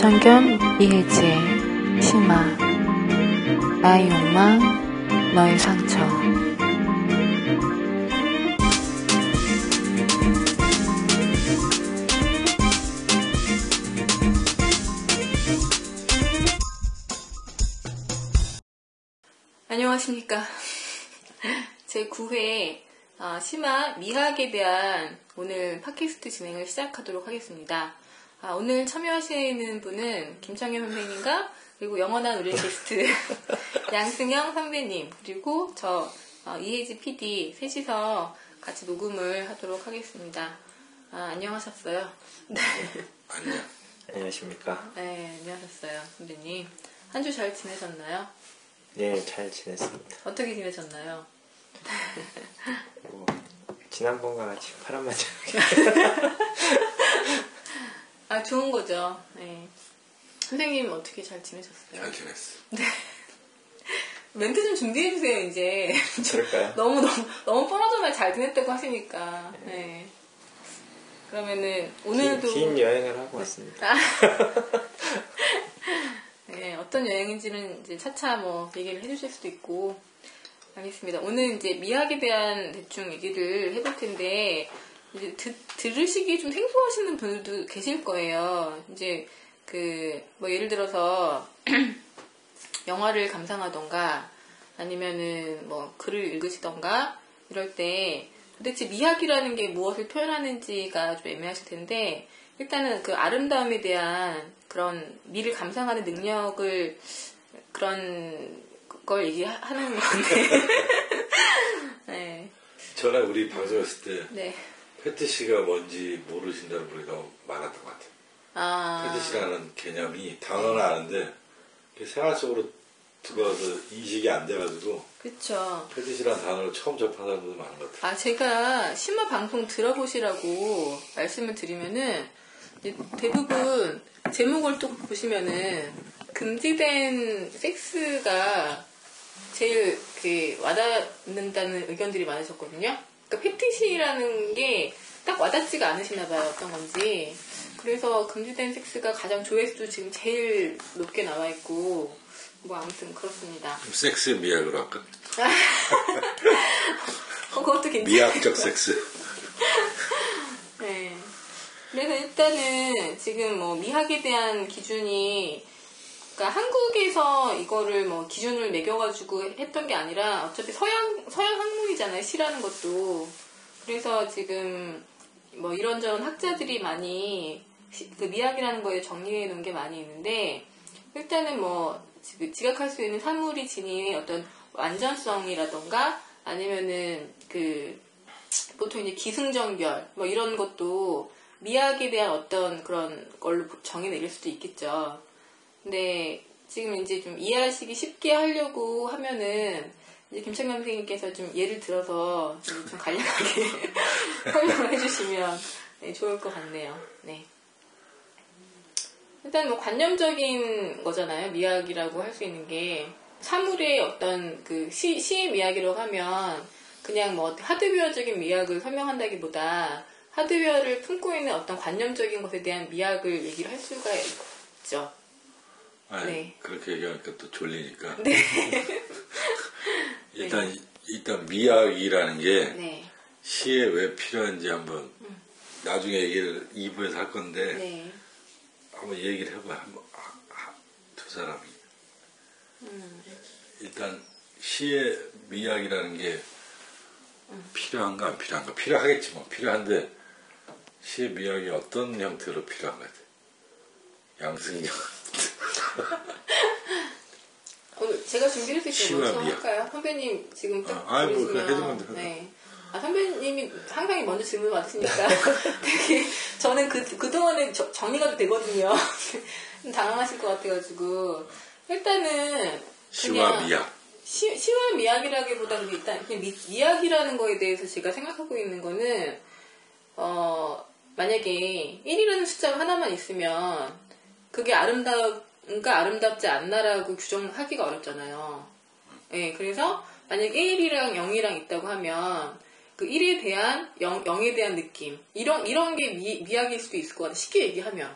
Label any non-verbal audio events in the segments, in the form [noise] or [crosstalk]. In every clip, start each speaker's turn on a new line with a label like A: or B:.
A: 김창겸, 이혜지의 심화 나의 욕망, 너의 상처
B: 안녕하십니까. [laughs] 제 9회 어, 심화 미학에 대한 오늘 팟캐스트 진행을 시작하도록 하겠습니다. 아, 오늘 참여하시는 분은 김창현 선생님과 그리고 영원한 우리 게스트 [laughs] 양승영 선배님 그리고 저 어, 이혜지 PD 셋이서 같이 녹음을 하도록 하겠습니다. 아, 안녕하셨어요? [laughs] 네.
C: 안녕.
D: 안녕하십니까?
B: 네, 안녕하셨어요, 선배님. 한 주 잘 지내셨나요?
D: 네, 잘 지냈습니다.
B: 어떻게 지내셨나요?
D: 뭐, 지난번과 같이 파란만장.
B: 아, 좋은 거죠. 네. 선생님 어떻게 잘 지내셨어요?
C: 잘 지냈어. [laughs]
B: 멘트 좀 준비해주세요, 이제.
D: 그럴까요? [laughs]
B: 너무, 너무, 너무 뻔하잖아요. 잘 지냈다고 하시니까. 네. 그러면은, 오늘도.
D: 긴, 긴 여행을 하고 왔습니다.
B: 아. [laughs] 네, 어떤 여행인지는 이제 차차 뭐 얘기를 해주실 수도 있고. 알겠습니다. 오늘 이제 미학에 대한 대충 얘기를 해볼 텐데, 이제 드, 들으시기 좀 생소하시는 분들도 계실 거예요. 이제 그, 뭐 예를 들어서, [clears throat] 영화를 감상하던가, 아니면은 뭐 글을 읽으시던가, 이럴 때 도대체 미학이라는 게 무엇을 표현하는지가 좀 애매하실 텐데, 일단은 그 아름다움에 대한 그런 미를 감상하는 능력을 그런 걸 얘기하는 건데. [laughs] 네.
C: 전에 우리 방송했을 때
B: 네.
C: 패티시가 뭔지 모르신다는 분이 너무 많았던 것 같아요.
B: 아.
C: 패티시라는 개념이 단어는 아는데 생활 속으로 들어와서 인식이 안 돼가지고
B: 그쵸.
C: 패티시라는 단어를 처음 접한 사람들도 많은 것 같아요.
B: 아, 제가 심화 방송 들어보시라고 말씀을 드리면은, 대부분 제목을 또 보시면은, 금지된 섹스가 제일 그 와닿는다는 의견들이 많으셨거든요. 그러니까 패티시라는 게 딱 와닿지가 않으시나 봐요, 어떤 건지. 그래서 금지된 섹스가 가장 조회수 지금 제일 높게 나와 있고, 뭐 아무튼 그렇습니다.
C: 섹스 미학으로 할까? [laughs]
B: 어, 그것도 괜찮아요.
C: 미학적 섹스. [laughs]
B: 네. 그래서 일단은 지금 뭐 미학에 대한 기준이 그러니까 한국에서 이거를 뭐 기준을 매겨가지고 했던 게 아니라 어차피 서양 서양 학문이잖아요. 시라는 것도 그래서 지금 뭐 이런저런 학자들이 많이 시- 그 미학이라는 거에 정리해 놓은 게 많이 있는데 일단은 뭐 지- 지각할 수 있는 사물이 지닌 어떤 완전성이라던가 아니면은 그 보통 이제 기승전결 뭐 이런 것도 미학에 대한 어떤 그런 걸로 정의 내릴 수도 있겠죠. 근데 지금 이제 좀 이해하시기 쉽게 하려고 하면은 이제 김창남 선생님께서 좀 예를 들어서 좀, 좀 간략하게 [laughs] 설명을 해주시면 네, 좋을 것 같네요. 네. 일단 뭐 관념적인 거잖아요. 미학이라고 할 수 있는 게 사물의 어떤 그 시, 시의 미학이라고 하면 그냥 뭐 하드웨어적인 미학을 설명한다기보다 하드웨어를 품고 있는 어떤 관념적인 것에 대한 미학을 얘기를 할 수가 있죠.
C: 아니,
B: 네.
C: 그렇게 얘기하니까 또 졸리니까.
B: 네. [laughs]
C: 일단, 일단 미학이라는 게
B: 네.
C: 시에 왜 필요한지 한번 나중에 얘기를 2부에서 할 건데
B: 네.
C: 한번 얘기를 해봐. 한번 하- 하- 두 사람이.
B: 음.
C: 일단 시의 미학이라는 게 필요한가 안 필요한가 필요하겠지 뭐 필요한데 시의 미학이 어떤 형태로 필요한 것 같아. 양승경. [laughs]
B: 오늘 제가 준비해서 있는
C: 시와
B: 먼저
C: 미학.
B: 할까요? 선배님 지금 딱
C: 아, 아이, 뭐,
B: 보시면
C: 해주면 돼요.
B: 네. 아 선배님이 항상 먼저 질문 받으시니까 [laughs] 되게 저는 그 그동안에 저- 정리가 좀 되거든요. [laughs] 좀 당황하실 것 같아가지고 일단은
C: 시와
B: 그냥
C: 미학.
B: 시, 시와 미학이라기보다는 일단 그냥 미, 미학이라는 거에 대해서 제가 생각하고 있는 거는 어 만약에 1이라는 숫자가 하나만 있으면 그게 아름 다운가 아름답지 않나라고 규정하기가 어렵잖아요. 예, 그래서 만약에 1이랑 0이랑 있다고 하면 그 1에 대한 0, 0에 대한 느낌 이런 이런 게 미, 미학일 수도 있을 것 같아요. 쉽게 얘기하면.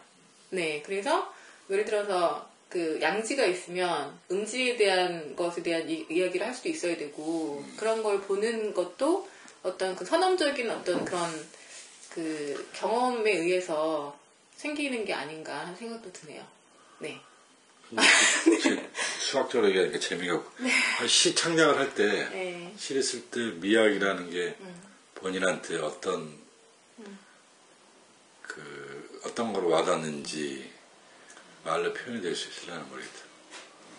B: 네, 그래서 예를 들어서 그 양지가 있으면 음지에 대한 것에 대한 이, 이야기를 할 수도 있어야 되고 그런 걸 보는 것도 어떤 그 선험적인 어떤 그런 그 경험에 의해서 생기는 게 아닌가 하는 생각도 드네요. 네.
C: 제 수학적으로 얘기하니까 재미가 없고. 아, 시 창작을 할 때
B: 네.
C: 시를 쓸 때 미학이라는 게 본인한테 어떤 그 어떤 걸 와닿는지 말로 표현이 될 수 있으려는 모르겠다.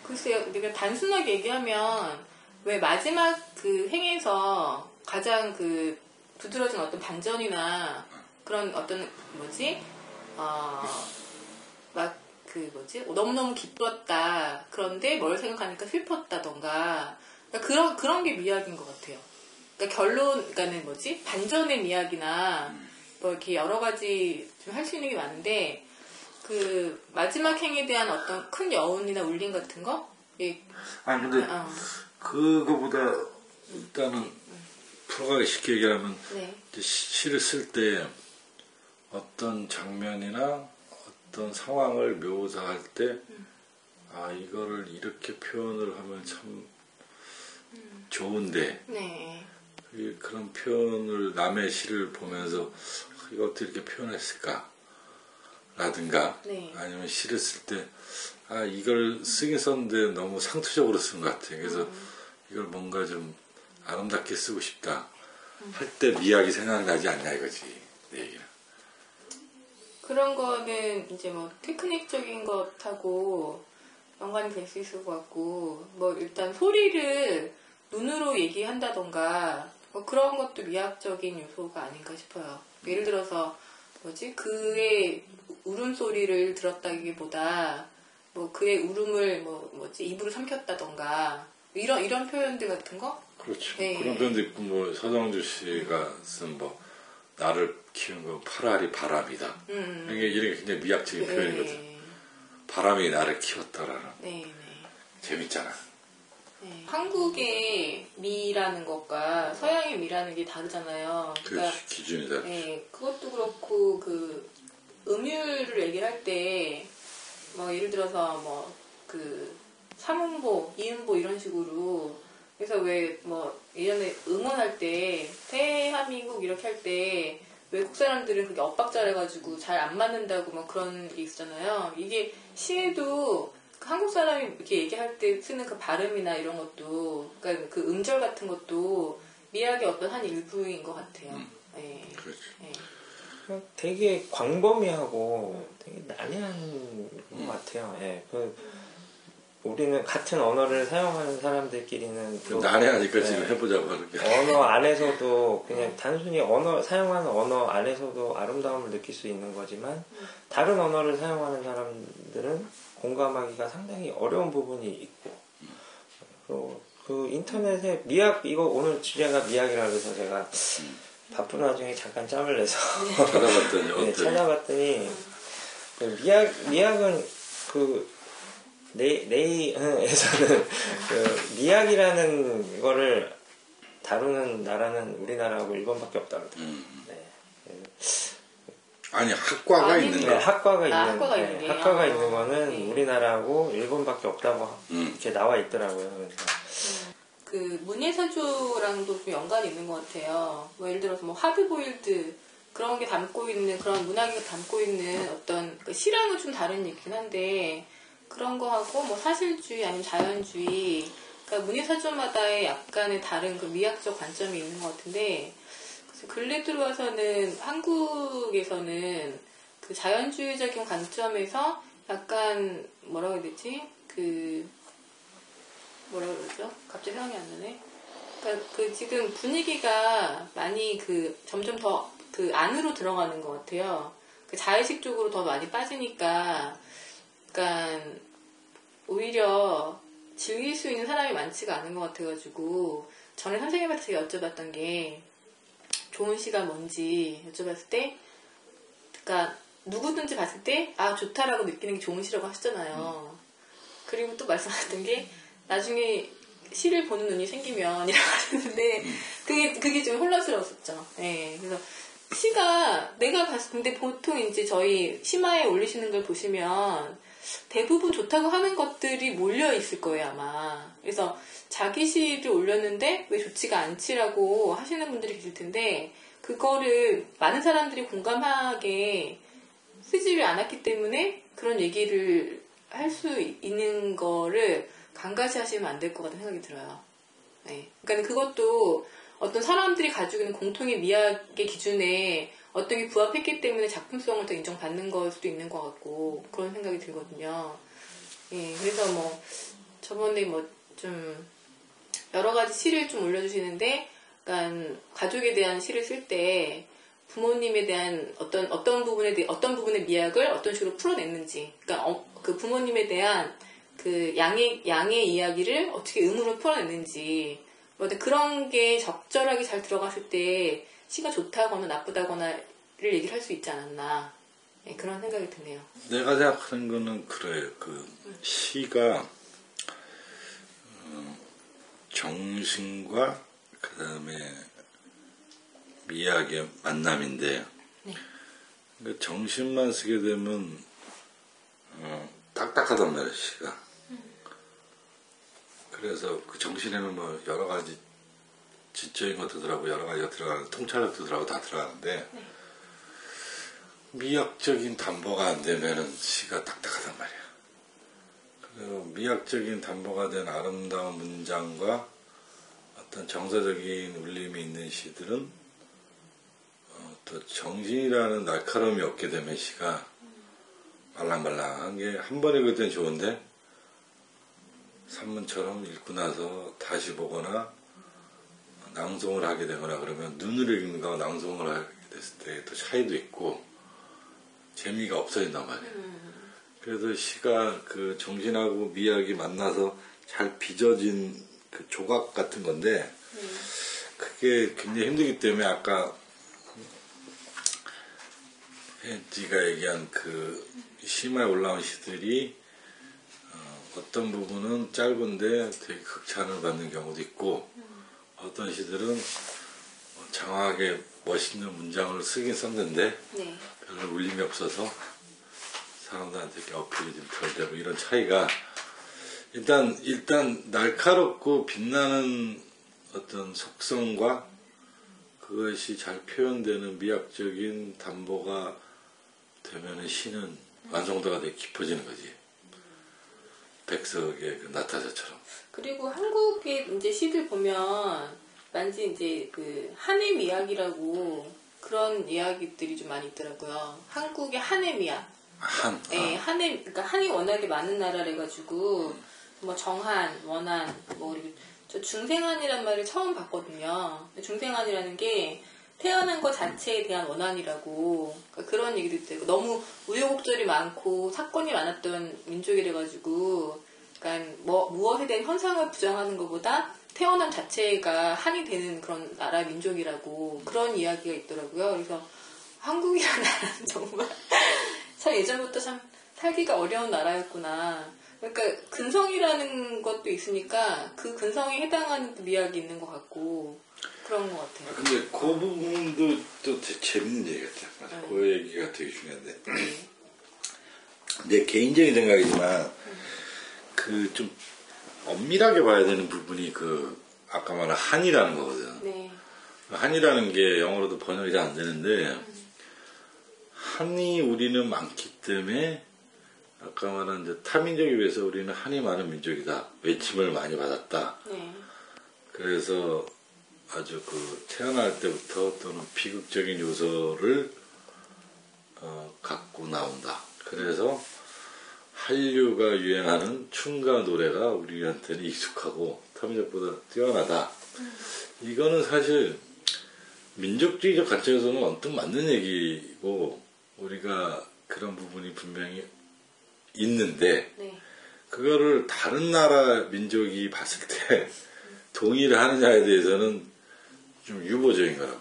B: 글쎄요, 내가 단순하게 얘기하면 왜 마지막 그 행에서 가장 그 두드러진 어떤 반전이나 그런 어떤 뭐지? 어막 그 뭐지? 너무너무 기뻤다. 그런데 뭘 생각하니까 슬펐다던가. 그러니까 그런 그런 게 미학인 것 같아요. 그러니까 결론 그러니까는 뭐지? 반전의 미학이나 뭐 이렇게 여러 가지 좀 할 수 있는 게 많은데 그 마지막 행에 대한 어떤 큰 여운이나 울림 같은 거? 예,
C: 아니 근데
B: 어,
C: 그거보다 일단은 풀어가기 쉽게 얘기하면
B: 네,
C: 시를 쓸 때 어떤 장면이나 어떤 상황을 묘사할 때, 아, 이거를 이렇게 표현을 하면 참 좋은데,
B: 네,
C: 이- 그런 표현을 남의 시를 보면서 어떻게 이렇게 표현했을까? 라든가,
B: 네.
C: 아니면 시를 쓸 때, 아, 이걸 쓰긴 썼는데 너무 상투적으로 쓴 것 같아. 그래서
B: 음.
C: 이걸 뭔가 좀 아름답게 쓰고 싶다. 할 때 미학이 생각나지 않냐 이거지. 내 얘기는.
B: 그런 거는 이제 뭐 테크닉적인 것하고 연관이 될 수 있을 것 같고 뭐 일단 소리를 눈으로 얘기한다던가 뭐 그런 것도 미학적인 요소가 아닌가 싶어요. 예를 들어서 뭐지 그의 울음소리를 들었다기보다 뭐 그의 울음을 뭐 뭐지 입으로 삼켰다던가 이런 이런 표현들 같은 거
C: 그렇죠.
B: 네.
C: 그런 표현도 있고, 뭐, 서정주 씨가 쓴 뭐, 나를 키운 건 파라리 바람이다.
B: 음.
C: 이게 이런 게 굉장히 미학적인 표현이거든.
B: 네,
C: 바람이 나를 키웠다라는.
B: 네, 네.
C: 재밌잖아.
B: 네. 한국의 미라는 것과 서양의 미라는 게 다르잖아요.
C: 그
B: 그러니까
C: 기준이 다.
B: 네, 그것도 그렇고 그 음율을 얘기를 할 때 뭐 예를 들어서 뭐그 삼음보, 이음보 이런 식으로 그래서 왜 뭐 예전에 응원할 때 대한민국 이렇게 할 때 외국 사람들은 그게 엇박자를 가지고 잘 안 맞는다고 뭐 그런 게 있었잖아요. 이게 시에도 그 한국 사람이 이렇게 얘기할 때 쓰는 그 발음이나 이런 것도 그러니까 그 음절 같은 것도 미학의 어떤 한 일부인 것 같아요. 네.
C: 그렇죠.
B: 네.
D: 되게 광범위하고 되게 난해한 것 같아요. 예, 그 우리는 같은 언어를 사용하는 사람들끼리는 또
C: 난해하니까
D: 네.
C: 지금 해보자고 하는 게.
D: 언어 안에서도 그냥 단순히 언어 사용하는 언어 안에서도 아름다움을 느낄 수 있는 거지만 다른 언어를 사용하는 사람들은 공감하기가 상당히 어려운 부분이 있고 그리고 그 인터넷에 미학 이거 오늘 주제가 미학이라 그래서 제가 바쁜 와중에 잠깐 짬을 내서 [laughs]
C: 찾아봤더니
D: 네? 찾아봤더니 그 미학 미학은 그 네, 네이에서는 [laughs] 그 미학이라는 거를 다루는 나라는 우리나라하고 일본밖에 없다 그러더라고요.
C: 음.
D: 네.
C: 아니, 학과가
B: 아니,
C: 있는
D: 네,
C: 거.
D: 학과가
B: 아,
D: 있는
B: 학과가
D: 네,
B: 있는?
D: 학과가
B: 아,
D: 있는 거는
B: 네.
D: 우리나라하고 일본밖에 없다고
C: 음.
D: 이렇게 나와 있더라고요. 그래서
B: 그 문예사조랑도 좀 연관이 있는 것 같아요. 뭐 예를 들어서 뭐 하드보일드 그런 게 담고 있는 그런 문학이 담고 있는 어떤 그 시랑은 좀 다른 얘기긴 한데 그런 거 하고 뭐 사실주의 아니면 자연주의 그러니까 문예사조마다의 약간의 다른 그 미학적 관점이 있는 것 같은데 근래 들어와서는 한국에서는 그 자연주의적인 관점에서 약간 뭐라고 해야 되지 그 뭐라 그러죠? 갑자기 생각이 안 나네. 그러니까 그 지금 분위기가 많이 그 점점 더 그 안으로 들어가는 것 같아요. 그 자의식 쪽으로 더 많이 빠지니까, 그러니까 오히려 즐길 수 있는 사람이 많지가 않은 것 같아가지고 전에 선생님한테 여쭤봤던 게 좋은 시가 뭔지 여쭤봤을 때, 그러니까 누구든지 봤을 때 아 좋다라고 느끼는 게 좋은 시라고 하시잖아요. 그리고 또 말씀하셨던 게 나중에 시를 보는 눈이 생기면 이라고 하셨는데 그게 그게 좀 혼란스러웠었죠. 예. 그래서 시가 내가 봤을 근데 보통 이제 저희 심화에 올리시는 걸 보시면 대부분 좋다고 하는 것들이 몰려 있을 거예요 아마. 그래서 자기 시를 올렸는데 왜 좋지가 않지라고 하시는 분들이 계실 텐데 그거를 많은 사람들이 공감하게 쓰지를 않았기 때문에 그런 얘기를 할 수 있는 거를 강가시 하시면 안 될 것 같은 생각이 들어요. 네. 그러니까 그것도 어떤 사람들이 가지고 있는 공통의 미학의 기준에 어떤 게 부합했기 때문에 작품성을 더 인정받는 걸 수도 있는 것 같고 그런 생각이 들거든요. 예, 그래서 뭐 저번에 뭐 좀 여러 가지 시를 좀 올려주시는데, 그러니까 가족에 대한 시를 쓸 때 부모님에 대한 어떤 어떤 부분에 대해 어떤 부분의 미학을 어떤 식으로 풀어냈는지, 그러니까 어, 그 부모님에 대한 그 양의 양의 이야기를 어떻게 의무로 풀어냈는지, 뭐 그런 게 적절하게 잘 들어갔을 때 시가 좋다거나 나쁘다거나를 얘기를 할 수 있지 않았나 네, 그런 생각이 드네요.
C: 내가 생각하는 거는 그래요. 그 시가 어, 정신과 그 다음에 미학의 만남인데
B: 네.
C: 그 정신만 쓰게 되면 어, 딱딱하단 말이야 시가. 그래서 그 정신에는 뭐 여러 가지 지적인 것도 들어가고 여러 가지가 들어가는 통찰력도 들어가고 다 들어가는데 미학적인 담보가 안 되면은 시가 딱딱하단 말이야. 그리고 미학적인 담보가 된 아름다운 문장과 어떤 정서적인 울림이 있는 시들은 어, 또 정신이라는 날카로움이 없게 되면 시가 말랑말랑한 게 한 번 읽을 땐 좋은데 산문처럼 읽고 나서 다시 보거나 낭송을 하게 되거나 그러면 눈으로 읽는 거와 낭송을 하게 됐을 때 또 차이도 있고 재미가 없어진단 말이에요. 그래서 시가 그 정신하고 미학이 만나서 잘 빚어진 그 조각 같은 건데 그게 굉장히 힘들기 때문에 아까 혜지가 얘기한 그 심화에 올라온 시들이 어, 떤 부분은 짧은데 되게 극찬을 받는 경우도 있고 어떤 시들은 뭐 장황하게 멋있는 문장을 쓰긴 썼는데
B: 네.
C: 별로 울림이 없어서 사람들한테 이렇게 어필이 좀 덜 되고 이런 차이가 일단 일단 날카롭고 빛나는 어떤 속성과 그것이 잘 표현되는 미학적인 담보가 되면은 시는 완성도가 되게 깊어지는 거지. 백석의 그 나타샤처럼.
B: 그리고 한국의 이제 시들 보면 만지 이제 그 한의 미학이라고 그런 이야기들이 좀 많이 있더라고요. 한국의 한의 미학.
C: 한.
B: 예, 한의 그러니까 한이 워낙에 많은 나라래 가지고 뭐 정한, 원한, 뭐 그리고 저 중생한이란 말을 처음 봤거든요. 중생한이라는 게 태어난 것 자체에 대한 원한이라고 그러니까 그런 얘기도 있대요. 너무 우여곡절이 많고 사건이 많았던 민족이래 가지고 그러니까 뭐 무엇에 대한 현상을 부정하는 것보다 태어남 자체가 한이 되는 그런 나라 민족이라고 그런 이야기가 있더라고요. 그래서 한국이라는 나라는 [laughs] 정말 참 예전부터 참 살기가 어려운 나라였구나. 그러니까 근성이라는 것도 있으니까 그 근성에 해당하는 또 미학이 있는 것 같고 그런 것 같아요.
C: 근데 그 부분도 또 되게 재밌는 얘기 같아. 맞아.
B: 네.
C: 그 얘기가 되게 중요한데. 내 개인적인 생각이지만 그 좀 엄밀하게 봐야 되는 부분이 그 아까 말한 한이라는 거거든.
B: 네.
C: 한이라는 게 영어로도 번역이 잘 안 되는데 한이 우리는 많기 때문에 아까 말한 이제 타민족에 비해서 우리는 한이 많은 민족이다. 외침을 많이 받았다.
B: 네.
C: 그래서 아주 그 태어날 때부터 또는 비극적인 요소를 어, 갖고 나온다. 그래서 한류가 유행하는 춤과 노래가 우리한테는 익숙하고 타민족보다 뛰어나다. 이거는 사실 민족주의적 관점에서는 언뜻 맞는 얘기고 우리가 그런 부분이 분명히 있는데
B: 네.
C: 그거를 다른 나라 민족이 봤을 때 동의를 하느냐에 대해서는 좀 유보적인 거라고.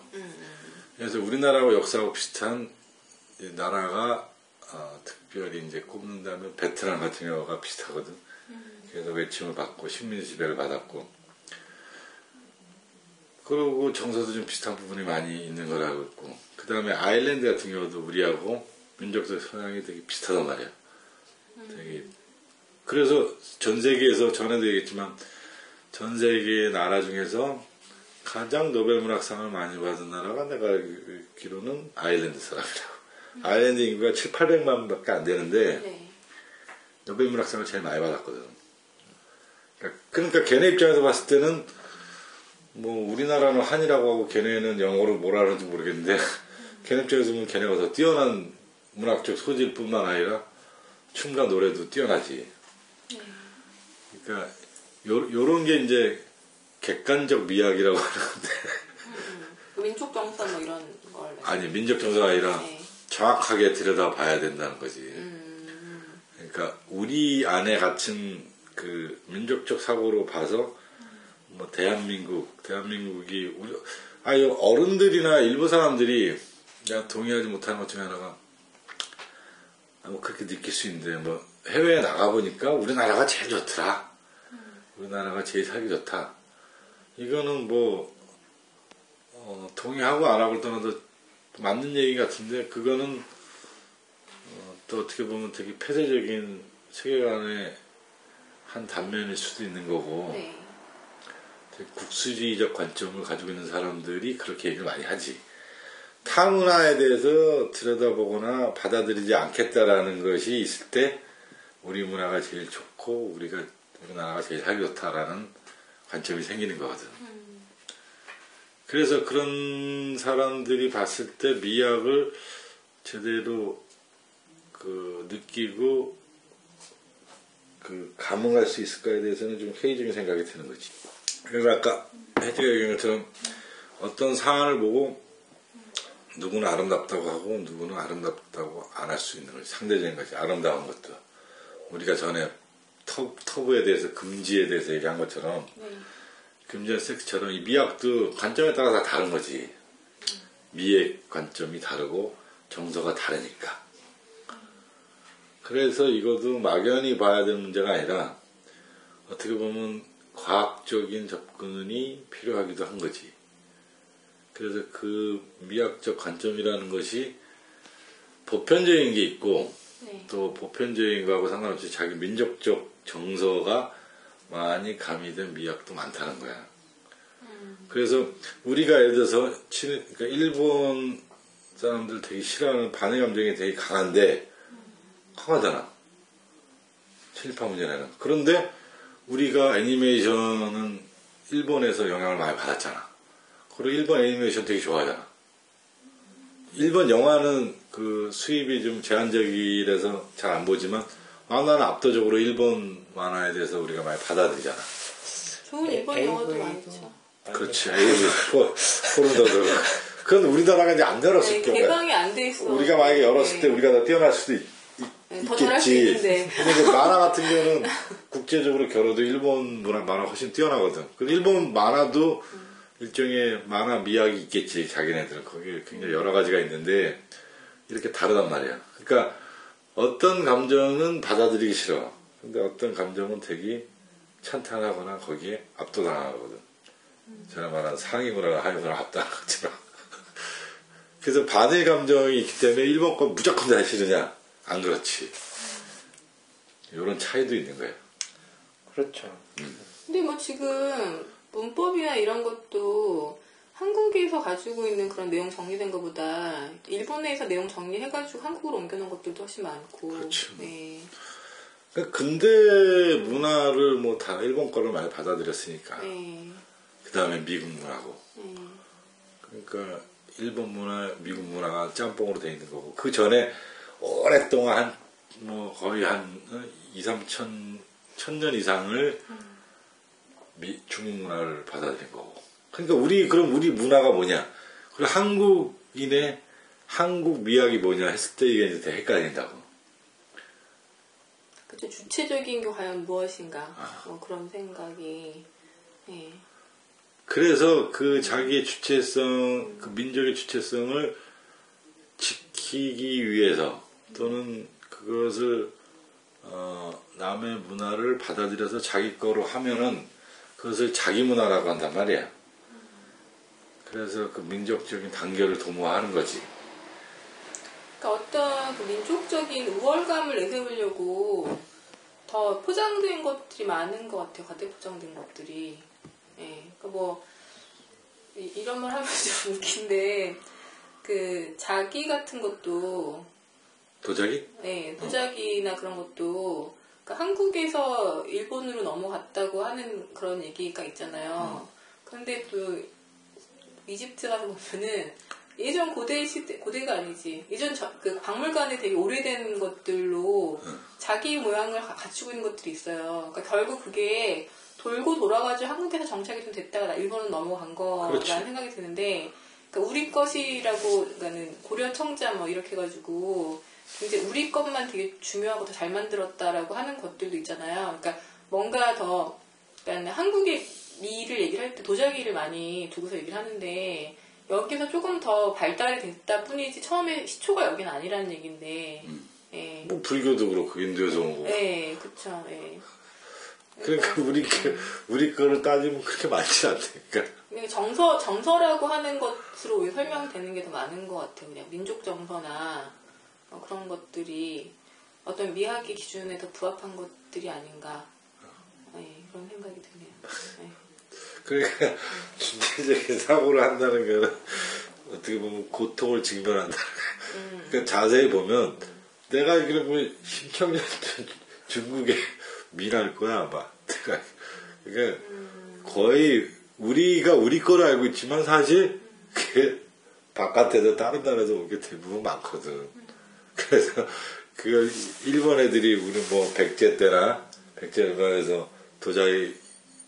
C: 그래서 우리나라와 역사하고 비슷한 이 나라가 어, 특 별히 이제 꼽는 다면 베트남 같은 경우가 비슷하거든. 그래서 외침을 받고 식민 지배를 받았고. 그리고 정서도 좀 비슷한 부분이 많이 있는 거라고 있고. 그 다음에 아일랜드 같은 경우도 우리하고 민족적 성향이 되게 비슷하단 말이야. 되게 그래서 전 세계에서 전에도 얘기했지만 전 세계의 나라 중에서 가장 노벨 문학상을 많이 받은 나라가 내가 알기로는 아일랜드 사람이라고. 아일랜드 인구가 7, 800만 밖에 안 되는데
B: 네.
C: 노벨 문학상을 제일 많이 받았거든. 그러니까, 그러니까 걔네 입장에서 봤을 때는 뭐 우리나라는 한이라고 하고 걔네는 영어로 뭐라 하는지 모르겠는데 [laughs] 걔네 입장에서 보면 걔네가 더 뛰어난 문학적 소질 뿐만 아니라 춤과 노래도 뛰어나지. 그러니까 요, 요런 게 이제 객관적 미학이라고 하는데
B: 민족 정서 뭐 이런 걸.
C: 아니 민족 정서가 아니라
B: 네.
C: 정확하게 들여다 봐야 된다는 거지.
B: 음,
C: 그러니까 우리 안에 갇힌 그 민족적 사고로 봐서 뭐 대한민국, 대한민국이 우리 아유 어른들이나 일부 사람들이 내가 동의하지 못하는 것 중에 하나가 아, 뭐 그렇게 느낄 수 있는데 뭐 해외에 나가 보니까 우리나라가 제일 좋더라. 우리나라가 제일 살기 좋다. 이거는 뭐 어, 동의하고 안 하고를 떠나도 맞는 얘기 같은데 그거는 어, 또 어떻게 보면 되게 폐쇄적인 세계관의 한 단면일 수도 있는 거고
B: 네.
C: 되게 국수주의적 관점을 가지고 있는 사람들이 그렇게 얘기를 많이 하지. 타 문화에 대해서 들여다보거나 받아들이지 않겠다라는 것이 있을 때 우리 문화가 제일 좋고 우리가 우리나라가 제일 살기 좋다라는 관점이 생기는 거거든. 그래서 그런 사람들이 봤을 때 미학을 제대로 그 느끼고 그 감흥할 수 있을까에 대해서는 좀 회의적인 생각이 드는 거지. 그래서 아까 혜지가 얘기한 것처럼 어떤 사안을 보고 누구는 아름답다고 하고 누구는 아름답다고 안 할 수 있는 거지. 상대적인 거지. 아름다운 것도. 우리가 전에 터, 터부에 대해서 금지에 대해서 얘기한 것처럼
B: 네.
C: 금지와 섹스처럼 이 미학도 관점에 따라 다 다른 거지. 미의 관점이 다르고 정서가 다르니까. 그래서 이것도 막연히 봐야 되는 문제가 아니라 어떻게 보면 과학적인 접근이 필요하기도 한 거지. 그래서 그 미학적 관점이라는 것이 보편적인 게 있고
B: 네.
C: 또 보편적인 거하고 상관없이 자기 민족적 정서가 많이 가미된 미학도 많다는 거야. 그래서 우리가 예를 들어서 친, 그러니까 일본 사람들 되게 싫어하는 반의 감정이 되게 강한데 강하잖아. 친일파 문제는. 그런데 우리가 애니메이션은 일본에서 영향을 많이 받았잖아. 그리고 일본 애니메이션 되게 좋아하잖아. 일본 영화는 그 수입이 좀 제한적이라서 잘 안 보지만 아, 나는 압도적으로 일본 만화에 대해서 우리가 많이 받아들이잖아.
B: 좋은
D: 네,
B: 일본 영화도
D: 도
B: 많죠.
C: 그렇지. AV, 포, 포르노도. 그건 우리나라가 이제 안 열었을
B: 네,
C: 경우에.
B: 개방이 안 돼 있어.
C: 우리가 만약에 열었을 때
B: 네.
C: 우리가 더 뛰어날 수도 있,
B: 네, 더 잘할 수
C: 겠지
B: 있는데.
C: 근데 그 만화 같은 경우는 국제적으로 겨뤄도 일본 문화 만화 훨씬 뛰어나거든. 그 일본 만화도 일종의 만화 미학이 있겠지. 자기네들은 거기에 굉장히 여러 가지가 있는데 이렇게 다르단 말이야. 그러니까 어떤 감정은 받아들이기 싫어. 근데 어떤 감정은 되게 찬탄하거나 거기에 압도당하거든. 제가 말한 상위 문화가 하위 문화가 압도하는 것처럼. [laughs] 그래서 반의 감정이 있기 때문에 일본 거 무조건 다 싫으냐? 안 그렇지. 이런 차이도 있는 거예요.
D: 그렇죠.
B: 근데 뭐 지금 문법이나 이런 것도 한국에서 가지고 있는 그런 내용 정리된 것보다 일본에서 내용 정리해가지고 한국으로 옮겨놓은 것들도 훨씬 많고.
C: 그렇죠.
B: 네.
C: 그러니까 근대 문화를 뭐 다 일본 거를 많이 받아들였으니까.
B: 네.
C: 그 다음에 미국 문화고.
B: 네.
C: 그러니까 일본 문화, 미국 문화가 짬뽕으로 돼 있는 거고. 그 전에 오랫동안 한, 뭐 거의 한 2, 3천, 천년 이상을 미, 중국 문화를 받아들인 거고. 그러니까 우리, 그럼 우리 문화가 뭐냐? 그리고 한국인의 한국 미학이 뭐냐 했을 때 이게 이제 헷갈린다고.
B: 그쵸. 주체적인 게 과연 무엇인가.
C: 아.
B: 뭐 그런 생각이. 네.
C: 그래서 그 자기의 주체성, 그 민족의 주체성을 지키기 위해서 또는 그것을 어, 남의 문화를 받아들여서 자기 거로 하면은 그것을 자기 문화라고 한단 말이야. 그래서 그 민족적인 단결을 도모하는 거지.
B: 그러니까 어떤 그 민족적인 우월감을 내세우려고 더 포장된 것들이 많은 것 같아요. 과대 포장된 것들이. 예. 그러니까 뭐 이- 이런 말 하면 [laughs] 좀 웃긴데 그 자기 같은 것도
C: 도자기?
B: 네, 도자기나 그런 것도 그러니까 한국에서 일본으로 넘어갔다고 하는 그런 얘기가 있잖아요. 그런데 또 이집트 가서 보면은 예전 고대 시대 고대가 아니지 예전 저- 그 박물관에 되게 오래된 것들로 자기 모양을 가- 갖추고 있는 것들이 있어요. 그러니까 결국 그게 돌고 돌아가지고 한국에서 정착이 좀 됐다가 일본으로 넘어간 거라는
C: 그렇지.
B: 생각이 드는데 그러니까 우리 것이라고 그러니까는 고려 청자 뭐 이렇게 해가지고 이제 우리 것만 되게 중요하고 더 잘 만들었다라고 하는 것들도 있잖아요. 그러니까 뭔가 더 그러니까 한국의 미를 얘기를 할 때 도자기를 많이 두고서 얘기를 하는데 여기서 조금 더 발달이 됐다 뿐이지 처음에 시초가 여기는 아니라는 얘기인데 예.
C: 뭐 불교도 그렇고 인도에서 온 거고.
B: 예, 그쵸, 예.
C: 그러니까 우리 그- 우리 거를 따지면 그렇게 많지 않다니까.
B: 그냥 정서, 정서라고 하는 것으로 설명되는 게 더 많은 것 같아요. 그냥 민족 정서나 어, 그런 것들이 어떤 미학의 기준에 더 부합한 것들이 아닌가. 예, 그런 생각이 드네요. 예.
C: 그러니까 [laughs] 중대적인 사고를 한다는 거는 어떻게 보면 고통을 직면한다. 그러니까 자세히 보면 내가 알기로 보면 심청년 중국의 미랄 거야 아마. [laughs] 내가 그러니까 거의 우리가 우리 거로 알고 있지만 사실 그게 바깥에서 다른 나라에서 온 게 대부분 많거든. 그래서 그 일본 애들이 우리 뭐 백제 때나 백제 일반에서 도자기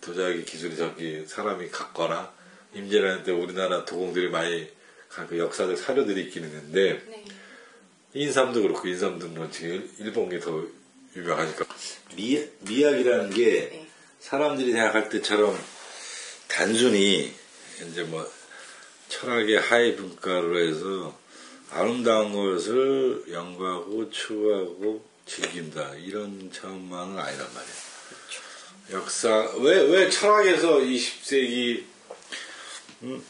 C: 도자기 기술이 저기 사람이 갖거나 임진왜란 때 우리나라 도공들이 많이 간 그 역사적 사료들이 있긴 있는데
B: 네.
C: 인삼도 그렇고 인삼도 뭐 지금 일본 게더 유명하니까 미, 미학이라는 게
B: 네.
C: 사람들이 생각할 때처럼 단순히 이제 뭐 철학의 하위 분과로 해서 아름다운 것을 연구하고 추구하고 즐긴다 이런 차원만은 아니란 말이에요. 역사. 왜 왜 철학에서 20세기 음,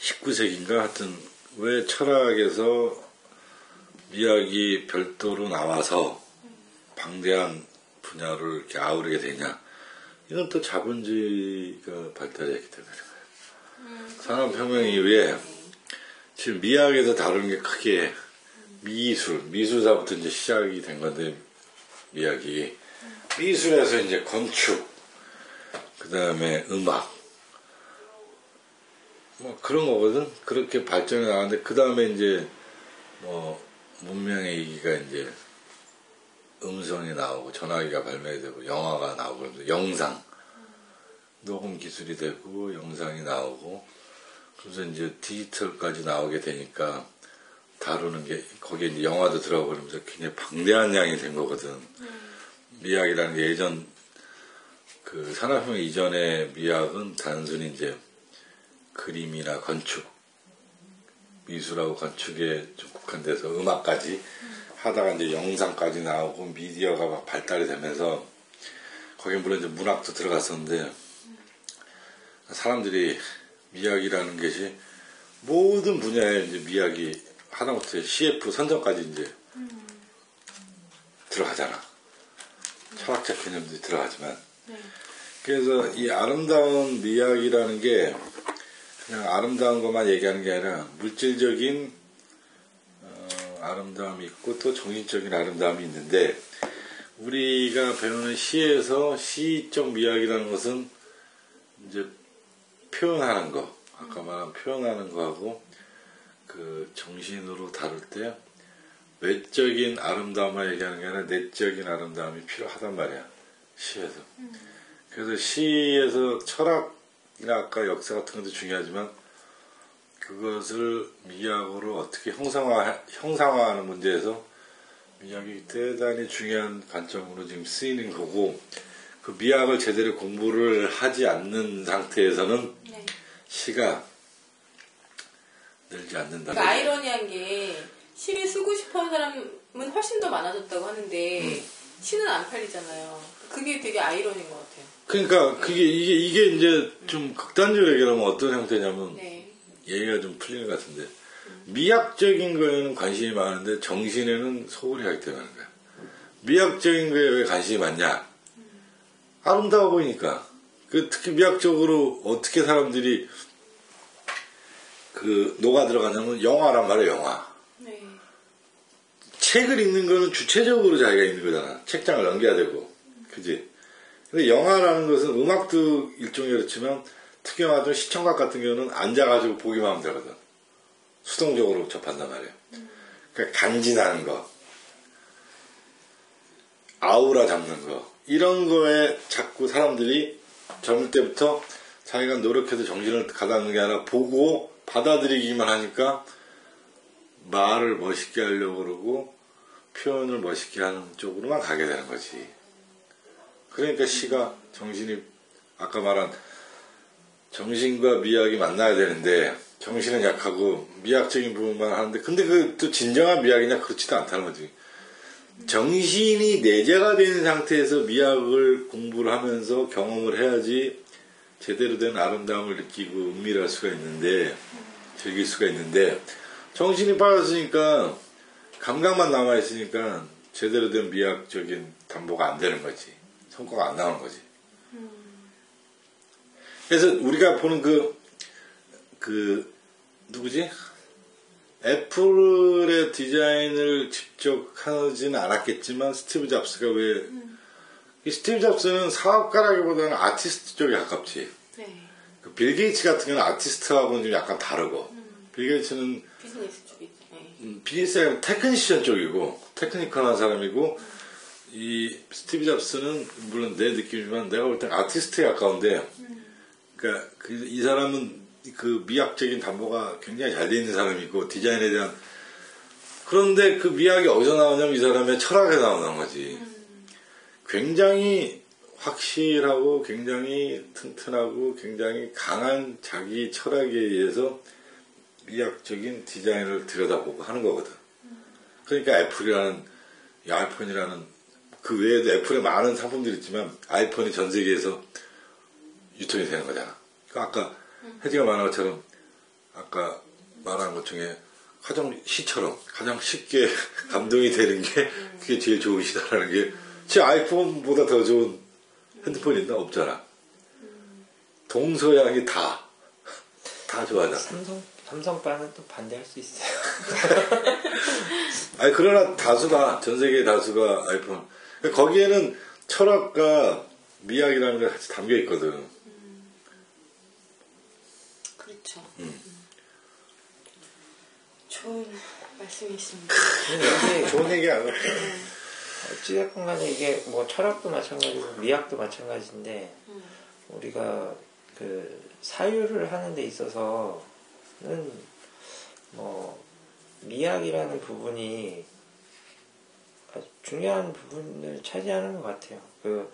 C: 19세기인가? 하여튼 왜 철학에서 미학이 별도로 나와서 방대한 분야를 이렇게 아우르게 되냐? 이건 또 자본주의가 발달했기 때문에 그래요. 산업혁명 이후에 지금 미학에서 다루는 게 크게 미술, 미술사부터 이제 시작이 된 건데 미학이 미술에서 이제 건축, 그 다음에 음악, 뭐 그런 거거든. 그렇게 발전이 나왔는데 그 다음에 이제 뭐 문명의 이기가 이제 음성이 나오고 전화기가 발매되고 영화가 나오고 영상 녹음 기술이 되고 영상이 나오고 그래서 이제 디지털까지 나오게 되니까 다루는 게 거기에 이제 영화도 들어가고 그러면서 굉장히 방대한 양이 된 거거든. 미학이라는 게 예전 그 산업혁명 이전의 미학은 단순히 이제 그림이나 건축, 미술하고 건축에 좀 국한돼서 음악까지 하다가 이제 영상까지 나오고 미디어가 막 발달이 되면서 거기 물론 이제 문학도 들어갔었는데 사람들이 미학이라는 것이 모든 분야에 이제 미학이 하다못해 CF 선정까지 이제 들어가잖아. 철학적 개념들이 들어가지만. 그래서 이 아름다운 미학이라는 게 그냥 아름다운 것만 얘기하는 게 아니라 물질적인 어, 아름다움이 있고 또 정신적인 아름다움이 있는데 우리가 배우는 시에서 시적 미학이라는 것은 이제 표현하는 거 아까 말한 표현하는 거하고 그 정신으로 다룰 때 외적인 아름다움만 얘기하는 게 아니라 내적인 아름다움이 필요하단 말이야 시에서 그래서 시에서 철학이나 아까 역사 같은 것도 중요하지만 그것을 미학으로 어떻게 형상화 형상화하는 문제에서 미학이 대단히 중요한 관점으로 지금 쓰이는 거고 그 미학을 제대로 공부를 하지 않는 상태에서는
B: 네.
C: 시가 늘지 않는다.
B: 그러니까 아이러니한 게 시를 쓰고 싶어 하는 사람은 훨씬 더 많아졌다고 하는데 시는 안 팔리잖아요. 그게 되게 아이러니인 것 같아요.
C: 그러니까 그게 이게 이게 이제 좀 극단적으로 얘기하면 어떤 형태냐면
B: 네.
C: 얘기가 좀 풀리는 것 같은데 미학적인 거에는 관심이 많은데 정신에는 소홀히 그런 거야. 미학적인 거에 왜 관심이 많냐? 아름다워 보이니까. 그 특히 미학적으로 어떻게 사람들이 그 녹아 들어가냐면 영화란 말이야 영화.
B: 네.
C: 책을 읽는 거는 주체적으로 자기가 읽는 거잖아. 책장을 넘겨야 되고. 그지? 근데 영화라는 것은 음악도 일종의 그렇지만 특히 영화도 시청각 같은 경우는 앉아가지고 보기만 하면 되거든. 수동적으로 접한단 말이에요. 그러니까 간지나는 거. 아우라 잡는 거. 이런 거에 자꾸 사람들이 젊을 때부터 자기가 노력해서 정신을 가다는 게 아니라 보고 받아들이기만 하니까 말을 멋있게 하려고 그러고 표현을 멋있게 하는 쪽으로만 가게 되는 거지. 그러니까 시가 정신이 아까 말한 정신과 미학이 만나야 되는데 정신은 약하고 미학적인 부분만 하는데 근데 그 또 진정한 미학이냐 그렇지도 않다는 거지. 정신이 내재가 된 상태에서 미학을 공부를 하면서 경험을 해야지 제대로 된 아름다움을 느끼고 은밀할 수가 있는데 즐길 수가 있는데 정신이 빠졌으니까 감각만 남아 있으니까 제대로 된 미학적인 담보가 안 되는 거지 성과가 안 나오는 거지. 그래서 우리가 보는 그, 그, 누구지? 애플의 디자인을 직접 하지는 않았겠지만, 스티브 잡스가 왜, 이 스티브 잡스는 사업가라기보다는 아티스트 쪽에 가깝지.
B: 네.
C: 그 빌 게이츠 같은 경우는 아티스트하고는 좀 약간 다르고, 빌 게이츠는
B: 비즈니스
C: 음, 비즈니스가 technician 쪽이고, technical한 사람이고, 이 스티브 잡스는 물론 내 느낌이지만 내가 볼 땐 아티스트에 가까운데, 그러니까 그, 이 사람은 그 미학적인 담보가 굉장히 잘 돼 있는 사람이고 디자인에 대한 그런데 그 미학이 어디서 나오냐면 이 사람의 철학에 나오는 거지. 굉장히 확실하고 굉장히 튼튼하고 굉장히 강한 자기 철학에 의해서 미학적인 디자인을 들여다보고 하는 거거든. 그러니까 애플이라는 이 아이폰이라는 그 외에도 애플에 많은 상품들이 있지만 아이폰이 전 세계에서 유통이 되는 거잖아. 그러니까 아까 혜지가 말한 것처럼 아까 말한 것 중에 가장 시처럼 가장 쉽게 [laughs] 감동이 되는 게 그게 제일 좋은 시다라는 게 제 아이폰보다 더 좋은 핸드폰이 있나 없잖아. 동서양이 다, 다 좋아하잖아.
D: 삼성 삼성바는 또 반대할 수 있어요. [laughs]
C: 아니, 그러나 다수가, 전 세계 다수가 아이폰. 그러니까 거기에는 철학과 미학이라는 게 같이 담겨 있거든.
B: 그렇죠.
C: 음.
B: 좋은 말씀이십니다.
D: 근데 [laughs]
C: 좋은 얘기 아니야.
D: 어찌됐건 간에 이게 뭐 철학도 마찬가지고 미학도 마찬가지인데 우리가 그 사유를 하는 데 있어서는 뭐 미학이라는 부분이 아주 중요한 부분을 차지하는 것 같아요. 그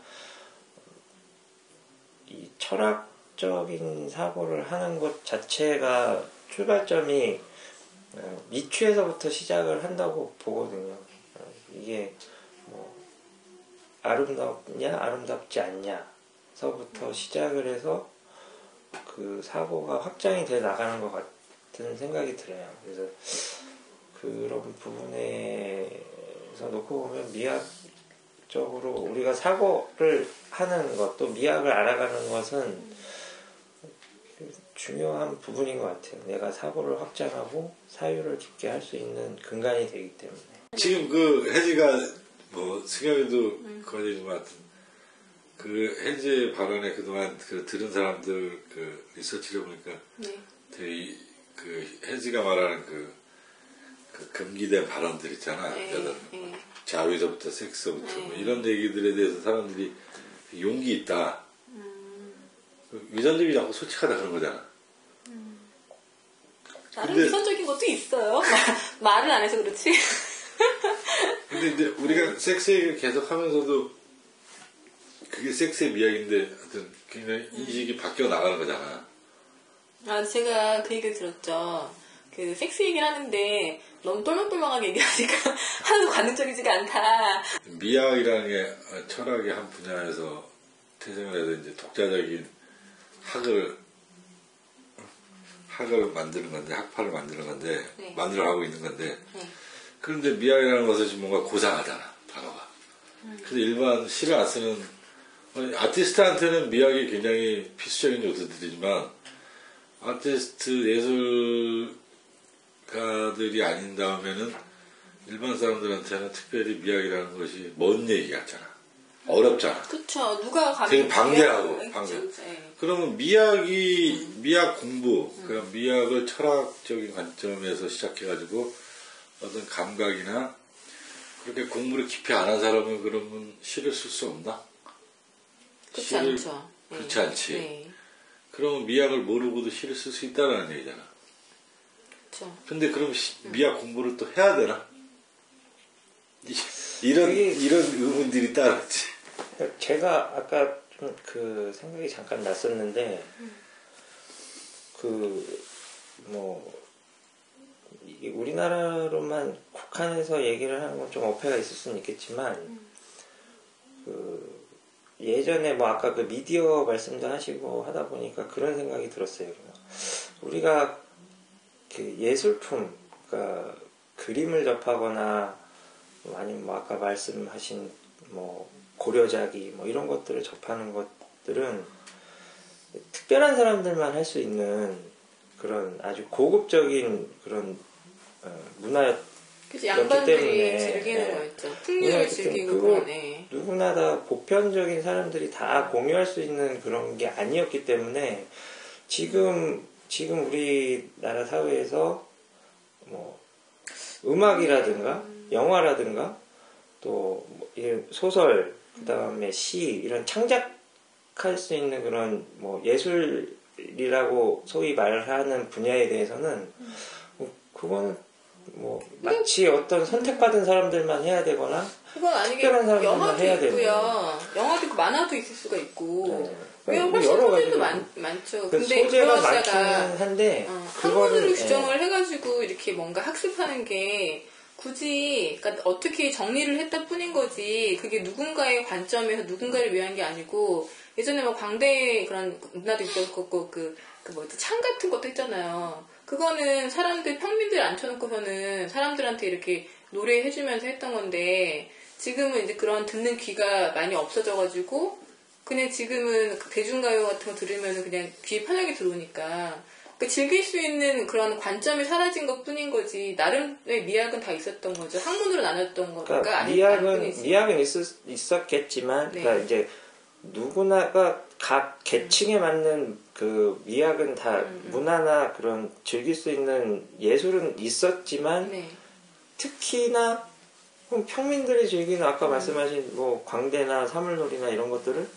D: 이 철학적인 사고를 하는 것 자체가 출발점이 어, 미취에서부터 시작을 한다고 보거든요. 어, 이게 뭐 아름답냐 아름답지 않냐서부터 시작을 해서 그 사고가 확장이 돼 나가는 것 같 은 생각이 들어요. 그래서 그런 부분에서 놓고 보면 미학적으로 우리가 사고를 하는 것, 또 미학을 알아가는 것은 중요한 부분인 것 같아요. 내가 사고를 확장하고 사유를 깊게 할 수 있는 근간이 되기 때문에.
C: 지금 그 혜지가 뭐 승엽이도 것 같은 그 혜지의 발언에 그동안 그 들은 사람들 그 리서치를 보니까
B: 네.
C: 되게 이- 그 혜지가 말하는 그, 그 금기된 발언들 있잖아.
B: 네.
C: 여자들.
B: 네.
C: 자위서부터 섹스부터 뭐
B: 네.
C: 이런 얘기들에 대해서 사람들이 용기 있다.
B: 음.
C: 그 유전적이 자꾸 솔직하다 그런 거잖아.
B: 나름
C: 근데-
B: 유선적인 것도 있어요. [laughs] 말을 안 해서 그렇지. [laughs]
C: 근데 이제 우리가 섹스 얘기를 계속 하면서도 그게 섹스의 미학인데 하여튼 굉장히 인식이 바뀌어 나가는 거잖아.
B: 아, 제가 그 얘기를 들었죠. 그 섹스 얘기를 하는데 너무 똘망똘망하게 얘기하니까 [laughs] 하나도 관능적이지가 않다.
C: 미학이라는 게 철학의 한 분야에서 태생을 해서 이제 독자적인 학을 학을 만드는 건데 학파를 만드는 건데
B: 네.
C: 만들어 가고 있는 건데
B: 네.
C: 그런데 미학이라는 것은 뭔가 고상하잖아 단어가. 그래서 일반 시를 안 쓰는 아티스트한테는 미학이 굉장히 필수적인 요소들이지만 아티스트 예술가들이 아닌 다음에는 일반 사람들한테는 특별히 미학이라는 것이 먼 얘기 같잖아. 어렵잖아.
B: 그쵸. 누가 가면
C: 되게 방대하고, 방대.
B: 예.
C: 그러면 미학이 미학 공부, 그러니까 미학을 철학적인 관점에서 시작해가지고 어떤 감각이나 그렇게 공부를 깊이 안 한 사람은 그러면 시를 쓸 수 없나?
B: 그렇지
C: 시를-
B: 않죠. 예.
C: 그렇지 않지.
B: 네.
C: 그러면 미학을 모르고도 시를 쓸 수 있다는 얘기잖아.
B: 그쵸.
C: 근데 그럼 시- 미학 공부를 또 해야 되나? 이-
D: 그게-
C: 이런 의문들이 따랐지.
D: 제가 아까 좀 그 생각이 잠깐 났었는데 그 뭐 우리나라로만 국한해서 얘기를 하는 건 좀 어폐가 있을 수는 있겠지만 그 예전에 뭐 아까 그 미디어 말씀도 하시고 하다 보니까 그런 생각이 들었어요. 우리가 그 예술품, 그러니까 그림을 접하거나 뭐 아니면 뭐 아까 말씀하신 뭐 고려자기 뭐 이런 것들을 접하는 것들은 특별한 사람들만 할 수 있는 그런 아주 고급적인 그런 어, 문화
B: 그치. 양반들이
D: 때문에,
B: 즐기는
D: 예.
B: 거였죠. 풍류를 그런 애.
D: 누구나 다 보편적인 사람들이 다 공유할 수 있는 그런 게 아니었기 때문에 지금 지금 우리나라 사회에서 뭐 음악이라든가 영화라든가 또뭐 이런 소설 그다음에 시 이런 창작할 수 있는 그런 뭐 예술이라고 소위 말하는 분야에 대해서는 뭐 그거는 뭐 마치 어떤 선택받은 사람들만 해야 되거나
B: 그건 아니게
D: 사람들만
B: 영화도
D: 해야
B: 있고요. 영화도 있고 만화도 있을 수가 있고.
D: 왜뭐
B: 훨씬
D: 여러
B: 소재도 많, 많죠.
D: 그
B: 근데
D: 소재가
B: 갖다가
D: 한데
B: 어,
D: 그거를
B: 학문으로
D: 예.
B: 규정을 해가지고 이렇게 뭔가 학습하는 게 굳이 그러니까 어떻게 정리를 했다 뿐인 거지 그게 누군가의 관점에서 누군가를 위한 게 아니고 예전에 뭐 광대 그런 문화도 있었고 그, 그 뭐지 창 같은 것도 했잖아요 그거는 사람들 평민들 앉혀놓고서는 사람들한테 이렇게 노래해주면서 했던 건데 지금은 이제 그런 듣는 귀가 많이 없어져가지고 그냥 지금은 그 대중가요 같은 거 들으면 그냥 귀에 편하게 들어오니까 그 즐길 수 있는 그런 관점이 사라진 것 뿐인 거지 나름의 미학은 다 있었던 거죠 학문으로 나눴던 거가
D: 그러니까 미학은. 미학은 있었, 있었겠지만
B: 네.
D: 그러니까 이제 누구나가 각 계층에 맞는 그 미학은 다
B: 음,
D: 문화나 그런 즐길 수 있는 예술은 있었지만
B: 네.
D: 특히나 평민들이 즐기는
B: 음.
D: 아까 말씀하신 뭐 광대나 사물놀이나 이런 것들을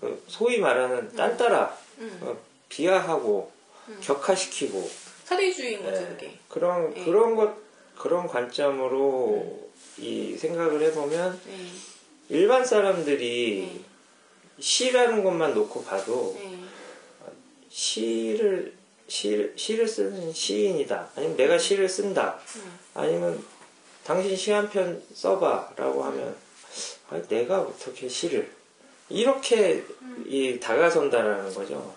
D: 그 소위 말하는 딴따라
B: 음.
D: 어, 비하하고 격화시키고
B: 사대주의인 거죠
D: 예,
B: 그게
D: 그런
B: 네.
D: 그런 것 그런 관점으로 이 생각을 해보면
B: 네.
D: 일반 사람들이
B: 네.
D: 시라는 것만 놓고 봐도
B: 네.
D: 시를 시, 시를 쓰는 시인이다 아니면 내가 시를 쓴다
B: 음.
D: 아니면 당신 시 한 편 써봐라고 하면 아니, 내가 어떻게 시를 이렇게 이 다가선다라는 거죠.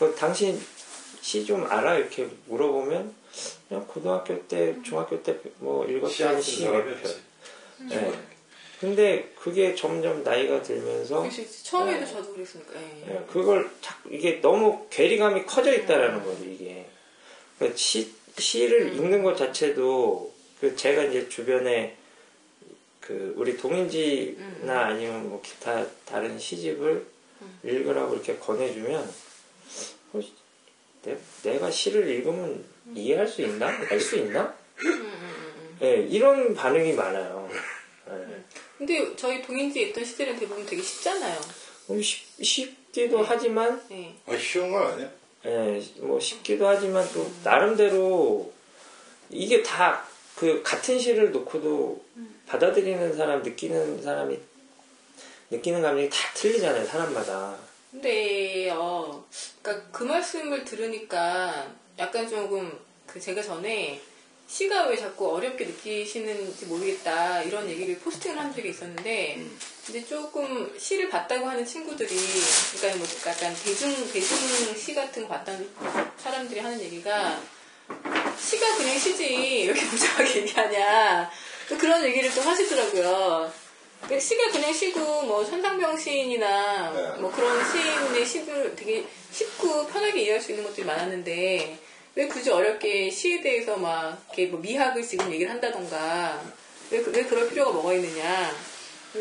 D: 그 당신 시 좀 알아 이렇게 물어보면 그냥 고등학교 때 중학교 때 뭐 읽었던
C: 시안
D: 시쓴몇
C: 사람이
D: 편. 네. 근데 그게 점점 나이가 들면서
B: 그치, 처음에도
D: 네.
B: 저도 그랬으니까 예.
D: 예, 그걸 자꾸 이게 너무 괴리감이 커져 있다라는 거죠 이게. 그 시, 시를 읽는 것 자체도 그 제가 이제 주변에 그 우리 동인지나 아니면 뭐 기타 다른 시집을 읽으라고 이렇게 권해주면 어, 내, 내가 시를 읽으면 이해할 수 있나? 알 수 있나? 예, 이런 반응이 많아요. 예.
B: 근데 저희 동인지에 있던 시들은 대부분 되게 쉽잖아요
D: 뭐 쉽, 쉽기도 하지만
B: 네.
C: 아, 쉬운 건 아니야.
D: 예, 뭐 쉽기도 하지만 또 나름대로 이게 다 그 같은 시를 놓고도 받아들이는 사람, 느끼는 사람이 느끼는 감정이 다 틀리잖아요, 사람마다.
B: 근데 어, 그러니까 그 말씀을 들으니까 약간 조금 그 제가 전에 시가 왜 자꾸 어렵게 느끼시는지 모르겠다 이런 얘기를 포스팅을 한 적이 있었는데 이제 조금 시를 봤다고 하는 친구들이, 그러니까 뭐 약간 대중, 대중 시 같은 거 봤다는 사람들이 하는 얘기가, 시가 그냥 시지, 왜 이렇게 복잡하게 얘기하냐. 또 그런 얘기를 또 하시더라고요. 그러니까 시가 그냥 시고, 뭐, 천상병 시인이나,
C: 네.
B: 뭐 그런 시인의 시를 되게 쉽고 편하게 이해할 수 있는 것들이 많았는데, 왜 굳이 어렵게 시에 대해서 막, 이렇게 뭐 미학을 지금 얘기를 한다던가, 왜, 그- 왜 그럴 필요가 뭐가 있느냐.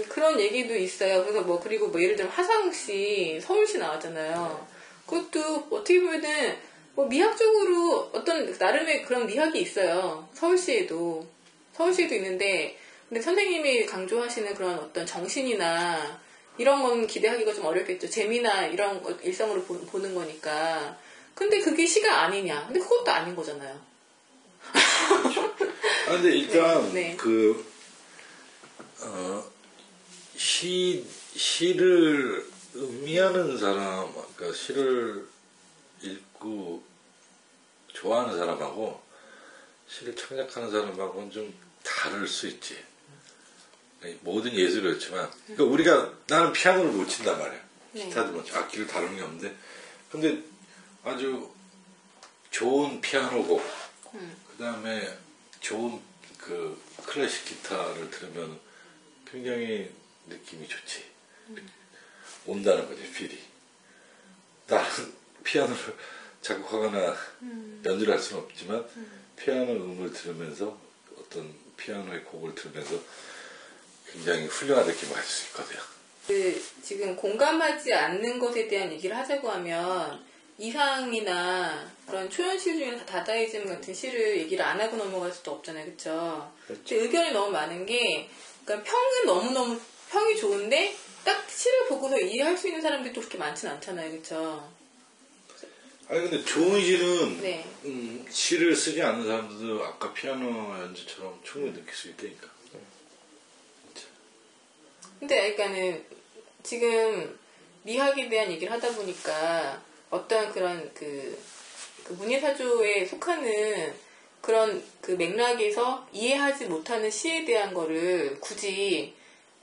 B: 그런 얘기도 있어요. 그래서 뭐, 그리고 뭐 예를 들면 하상욱 씨, 서울시 나왔잖아요. 그것도 어떻게 보면은, 뭐 미학적으로 어떤 나름의 그런 미학이 있어요. 서울시에도. 서울시에도 있는데, 근데 선생님이 강조하시는 그런 어떤 정신이나 이런 건 기대하기가 좀 어렵겠죠. 재미나 이런 거 일상으로 보, 보는 거니까. 근데 그게 시가 아니냐. 근데 그것도 아닌 거잖아요. [laughs]
C: 아, 근데 일단
B: 네, 네.
C: 그 어, 시 시를 음미하는 사람, 그러니까 시를 읽고 좋아하는 사람하고 시를 창작하는 사람하고는 좀 다를 수 있지. 모든 예술이 그렇지만, 그러니까 우리가 나는 피아노를 못 친단 말이야.
B: 네.
C: 기타도 못 쳐. 악기를 다루는 게 없는데, 근데 아주 좋은 피아노곡,
B: 음.
C: 그 다음에 좋은 그 클래식 기타를 들으면 굉장히 느낌이 좋지. 온다는 거지, 필이. 나는 피아노를 작곡하거나 연주를 할 수는 없지만, 피아노 음을 들으면서 어떤 피아노의 곡을 들으면서 굉장히 훌륭한 느낌을 가질 수 있거든.
B: 그 지금 공감하지 않는 것에 대한 얘기를 하자고 하면 이상이나 그런 초연실 중에 다다이즘 같은 시를 얘기를 안 하고 넘어갈 수도 없잖아요, 그렇죠?
D: 그렇죠.
B: 의견이 너무 많은 게 그러니까 평은 너무 너무 평이 좋은데 딱 시를 보고서 이해할 수 있는 사람들이 또 그렇게 많지는 않잖아요, 그렇죠?
C: 아니 근데 좋은 시는
B: 네.
C: 음, 시를 쓰지 않는 사람들도 아까 피아노 연주처럼 충분히 느낄 수 있다니까.
B: 근데 그러니까는 지금 미학에 대한 얘기를 하다 보니까 어떤 그런 그, 그 문예사조에 속하는 그런 그 맥락에서 이해하지 못하는 시에 대한 거를 굳이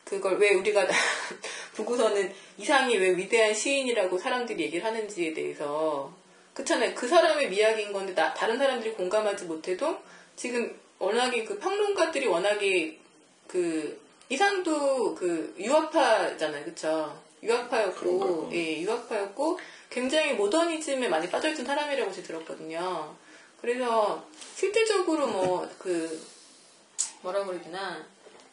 B: 그걸 왜 우리가 [laughs] 보고서는 이상이 왜 위대한 시인이라고 사람들이 얘기를 하는지에 대해서 그렇잖아요. 그 사람의 미학인 건데 나, 다른 사람들이 공감하지 못해도 지금 워낙에 그 평론가들이 워낙에 그 이상도 그 유학파잖아요, 그쵸? 유학파였고,
C: 그런가?
B: 예, 유학파였고 굉장히 모더니즘에 많이 빠져있던 사람이라고 제가 들었거든요. 그래서 실질적으로 뭐 그 뭐라고 그래야 되나?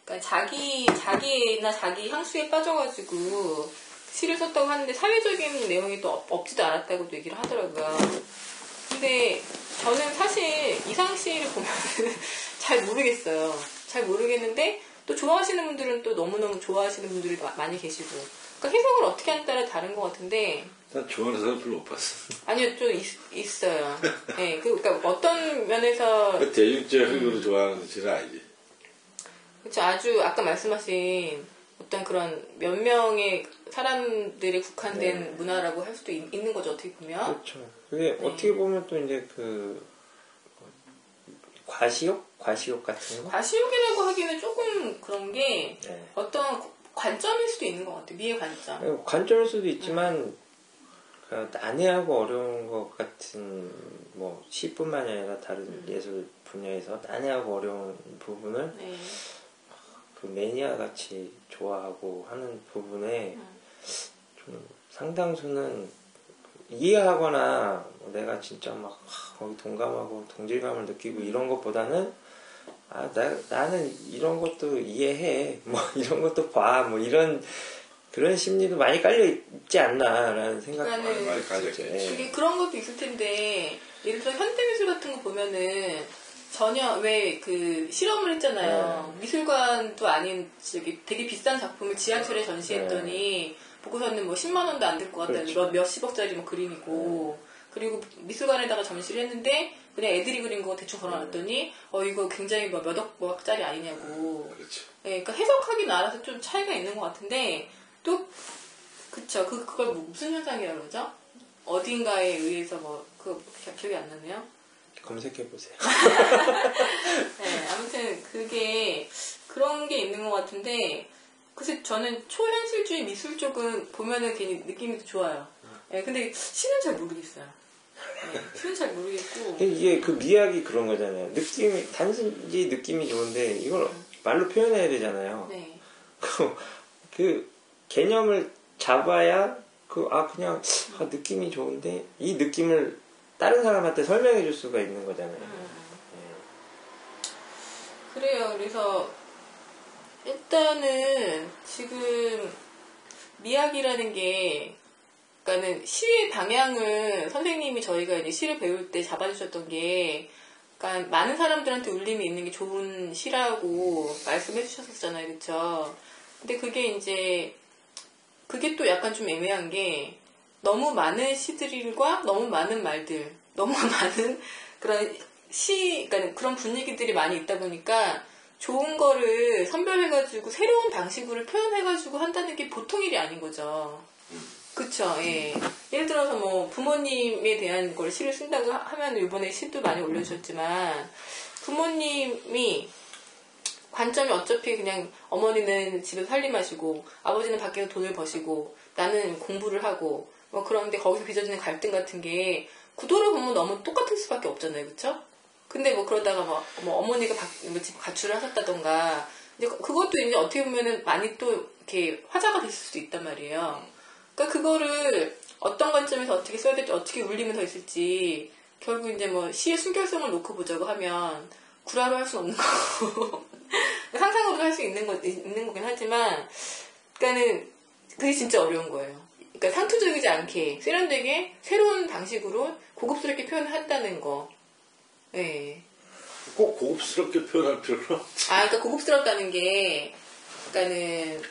B: 그러니까 자기 자기나 자기 향수에 빠져가지고 시를 썼다고 하는데 사회적인 내용이 또 없- 없지도 않았다고도 얘기를 하더라고요. 근데 저는 사실 이상 씨를 보면 [laughs] 잘 모르겠어요. 잘 모르겠는데 또 좋아하시는 분들은 또 너무너무 좋아하시는 분들이 마- 많이 계시고. 그러니까 해석을 어떻게 하는 따라 다른 것 같은데
C: 난 좋아하는 사람 별로 못 봤어.
B: 아니요 좀 있, 어요 네, [laughs] 그, 그러니까 어떤 면에서
C: 그 대중적으로 좋아하는 시는 아니지.
B: 그렇죠. 아주 아까 말씀하신 어떤 그런 몇 명의 사람들이 국한된 문화라고 할 수도 있, 는 거죠 어떻게 보면.
D: 그렇죠. 그게 어떻게 보면 또 이제 그 과시욕? 과시욕 같은 거?
B: 과시욕이라고 하기는 조금 그런 게
D: 네.
B: 어떤 관점일 수도 있는 것 같아요. 미의 관점.
D: 관점일 수도 있지만 그 난해하고 어려운 것 같은 뭐 시뿐만이 아니라 다른 예술 분야에서 난해하고 어려운 부분을
B: 네.
D: 그 매니아 같이 좋아하고 하는 부분에 좀 상당수는 이해하거나 뭐 내가 진짜 막 하, 거기 동감하고 동질감을 느끼고 이런 것보다는 아, 나, 나는 이런 것도 이해해. 뭐 [laughs] 이런 것도 봐. 뭐 이런 그런 심리도 많이 깔려 있지 않나라는 생각이
B: 그러니까는
C: 많이 많이 가져
D: 들죠.
C: 있겠지.
D: 예.
B: 그게 그런 것도 있을 텐데 예를 들어 현대미술 같은 거 보면은 전혀 왜 그 실험을 했잖아요. 미술관도 아닌 저기 되게 비싼 작품을 지하철에 전시했더니 보고서는 뭐 10만 원도 안 될 것 같다는
D: 그렇죠.
B: 몇, 몇십억짜리 뭐 그림이고 그리고 미술관에다가 전시를 했는데 그냥 애들이 그린 거 대충 걸어놨더니 어 이거 굉장히 뭐 몇억 뭐억짜리 아니냐고
C: 그렇지.
B: 예, 그러니까 해석하기 나라서 좀 차이가 있는 것 같은데 또 그쵸 그 그걸 뭐 무슨 현상이라고 그러죠? 어딘가에 의해서 뭐 그거 기억이 안 나네요.
D: 검색해 보세요. [laughs]
B: 네, 아무튼 그게 그런 게 있는 것 같은데 그래서 저는 초현실주의 미술 쪽은 보면은 괜히 느낌이 더 좋아요. 예, 근데 시는 잘 모르겠어요. 예, 시는 잘 모르겠고.
D: 이게 그 미학이 그런 거잖아요. 느낌이 단순히 느낌이 좋은데 이걸 말로 표현해야 되잖아요.
B: 네.
D: 그, 그 개념을 잡아야 그 아 그냥 아, 느낌이 좋은데 이 느낌을 다른 사람한테 설명해 줄 수가 있는 거잖아요.
B: 그래요. 그래서 일단은 지금 미학이라는 게 그러니까는 시의 방향을 선생님이 저희가 이제 시를 배울 때 잡아주셨던 게 그러니까 많은 사람들한테 울림이 있는 게 좋은 시라고 말씀해 주셨었잖아요. 그렇죠? 근데 그게 이제 그게 또 약간 좀 애매한 게 너무 많은 시들과 너무 많은 말들, 너무 [laughs] 많은 그런 시, 그러니까 그런 분위기들이 많이 있다 보니까 좋은 거를 선별해가지고 새로운 방식으로 표현해가지고 한다는 게 보통 일이 아닌 거죠. 그쵸, 예. 예를 들어서 뭐 부모님에 대한 걸 시를 쓴다고 하- 하면 이번에 시도 많이 올려주셨지만 부모님이 관점이 어차피 그냥 어머니는 집에서 살림하시고 아버지는 밖에서 돈을 버시고 나는 공부를 하고 뭐 그런데 거기서 빚어지는 갈등 같은 게 구도로 보면 너무 똑같을 수밖에 없잖아요, 그렇죠? 근데 뭐 그러다가 뭐, 뭐 어머니가 박- 뭐집 가출을 하셨다던가 이제 그것도 이제 어떻게 보면은 많이 또 이렇게 화자가 됐을 수도 있단 말이에요. 그러니까 그거를 어떤 관점에서 어떻게 써야 될지 어떻게 울리면 더 있을지 결국 이제 뭐 시의 순결성을 놓고 보자고 하면 구라로 할 수는 없는 거고 [laughs] [laughs] 상상으로 할수 있는 거 있는 거긴 하지만 그러니까는 그게 진짜 어려운 거예요. 그러니까 상투적이지 않게 세련되게 새로운 방식으로 고급스럽게 표현한다는 거. 예.
C: 꼭 고급스럽게 표현할 필요는 없지.
B: 아, 그러니까 고급스럽다는 게, 그러니까는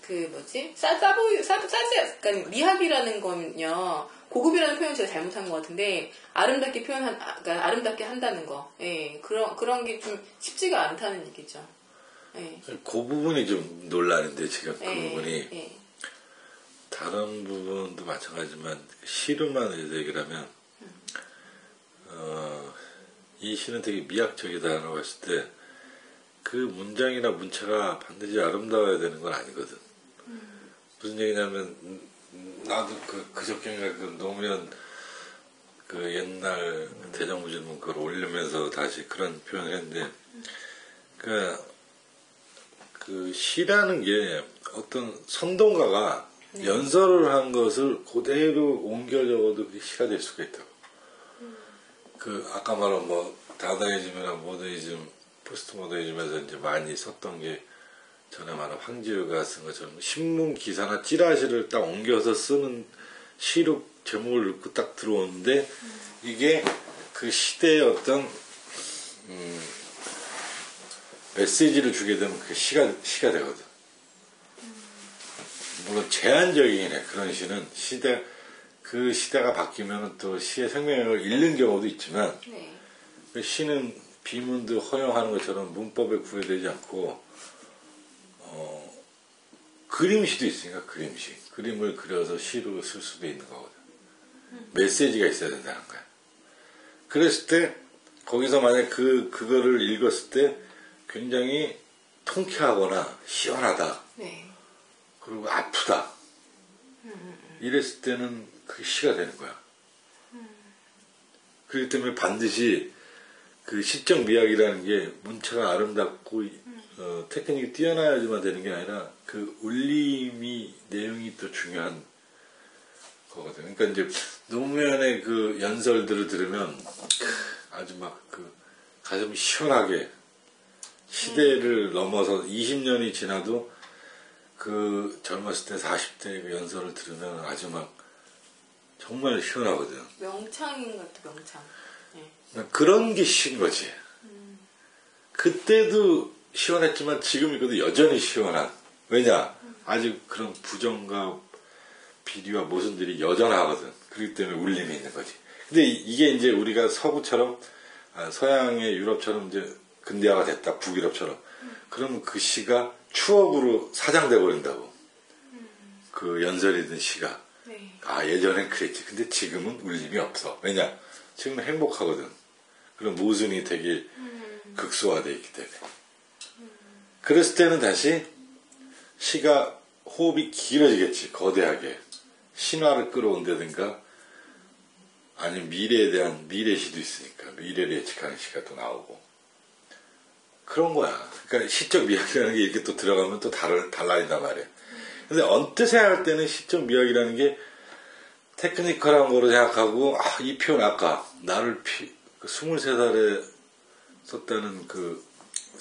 B: 그 뭐지? 싸, 싸 보이, 싸, 싸지, 그러니까 미학이라는 거는요, 고급이라는 표현 제가 잘못한 것 같은데, 아름답게 표현한, 아, 그러니까 아름답게 한다는 거. 예, 그런, 그런 게 좀 쉽지가 않다는 얘기죠. 예.
C: 그 부분이 좀 논란인데 지금 그
B: 예,
C: 부분이
B: 예.
C: 다른 부분도 마찬가지지만 시로만 해서 얘기를 하면 어, 이 시는 되게 미학적이다라고 했을 때 그 문장이나 문체가 반드시 아름다워야 되는 건 아니거든. 무슨 얘기냐면 음, 나도 그 그저께인가 그 노무현 그 옛날 대정부 질문 그걸 올리면서 다시 그런 표현을 했는데 그, 그 시라는 게 어떤 선동가가 연설을 한 것을 그대로 옮겨 적어도 그게 시가 될 수가 있다고. 그 아까 말한 뭐 다다이즘이나 모더니즘, 포스트 모더니즘에서 이제 많이 썼던 게 전에 말한 황지우가 쓴 것처럼 신문 기사나 찌라시를 딱 옮겨서 쓰는 시로 제목을 넣고 딱 들어오는데 이게 그 시대의 어떤 음, 메시지를 주게 되면 그 시가 시가 되거든. 물론 제한적이긴 해. 그런 시는 시대 그 시대가 바뀌면 또 시의 생명력을 잃는 경우도 있지만
B: 네.
C: 그 시는 비문도 허용하는 것처럼 문법에 구애되지 않고 어, 그림시도 있으니까 그림시. 그림을 그려서 시로 쓸 수도 있는 거거든. 메시지가 있어야 된다는 거야. 그랬을 때 거기서 만약 그 그거를 읽었을 때 굉장히 통쾌하거나 시원하다.
B: 네.
C: 그리고 아프다. 이랬을 때는 그게 시가 되는 거야. 그렇기 때문에 반드시 그 시적 미학이라는 게 문체가 아름답고 어, 테크닉이 뛰어나야지만 되는 게 아니라 그 울림이 내용이 또 중요한 거거든. 그러니까 이제 노무현의 그 연설들을 들으면 아주 막 그 가슴이 시원하게 시대를 넘어서 20년이 지나도 그 젊었을 때 40대 그 연설을 들으면 아주 막 정말 시원하거든.
B: 명창인 것 같아, 명창. 예.
C: 그런 게 시인 거지. 그때도 시원했지만 지금 이것도 여전히 시원한. 왜냐? 아직 그런 부정과 비리와 모순들이 여전하거든. 그렇기 때문에 울림이 있는 거지. 근데 이- 이게 이제 우리가 서구처럼, 아, 서양의 유럽처럼 이제 근대화가 됐다. 북유럽처럼. 그러면 그 시가 추억으로 사장돼 버린다고. 그 연설이든 시가.
B: 네.
C: 아 예전엔 그랬지 근데 지금은 울림이 없어 왜냐 지금은 행복하거든 그런 모순이 되게 극소화되어 있기 때문에 그랬을 때는 다시 시가 호흡이 길어지겠지 거대하게 신화를 끌어온다든가 아니면 미래에 대한 미래시도 있으니까 미래를 예측하는 시가 또 나오고 그런 거야. 그러니까 시적 미학이라는 게 이렇게 또 들어가면 또 다를, 달라진단 말이야. 근데 언뜻 생각할 때는 시적 미학이라는 게 테크니컬한 거로 생각하고 아, 이 표현 아까 나를 피, 그 23살에 썼다는 그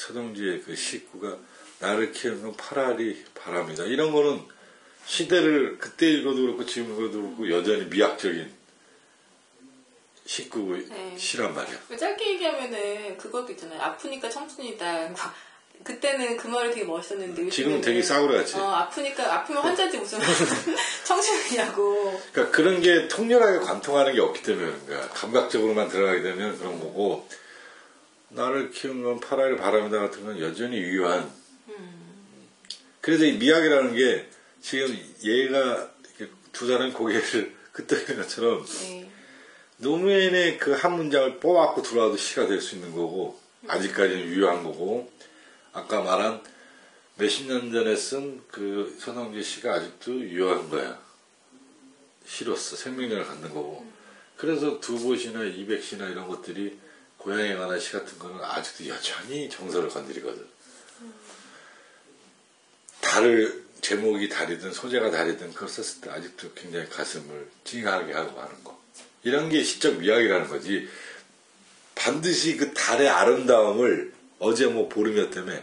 C: 서동지의 그 시구가 나를 키우는 파라리 바람이다. 이런 거는 시대를 그때 읽어도 그렇고 지금 읽어도 그렇고 여전히 미학적인 식구
B: 네.
C: 시란 말이야.
B: 짧게 얘기하면은 그것도 있잖아요. 아프니까 청춘이다. [laughs] 그때는 그 말이 되게 멋있었는데
C: 지금은
B: 요즘에는
C: 되게 싸구려같이.
B: 어, 아프니까 아프면 환자지 무슨 [laughs] 청춘이냐고.
C: 그러니까 그런 게 통렬하게 관통하는 게 없기 때문에 그런가. 감각적으로만 들어가게 되면 그런 거고 나를 키우는 건 파라리 바람이다 같은 건 여전히 유효한. 그래서 이 미학이라는 게 지금 얘가 두 사람이 고개를 [laughs] 끄덕이는 것처럼
B: 네.
C: 노무현의 그 한 문장을 뽑아갖고 들어와도 시가 될 수 있는 거고 아직까지는 유효한 거고 아까 말한 몇십 년 전에 쓴 그 손흥재 씨가 아직도 유효한 거야. 시로서 생명력을 갖는 거고. 그래서 두보시나 이백시나 이런 것들이 고향에 관한 시 같은 거는 아직도 여전히 정서를 건드리거든 다를 제목이 다르든 소재가 다르든 그걸 썼을 때 아직도 굉장히 가슴을 찡하게 하고 하는 거 이런 게 시적 미학이라는 거지. 반드시 그 달의 아름다움을 어제 뭐 보름이었다며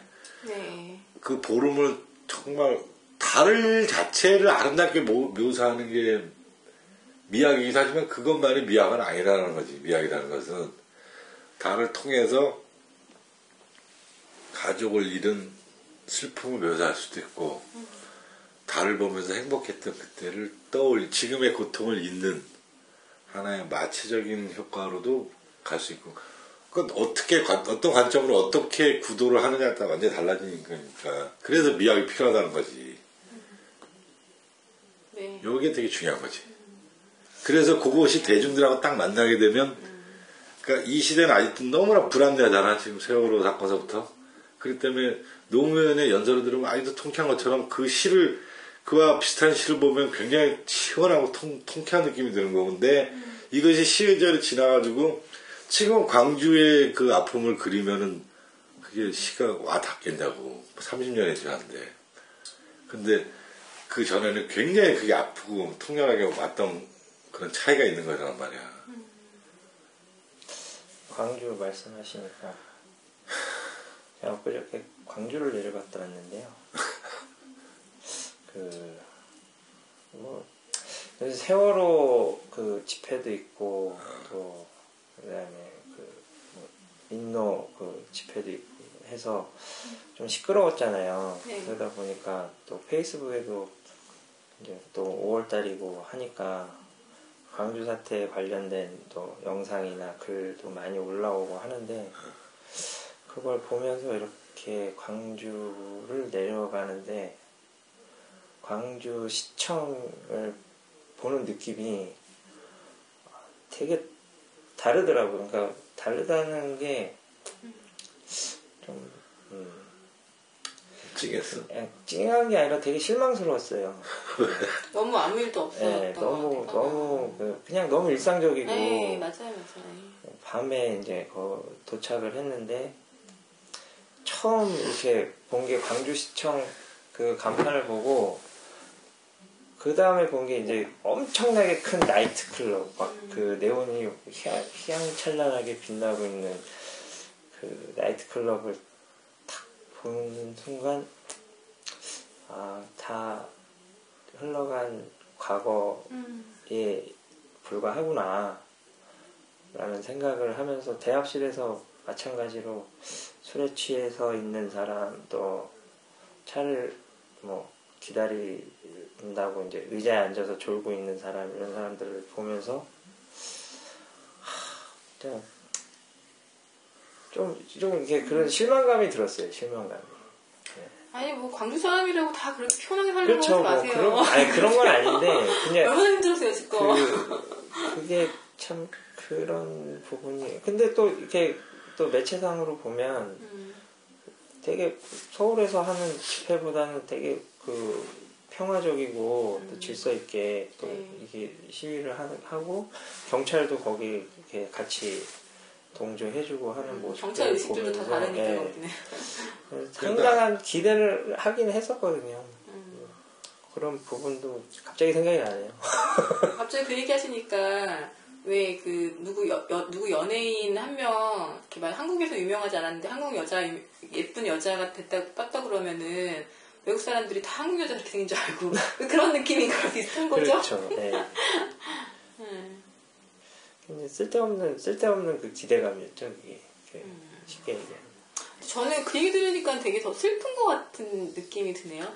B: 네.
C: 그 보름을 정말 달 자체를 아름답게 모- 묘사하는 게 미학이긴 하지만 그것만이 미학은 아니라는 거지. 미학이라는 것은 달을 통해서 가족을 잃은 슬픔을 묘사할 수도 있고 달을 보면서 행복했던 그때를 떠올리 지금의 고통을 잊는 하나의 마취적인 효과로도 갈 수 있고 그건 어떻게 관- 어떤 관점으로 어떻게 구도를 하느냐에 따라 완전히 달라지는 거니까. 그래서 미학이 필요하다는 거지.
B: 네.
C: 요게 되게 중요한 거지. 그래서 그것이 대중들하고 딱 만나게 되면 그러니까 이 시대는 아직도 너무나 불안대하잖아 지금 세월호 사건서부터. 그렇기 때문에 노무현의 연설을 들으면 아직도 통쾌한 것처럼 그 시를 그와 비슷한 시를 보면 굉장히 시원하고 통, 통쾌한 느낌이 드는 거근데 이것이 시의절이 지나가지고 지금 광주의 그 아픔을 그리면은 그게 시가 와 닿겠냐고. 30년이 지났는데. 근데 그 전에는 굉장히 그게 아프고 통렬하게 왔던 그런 차이가 있는 거란 말이야
D: 광주 말씀하시니까 제가 엊그저께 광주를 내려갔다 왔는데요. 그, 뭐, 세월호 그 집회도 있고, 또, 그 다음에 그, 뭐, 민노 그 집회도 있고 해서 좀 시끄러웠잖아요.
B: 네.
D: 그러다 보니까 또 페이스북에도 이제 또 5월달이고 하니까 광주 사태에 관련된 또 영상이나 글도 많이 올라오고 하는데 그걸 보면서 이렇게 광주를 내려가는데 광주 시청을 보는 느낌이 되게 다르더라고요. 그러니까 다르다는 게 좀, 음,
C: 찡했어
D: 그냥 찡한 게 아니라 되게 실망스러웠어요. [laughs]
B: 너무 아무 일도 없었던
D: 네,
B: 것
D: 너무. 너무, 그, 그냥 너무 일상적이고,
B: 네, 맞아요, 맞아요.
D: 밤에 이제 거 도착을 했는데, 처음 이렇게 본 게 광주시청 그 간판을 보고, 그 다음에 본 게 이제 엄청나게 큰 나이트 클럽, 막 그 네온이 휘황, 휘황찬란하게 빛나고 있는 그 나이트 클럽을 탁 보는 순간, 아, 다 흘러간 과거에
B: 음.
D: 불과하구나. 라는 생각을 하면서 대합실에서 마찬가지로 술에 취해서 있는 사람 또 차를 뭐 기다린다고 이제 의자에 앉아서 졸고 있는 사람 이런 사람들을 보면서 하, 좀, 좀, 좀 이렇게 그런 실망감이 들었어요. 실망감이.
B: 아니 뭐 광주 사람이라고 다 그렇게 편하게 살려고
D: 그렇죠.
B: 하지
D: 뭐
B: 마세요.
D: 그런 아니 그런 건 아닌데 그냥
B: 얼마나 힘들었어요 지금.
D: 그, 그게 참 그런 부분이. 근데 또 이렇게 또 매체상으로 보면
B: 음.
D: 되게 서울에서 하는 집회보다는 되게 그 평화적이고 또 질서 있게 또
B: 네.
D: 이게 시위를 하, 하고 경찰도 거기 이렇게 같이 동조해주고 하는 모습
B: 경찰 의식들도 다 다르니까 거기는.
D: 상당한 기대를 하긴 했었거든요.
B: 음.
D: 그런 부분도 갑자기 생각이 나네요. [laughs]
B: 갑자기 그 얘기 하시니까 왜 그 누구 여, 여- 누구 연예인 한 명 이렇게 막 한국에서 유명하지 않았는데 한국 여자 유- 예쁜 여자가 됐다 떴다 그러면은 외국 사람들이 다 한국 여자 이렇게 생긴 줄 알고 [laughs] 그런 느낌인 거랑 비슷한 거죠?
D: 그렇죠. 네. [laughs]
B: 음.
D: 쓸데없는 쓸데없는 그 기대감이었죠. 이게 이렇게 쉽게 얘기하면.
B: 저는 그 얘기 들으니까 되게 더 슬픈 것 같은 느낌이 드네요.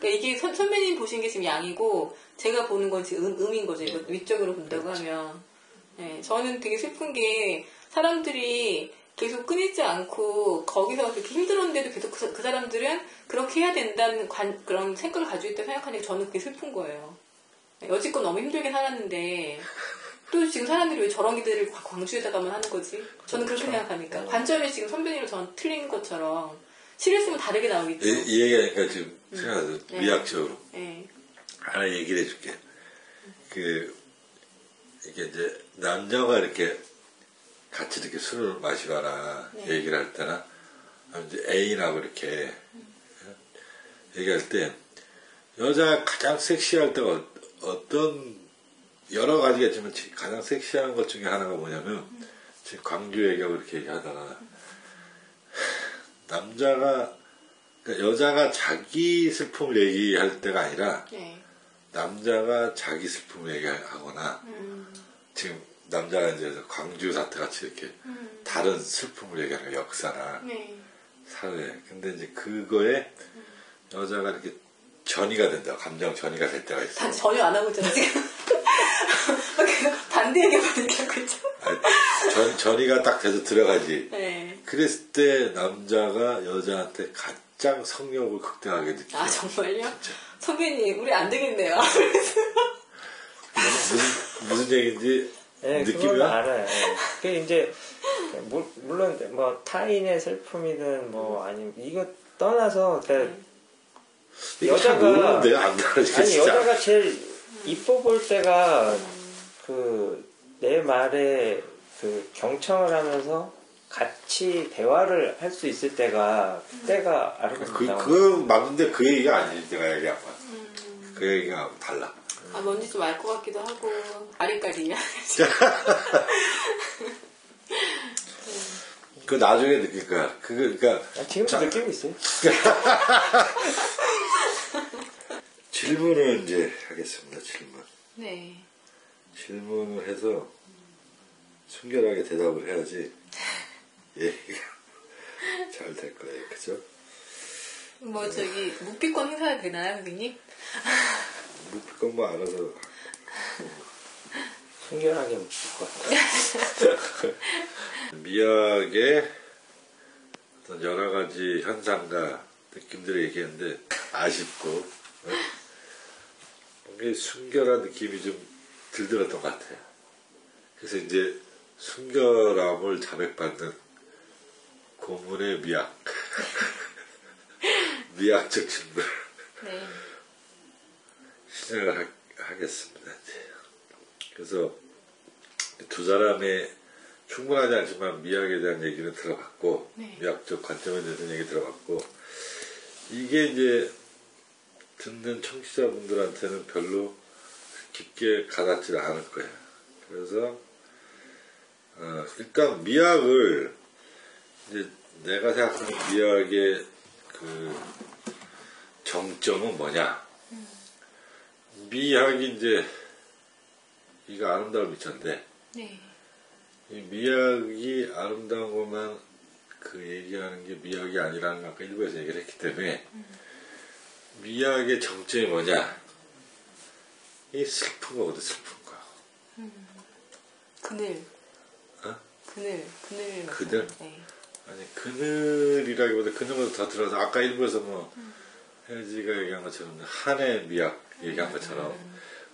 B: 그러니까 이게 선, 선배님 보신 게 지금 양이고 제가 보는 건 지금 음, 음인 거죠. 이거 위쪽으로 본다고 하면. 네, 저는 되게 슬픈 게 사람들이 계속 끊이지 않고 거기서 그렇게 힘들었는데도 계속 그, 그 사람들은 그렇게 해야 된다는 관- 그런 생각을 가지고 있다고 생각하니까 저는 그게 슬픈 거예요. 네, 여지껏 너무 힘들게 살았는데 또 지금 사람들이 왜 저런 기대를 광- 광주에다가만 하는 거지? 저는 그렇게
D: 그렇죠.
B: 생각하니까 관점이 지금 선배님이랑 저는 틀린 것처럼 실했으면 다르게 나오겠죠.
C: 이, 이 얘기하니까 지금 생각나서
B: 네.
C: 미학적으로
B: 네.
C: 하나 얘기를 해줄게. 그 이게 이제 남자가 이렇게 같이 이렇게 술을 마시거나
B: 네.
C: 얘기를 할 때나 이제 애인하고 이렇게 얘기할 때 여자 가장 섹시할 때가 어- 어떤 여러 가지가 있지만 지- 가장 섹시한 것 중에 하나가 뭐냐면 지금 광주 얘기하고 이렇게 얘기하다가 남자가 그러니까 여자가 자기 슬픔을 얘기할 때가 아니라
B: 네.
C: 남자가 자기 슬픔을 얘기하거나
B: 음.
C: 지금 남자가 이제 광주 사태 같이 이렇게
B: 음.
C: 다른 슬픔을 얘기하는 역사나
B: 네.
C: 사회. 근데 이제 그거에 여자가 이렇게 전이가 된다. 감정 전이가 될 때가 있어.
B: 다 전혀 안 하고 있잖아, 지금. 그 반대 얘기만 얘기하고 있죠.
C: 전, 전이가 딱 돼서 들어가지.
B: 네.
C: 그랬을 때 남자가 여자한테 가장 성욕을 극대하게 느껴.
B: 아, 정말요?
C: 진짜.
B: 선배님, 우리 안 되겠네요.
C: 무슨, 무슨 얘기인지
D: 네, 그건
C: 느낌이야?
D: 알아요. 네. 그 이제 물- 물론 뭐 타인의 슬픔이든 뭐 아니면 이거 떠나서 그러니까
C: 잘
D: 여자가-
C: 모르는데
D: 아니. 여자가 제일 이뻐 볼 때가 그 내 말에 그 경청을 하면서 같이 대화를 할 수 있을 때가 때가
C: 그,
D: 아름답다.
C: 그 맞는데 그 얘기가 아니지 내가 얘기한 건. 그 얘기가 달라.
B: 아, 뭔지 좀 알 것 같기도 하고, 아리까리야. [laughs]
C: 그 나중에 느낄 거야. 그거 그러니까
D: 아, 지금도
C: 자,
D: 느끼고 있어요. [laughs]
C: 질문을 이제 하겠습니다. 질문.
B: 네.
C: 질문을 해서 순결하게 대답을 해야지 얘기가 [laughs] 잘 될 거예요. 그죠?
B: 뭐, 저기, 묵비권 행사가 되나요, 선배님? [laughs]
C: 묵힐 건뭐 알아서
D: 순결하게 것 같아요. [laughs]
C: 미학의 어떤 여러 가지 현상과 느낌들을 얘기했는데 아쉽고 어? 뭔가 순결한 느낌이 좀 들들었던 것 같아요. 그래서 이제 순결함을 자백받는 고문의 미학 [laughs] 미학적 질문
B: 네.
C: 시작을 하, 하겠습니다. 이제. 그래서 두 사람의 충분하지 않지만 미학에 대한 얘기는 들어봤고
B: 네.
C: 미학적 관점에 대해서 얘기 들어봤고 이게 이제 듣는 청취자분들한테는 별로 깊게 가닿지 않을 거예요. 그래서 어, 일단 미학을 이제 내가 생각하는 미학의 그 정점은 뭐냐? 미학이 이제 이거 아름다움 있잖데
B: 네.
C: 이 미학이 아름다운 것만 그 얘기하는 게 미학이 아니라는 걸 아까 일부에서 얘기를 했기 때문에 미학의 정점이 뭐냐? 이 슬픈 거거든 슬픈 거.
B: 그늘.
C: 어?
B: 그늘. 그늘.
C: 그늘?
B: 네.
C: 아니 그늘이라기보다 그늘보다 더 들어서 아까 일부에서 뭐 혜지가 얘기한 것처럼 한의 미학 얘기한 것처럼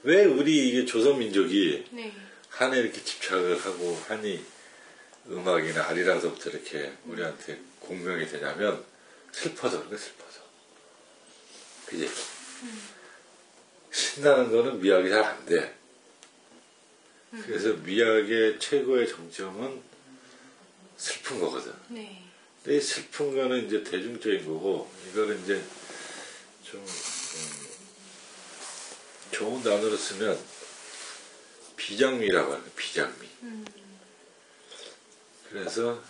C: 왜 우리 이게 조선 민족이
B: 네.
C: 한에 이렇게 집착을 하고 한이 음악이나 아리랑서부터 이렇게 우리한테 공명이 되냐면 슬퍼져, 그게 슬퍼져. 그지? 신나는 거는 미학이 잘 안 돼. 그래서 미학의 최고의 정점은 슬픈 거거든.
B: 네.
C: 근데 이 슬픈 거는 이제 대중적인 거고, 이거는 이제 좀, 음, 좋은 단어로 쓰면 비장미라고 하는 비장미. 그래서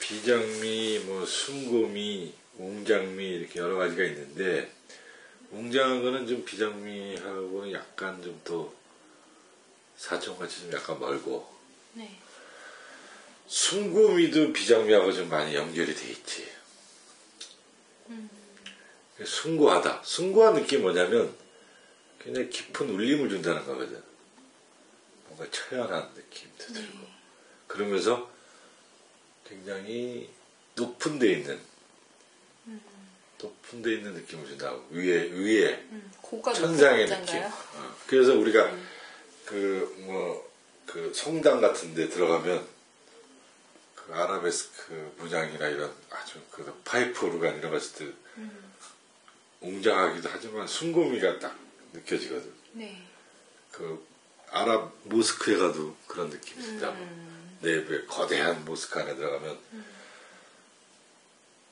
C: 비장미, 뭐 순고미, 웅장미 이렇게 여러 가지가 있는데 웅장한 거는 좀 비장미하고는 약간 좀 더 사정같이 좀 약간 멀고
B: 네.
C: 순고미도 비장미하고 좀 많이 연결이 돼 있지. 숭고하다. 숭고한 느낌이 뭐냐면 굉장히 깊은 울림을 준다는 거거든. 뭔가 처연한 느낌도 들고. 그러면서 굉장히 높은 데 있는 높은 데 있는 느낌을 준다고. 위에, 위에.
B: 음, 높은
C: 느낌. 어. 그래서 우리가 그 뭐 그 성당 같은 데 들어가면 그 아라베스크 문양이나 이런 아주 그 파이프 오르간 이런 거 했을 때 웅장하기도 하지만 순고미가 딱 느껴지거든.
B: 네.
C: 그 아랍 모스크에 가도 그런 느낌이 든다고. 내부에 거대한 모스크 안에 들어가면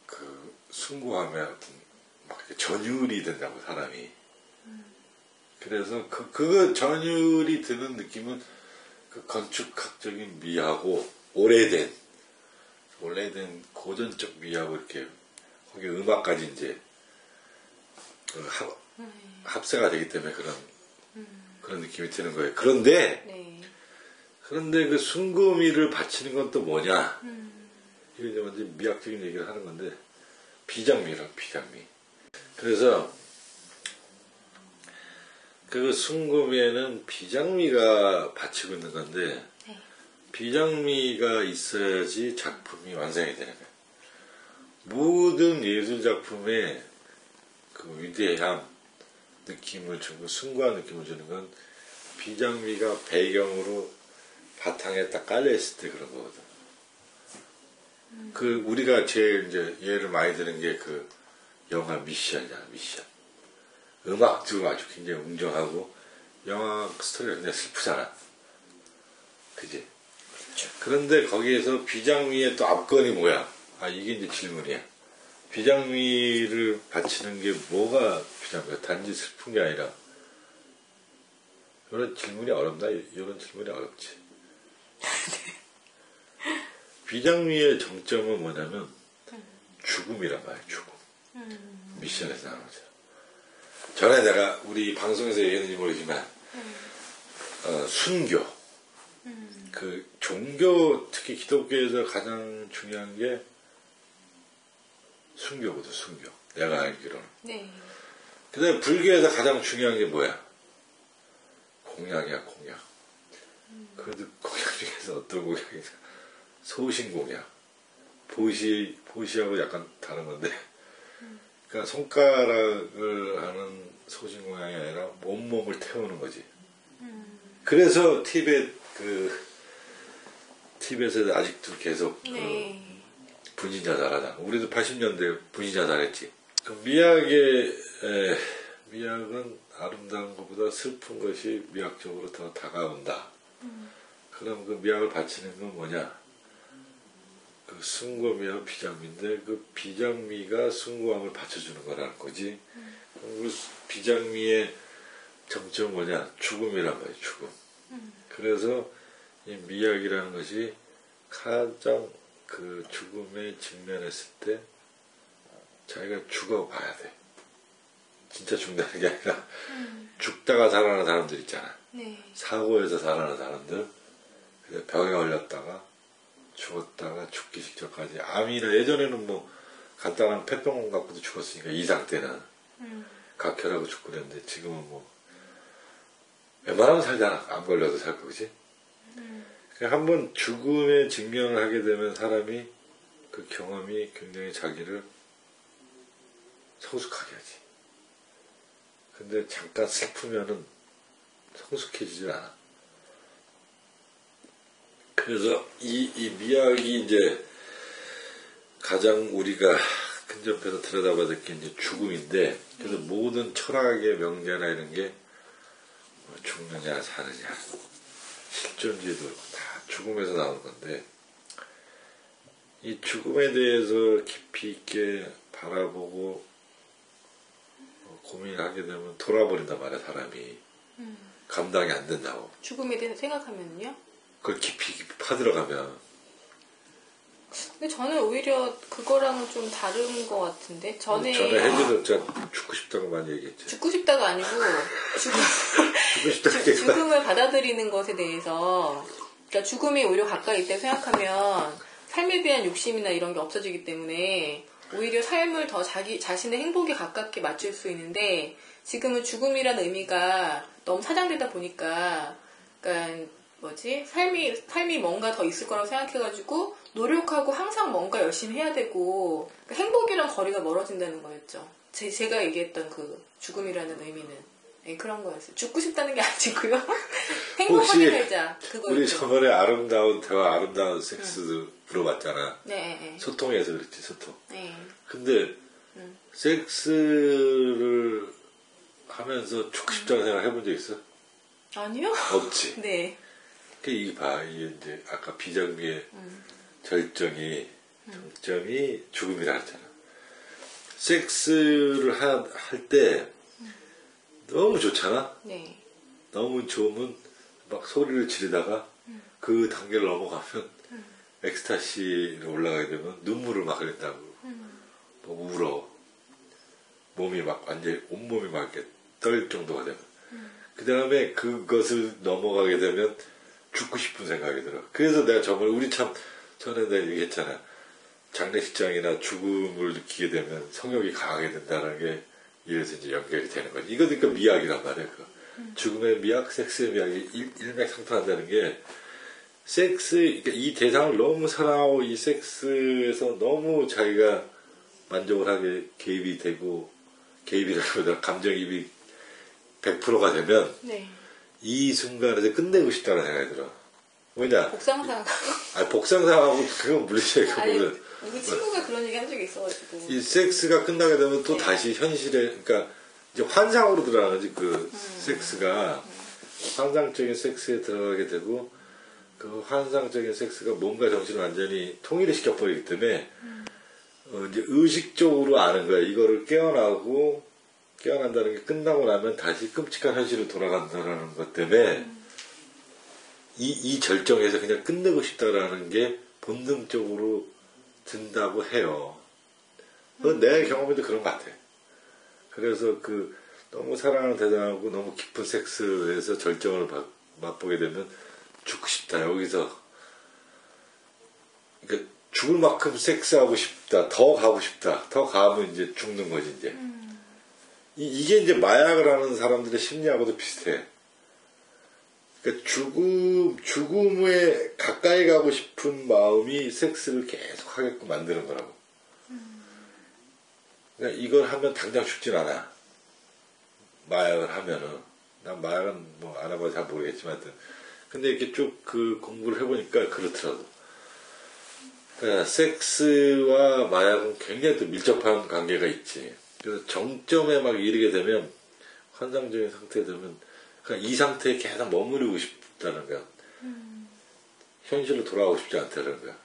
C: 그 숭고함에 어떤 막 전율이 된다고 사람이. 그래서 그 그거 전율이 드는 느낌은 그 건축학적인 미하고 오래된 오래된 고전적 미하고 이렇게 거기 음악까지 이제 그 합, 합세가 되기 때문에 그런 그런 느낌이 드는 거예요. 그런데
B: 네.
C: 그런데 그 순금이를 바치는 건 또 뭐냐? 이게 이제 완전 미학적인 얘기를 하는 건데 비장미라 비장미. 그래서 그 순금에는 비장미가 바치고 있는 건데
B: 네.
C: 비장미가 있어야지 작품이 완성이 되는 거예요. 모든 예술 작품에 그 위대함 느낌을 주고 숭고한 느낌을 주는 건 비장미가 배경으로 바탕에 딱 깔려 있을 때 그런 거거든. 그 우리가 제일 이제 예를 많이 드는 게 그 영화 미션이잖아 미션. 음악도 아주 굉장히 웅장하고 영화 스토리가 굉장히 슬프잖아. 그지? 그런데 거기에서 비장미의 또 앞건이 뭐야? 아 이게 이제 질문이야. 비장미를 바치는 게 뭐가 비장미야? 단지 슬픈 게 아니라 이런 질문이 어렵나? 이런 질문이 어렵지. [laughs] 비장미의 정점은 뭐냐면 죽음이란 말이야, 죽음. 미션에서 나오는 거죠. 전에 내가 우리 방송에서 얘기했는지 모르지만, 어, 순교. 그 종교, 특히 기독교에서 가장 중요한 게 순교거든, 순교. 내가 알기로는.
B: 네.
C: 그 다음에 불교에서 가장 중요한 게 뭐야? 공약이야, 공약. 그래도 공약 중에서 어떤 공약이냐? 소신 공약. 보시, 보시하고 약간 다른 건데. 그러니까 손가락을 하는 소신 공약이 아니라 온몸을 태우는 거지. 그래서 티벳 그, 티벳에서 아직도 계속 그
B: 네.
C: 분신자살하잖아. 우리도 80년대 분신자살했지. 그 미학의 에, 미학은 아름다운 것보다 슬픈 것이 미학적으로 더 다가온다. 그럼 그 미학을 바치는 건 뭐냐? 그 순고미와 비장미인데 그 비장미가 순고함을 받쳐주는 거라는 거지. 그럼 그 비장미의 정점은 뭐냐? 죽음이란 말이야, 죽음. 그래서 이 미학이라는 것이 가장 그 죽음에 직면했을 때 자기가 죽어 봐야 돼. 진짜 죽는다는 게 아니라 죽다가 살아나는 사람들 있잖아.
B: 네.
C: 사고에서 살아나는 사람들. 그래서 병에 걸렸다가 죽었다가 죽기 직전까지 암이나 예전에는 뭐 간단한 폐병 갖고도 죽었으니까 이상 때는 각혈하고 죽고 그랬는데 지금은 뭐 웬만하면 살잖아. 암 걸려도 살고 그지? 한번 죽음에 직면을 하게 되면 사람이 그 경험이 굉장히 자기를 성숙하게 하지. 근데 잠깐 슬프면은 성숙해지질 않아. 그래서 이, 이 미학이 이제 가장 우리가 근접해서 들여다봐야 될 게 이제 죽음인데 그래서 모든 철학의 명제나 이런 게뭐 죽느냐 사느냐 그렇고 다 죽음에서 나오는 건데 이 죽음에 대해서 깊이 있게 바라보고 어, 고민하게 되면 돌아버린단 말이야 사람이. 감당이 안 된다고.
B: 죽음에 대해서 생각하면요.
C: 그걸 깊이 깊이 파들어가면.
B: 근데 저는 오히려 그거랑은 좀 다른 것 같은데? 전에
C: 전에 혜지도 제가 죽고 싶다고 많이 얘기했죠.
B: 죽고 싶다가 아니고 죽음, [laughs]
C: 죽고
B: 주-
C: 얘기가
B: 죽음을 받아들이는 것에 대해서. 그러니까 죽음이 오히려 가까이 있다고 생각하면 삶에 대한 욕심이나 이런 게 없어지기 때문에 오히려 삶을 더 자기 자신의 행복에 가깝게 맞출 수 있는데 지금은 죽음이라는 의미가 너무 사장되다 보니까 그러니까 뭐지 삶이 삶이 뭔가 더 있을 거라고 생각해가지고 노력하고 항상 뭔가 열심히 해야 되고 그러니까 행복이랑 거리가 멀어진다는 거였죠. 제, 제가 얘기했던 그 죽음이라는 의미는 네, 그런 거였어요. 죽고 싶다는 게 [laughs] 아니고요. 행복하게 살자. 그거
C: 우리 저번에 아름다운 대화 아름다운 섹스 물어봤잖아
B: 네, 네,
C: 소통해서 그랬지 소통
B: 네.
C: 근데 섹스를 하면서 죽고 싶다는 생각 해본 적 있어?
B: 아니요?
C: 없지 [laughs]
B: 네.
C: 그 이게 봐 이게 이제 아까 비정비의 절정이 정점이 죽음이라 했잖아. 섹스를 할 때 너무 좋잖아?
B: 네.
C: 너무 좋으면 막 소리를 지르다가 그 단계를 넘어가면 엑스타시로 올라가게 되면 눈물을 막 흘린다고. 뭐 울어. 몸이 막 완전히 온몸이 막 이렇게 떨 정도가 되면. 그 다음에 그것을 넘어가게 되면 죽고 싶은 생각이 들어. 그래서 내가 정말 우리 참 전에 내가 얘기했잖아. 장례식장이나 죽음을 느끼게 되면 성욕이 강하게 된다는 게 이래서 이제 연결이 되는 거지. 이거 그러니까 미학이란 말이야 그거. 죽음의 미학, 섹스의 미학이 일, 일맥상통한다는 게 섹스, 그러니까 이 대상을 너무 사랑하고 이 섹스에서 너무 자기가 만족을 하게 개입이 되고 개입이라기보다 감정입이 100%가 되면
B: 네.
C: 이 순간에서 끝내고 싶다는 생각이 들어. 왜냐?
B: 복상상.
C: 아 복상상하고 그건
B: 아니,
C: 거거든.
B: 우리 친구가 그런 얘기 한 적이 있어가지고.
C: 이 섹스가 끝나게 되면 또
B: 네.
C: 다시 현실에, 그러니까 이제 환상으로 들어가는 그 섹스가 환상적인 섹스에 들어가게 되고 그 환상적인 섹스가 몸과 정신을 완전히 통일을 시켜버리기 때문에 어, 이제 의식적으로 아는 거야. 이거를 깨어나고 깨어난다는 게 끝나고 나면 다시 끔찍한 현실로 돌아간다는 것 때문에 이, 이 절정에서 그냥 끝내고 싶다라는 게 본능적으로 든다고 해요. 내 경험에도 그런 것 같아. 그래서 그 너무 사랑하는 대상하고 너무 깊은 섹스에서 절정을 바- 맛보게 되면 죽고 싶다. 여기서 그러니까 죽을 만큼 섹스하고 싶다. 더 가고 싶다. 더 가면 이제 죽는 거지 이제. 이, 게 이제 마약을 하는 사람들의 심리하고도 비슷해. 그러니까 죽음 죽음에 가까이 가고 싶은 마음이 섹스를 계속 하게끔 만드는 거라고. 그러니까 이걸 하면 당장 죽진 않아. 마약을 하면은. 난 마약은 뭐 알아봐서 잘 모르겠지만. 근데 이렇게 쭉 그 공부를 해보니까 그렇더라고. 그러니까 섹스와 마약은 굉장히 또 밀접한 관계가 있지. 그래서 정점에 막 이르게 되면 환상적인 상태에 되면 그냥 이 상태에 계속 머무르고 싶다는 거야. 현실로 돌아가고 싶지 않다는 거야.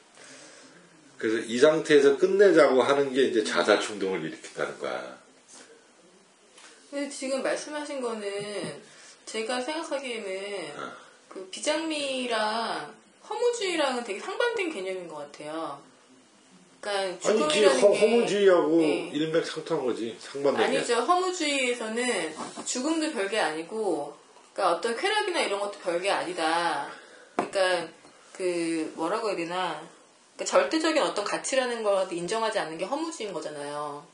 C: 그래서 이 상태에서 끝내자고 하는 게 이제 자살 충동을 일으킨다는 거야.
B: 근데 지금 말씀하신 거는 제가 생각하기에는
C: 어.
B: 그 비장미랑 허무주의랑은 되게 상반된 개념인 것 같아요. 그러니까
C: 아니, 지
B: 죽음이라는
C: 허,
B: 게
C: 허무주의하고
B: 네.
C: 일맥상통한 거지. 상반되게.
B: 아니죠. 허무주의에서는 죽음도 별게 아니고, 그러니까 어떤 쾌락이나 이런 것도 별게 아니다. 그러니까 그 뭐라고 해야 되나? 그러니까 절대적인 어떤 가치라는 걸 인정하지 않는 게 허무주의인 거잖아요.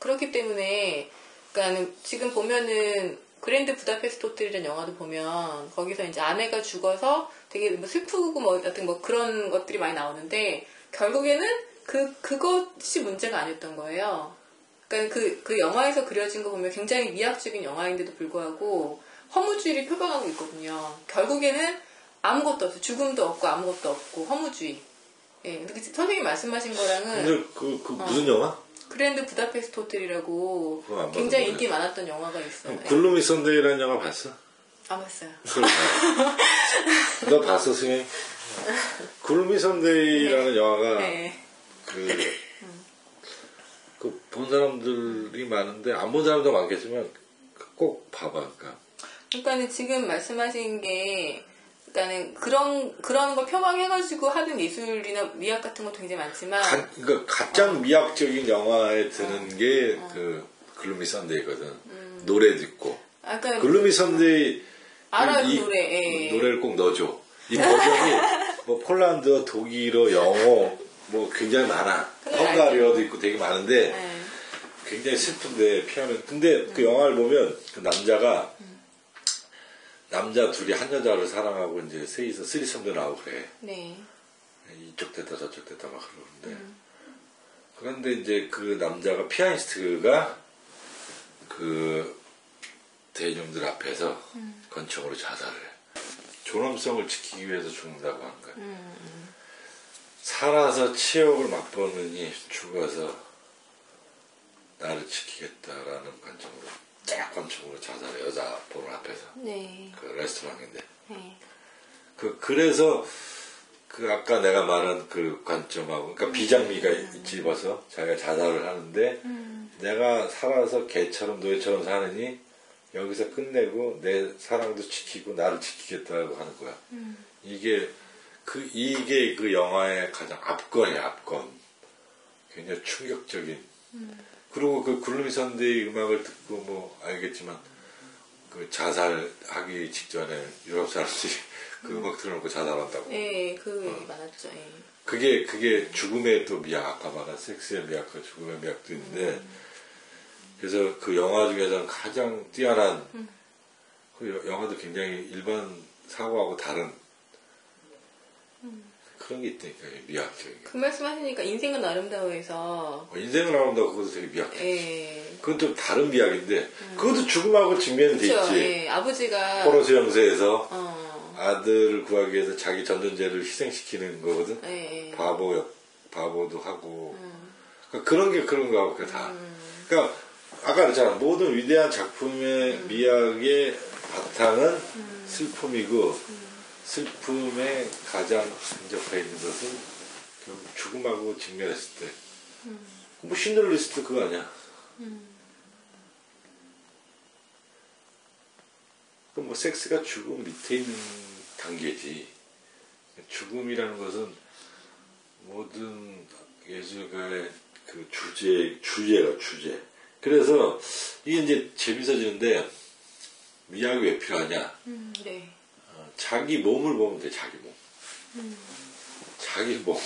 B: 그렇기 때문에, 그러니까 지금 보면은 그랜드 부다페스트 호텔이라는 영화도 보면 거기서 이제 아내가 죽어서 되게 뭐 슬프고 뭐 같은 뭐 그런 것들이 많이 나오는데 결국에는 그 그것이 문제가 아니었던 거예요. 그러니까 그, 그 영화에서 그려진 거 보면 굉장히 미학적인 영화인데도 불구하고 허무주의를 표방하고 있거든요. 결국에는 아무것도 없어. 죽음도 없고 아무것도 없고 허무주의. 예, 근데 선생님 말씀하신 거랑은
C: 근데 그, 그 무슨 영화?
B: 그랜드 부다페스트 호텔이라고 굉장히. 인기 많았던 영화가 있어요. 예.
C: 글루미 선데이라는 영화 봤어?
B: 안 봤어요.
C: 너 봤어, [laughs] 승혜? [laughs] 글루미 선데이라는 영화가
B: 네.
C: 그, 그, 본 사람들이 많은데, 안 본 사람도 많겠지만, 꼭 봐봐, 그러니까.
B: 그러니까는 지금 말씀하신 게, 그러니까는 그런 그런 걸 표방해가지고 하는 예술이나 미학 같은 것도 굉장히 많지만,
C: 가, 그러니까 가장 미학적인 영화에 드는 게, 그, 글루미 선데이거든. 노래 듣고.
B: 아까
C: 글루미 선데이,
B: 알아요,
C: 이-
B: 그 노래, 예.
C: 노래를 꼭 넣어줘. 이 버전이, [laughs] 뭐, 폴란드어, 독일어, 영어, 뭐, 굉장히 많아. 헝가리어도 있고 되게 많은데,
B: 예.
C: 굉장히 슬픈데 피아노 근데 그 영화를 보면 그 남자가 남자 둘이 한 여자를 사랑하고 이제 셋이서 쓰리썸도 나오고 그래.
B: 네.
C: 이쪽 됐다 저쪽 됐다 막 그러는데. 그런데 이제 그 남자가 피아니스트가 그 대중들 앞에서 건청으로 자살을 해. 존엄성을 지키기 위해서 죽는다고 하는 거야 살아서 치욕을 맛보느니 죽어서 나를 지키겠다라는 관점으로 딱 관점으로 자살해 여자 보는 앞에서
B: 네.
C: 그 레스토랑인데
B: 네.
C: 그 그래서 그 아까 내가 말한 그 관점하고 그러니까 비장미가 집어서 자기가 자살을 하는데 내가 살아서 개처럼 노예처럼 사느니 여기서 끝내고 내 사랑도 지키고 나를 지키겠다고 하는 거야. 이게 그 이게 그 영화의 가장 압권이야 압권. 굉장히 충격적인. 그리고 그 굴루미 선데이 음악을 듣고 뭐 알겠지만 그 자살하기 직전에 유럽 사람들이 [laughs] 그 음 악 틀어놓고 자살한다고.
B: 네, 그 얘기 많았죠. 예.
C: 그게 그게 죽음의 또 미학 아까 말한 섹스의 미학과 죽음의 미학도 있는데 그래서 그 영화 중에서는 가장 뛰어난 그 여- 영화도 굉장히 일반 사고하고 다른 그런 게 있다니까 미학적인 게.
B: 그 말씀하시니까 인생은 아름다워해서
C: 어, 인생을 나온다고 그것도 되게 미학.
B: 예.
C: 그건 좀 다른 미학인데 그것도 죽음하고 직면돼
B: 그렇죠.
C: 있지.
B: 예. 아버지가
C: 포로스 영세에서
B: 어.
C: 아들을 구하기 위해서 자기 전존재를 희생시키는 거거든.
B: 예. 예.
C: 바보 역 바보도 하고 그러니까 그런 게 그런 거하고 그 다. 그러니까 아까 그랬잖아 모든 위대한 작품의 미학의 바탕은 슬픔이고 슬픔에 가장 근접해 있는 것은 결국 죽음하고 직면했을 때. 뭐 신들을 리스트 그거 아니야. 그뭐 섹스가 죽음 밑에 있는 단계지. 죽음이라는 것은 모든 예술가의 그 주제, 주제가 주제. 그래서 이게 이제 재밌어지는데 미학이 왜 필요하냐?
B: 음, 네.
C: 어, 자기 몸을 보면 돼, 자기 몸. 자기 몸을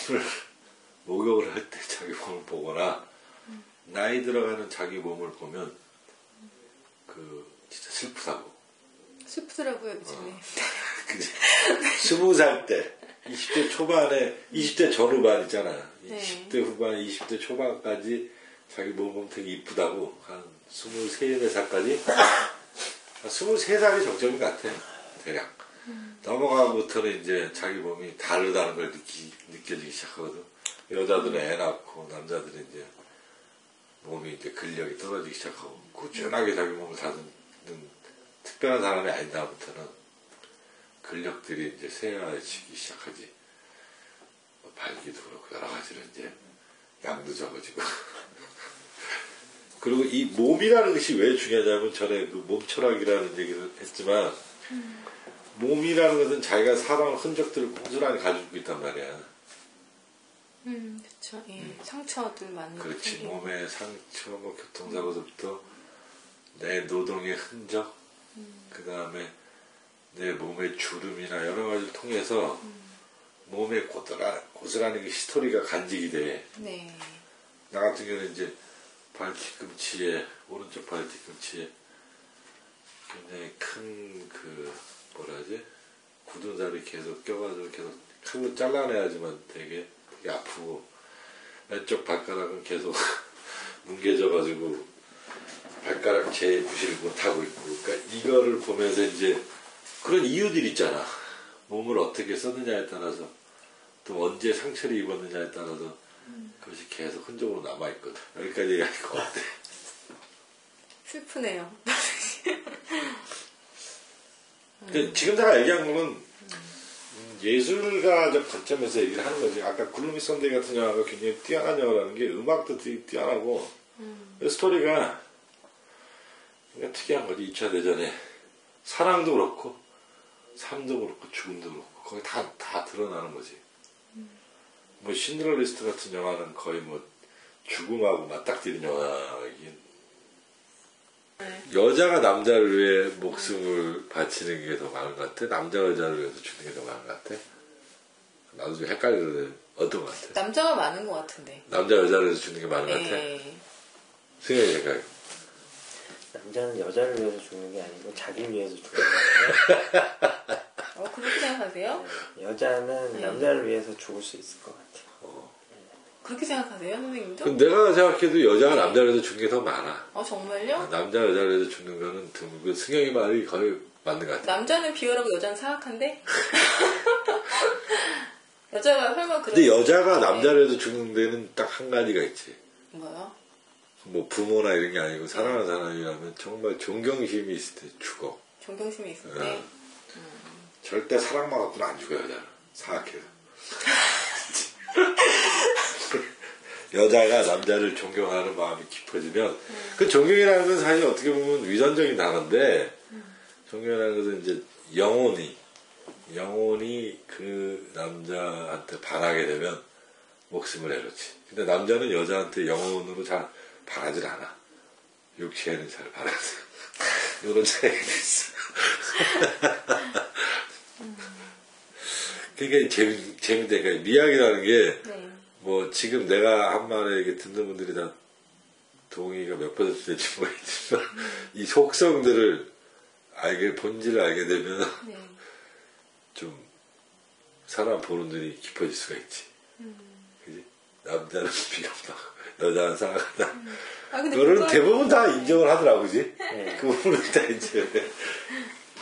C: [laughs] 목욕을 할 때 자기 몸을 보거나 나이 들어가는 자기 몸을 보면 그 진짜 슬프다고.
B: 슬프더라고요, 요즘에. [laughs]
C: 그지? 스무 살 때, 20대 초반에, 20대 전후반 있잖아.
B: 네.
C: 10대 후반, 20대 초반까지 자기 몸 보면 되게 이쁘다고. 한 23, 4살까지. 23살이 정점인 것 같아. 대략. 넘어가고부터는 이제 자기 몸이 다르다는 걸 느끼, 느껴지기 시작하거든. 여자들은 애 낳고, 남자들은 이제 몸이 이제 근력이 떨어지기 시작하고, 꾸준하게 자기 몸을 다듬는 특별한 사람이 아닌 다음부터는 근력들이 이제 쇠화해지기 시작하지. 뭐 발기도 그렇고 여러 가지로 이제 양도 적어지고. [laughs] 그리고 이 몸이라는 것이 왜 중요하냐면 전에 그 몸철학이라는 얘기를 했지만 몸이라는 것은 자기가 살아온 흔적들을 고스란히 가지고 있단 말이야.
B: 음, 그렇죠. 예. 상처들 많이
C: 그렇지.
B: 생기고.
C: 몸의 상처, 뭐 교통사고서부터 내 노동의 흔적, 그 다음에 내 몸의 주름이나 여러 가지를 통해서 몸에 고스란히, 고스란히 그 히스토리가 간직이 돼.
B: 네.
C: 나 같은 경우는 이제 발 뒤꿈치에, 오른쪽 발 뒤꿈치에 굉장히 큰 그, 뭐라 하지? 굳은 살이 계속 껴가지고 계속 칼로 잘라내야지만 되게, 되게 아프고, 왼쪽 발가락은 계속 [laughs] 뭉개져가지고, 발가락 재 부실 못하고 있고, 그러니까 이거를 보면서 이제 그런 이유들이 있잖아. 몸을 어떻게 썼느냐에 따라서 또 언제 상처를 입었느냐에 따라서 그것이 계속 흔적으로 남아있거든. 여기까지 얘기할 것 같아. [laughs]
B: 슬프네요. [laughs]
C: 근데 지금 내가 얘기한 거는 음, 예술가적 관점에서 얘기를 하는 거지. 아까 글루미 선데이 같은 영화가 굉장히 뛰어난 영화라는 게 음악도 되게 뛰어나고 스토리가 그냥 특이한 거지. 2차 대전에 사랑도 그렇고 삶도 그렇고 죽음도 그렇고 거기 다, 다 드러나는 거지. 뭐 신드러 리스트 같은 영화는 거의 뭐 죽음하고 맞닥뜨린 영화이긴 여자가 남자를 위해 목숨을 바치는 게 더 많은 것 같아? 남자가 여자를 위해서 죽는 게 더 많은 것 같아? 나도 좀 헷갈리는데 어떤 것 같아?
B: 남자가 많은 것 같은데.
C: 남자 여자를 위해서 죽는 게 많은 것 같아?
B: 네.
C: 승현이 생각해.
D: 남자는 여자를 위해서 죽는 게 아니고 자기 위해서 죽는 거예요. [laughs]
B: 어, 그렇게 생각하세요?
D: 여자는
B: 네.
D: 남자를 위해서 죽을 수 있을 것 같아요.
B: 그렇게 생각하세요, 선생님도?
C: 그럼 내가 생각해도 여자가 남자를 위해서 죽는 게 더 많아.
B: 어, 정말요?
C: 남자 여자를 위해서 죽는 거는 드물고 그 승현이 말이 거의 맞는 것 같아.
B: 남자는 비열하고 여자는 사악한데? [laughs] 여자가 설마 그런
C: 근데 여자가 남자를 위해서 죽는 데는 딱 한 가지가 있지.
B: 뭐요?
C: 뭐 부모나 이런 게 아니고 사랑하는 사람이라면 정말 존경심이 있을 때 죽어.
B: 존경심이 있을 때
C: 네. 절대 사랑만 갖고는 안 죽어요, 여자는. 사악해서. [laughs] 여자가 남자를 존경하는 마음이 깊어지면, 그 존경이라는 건 사실 어떻게 보면 위선적인 단어인데, 존경이라는 것은 이제 영혼이, 영혼이 그 남자한테 반하게 되면 목숨을 내놓지. 근데 남자는 여자한테 영혼으로 잘 반하질 않아. 육체에는 잘 반하지. [laughs] 이런 차이가 있어. [laughs] 그러니까 재미, 재밌다. 그러니까 미학이라는 게,
B: 네.
C: 뭐, 지금 내가 한 말에 이게 듣는 분들이 다 동의가 몇 퍼센트 될지 모르겠지만, [laughs] 이 속성들을 알게, 본질을 알게 되면,
B: 네. [laughs]
C: 좀, 사람 보는 눈이 깊어질 수가 있지. 그지? 남자는 [laughs] 비겁하고, 여자는 사랑하다.
B: 아, 근데
C: 그거는 대부분 다 인정을 하더라고, 그지?
D: 네.
C: 그 부분은 다 이제.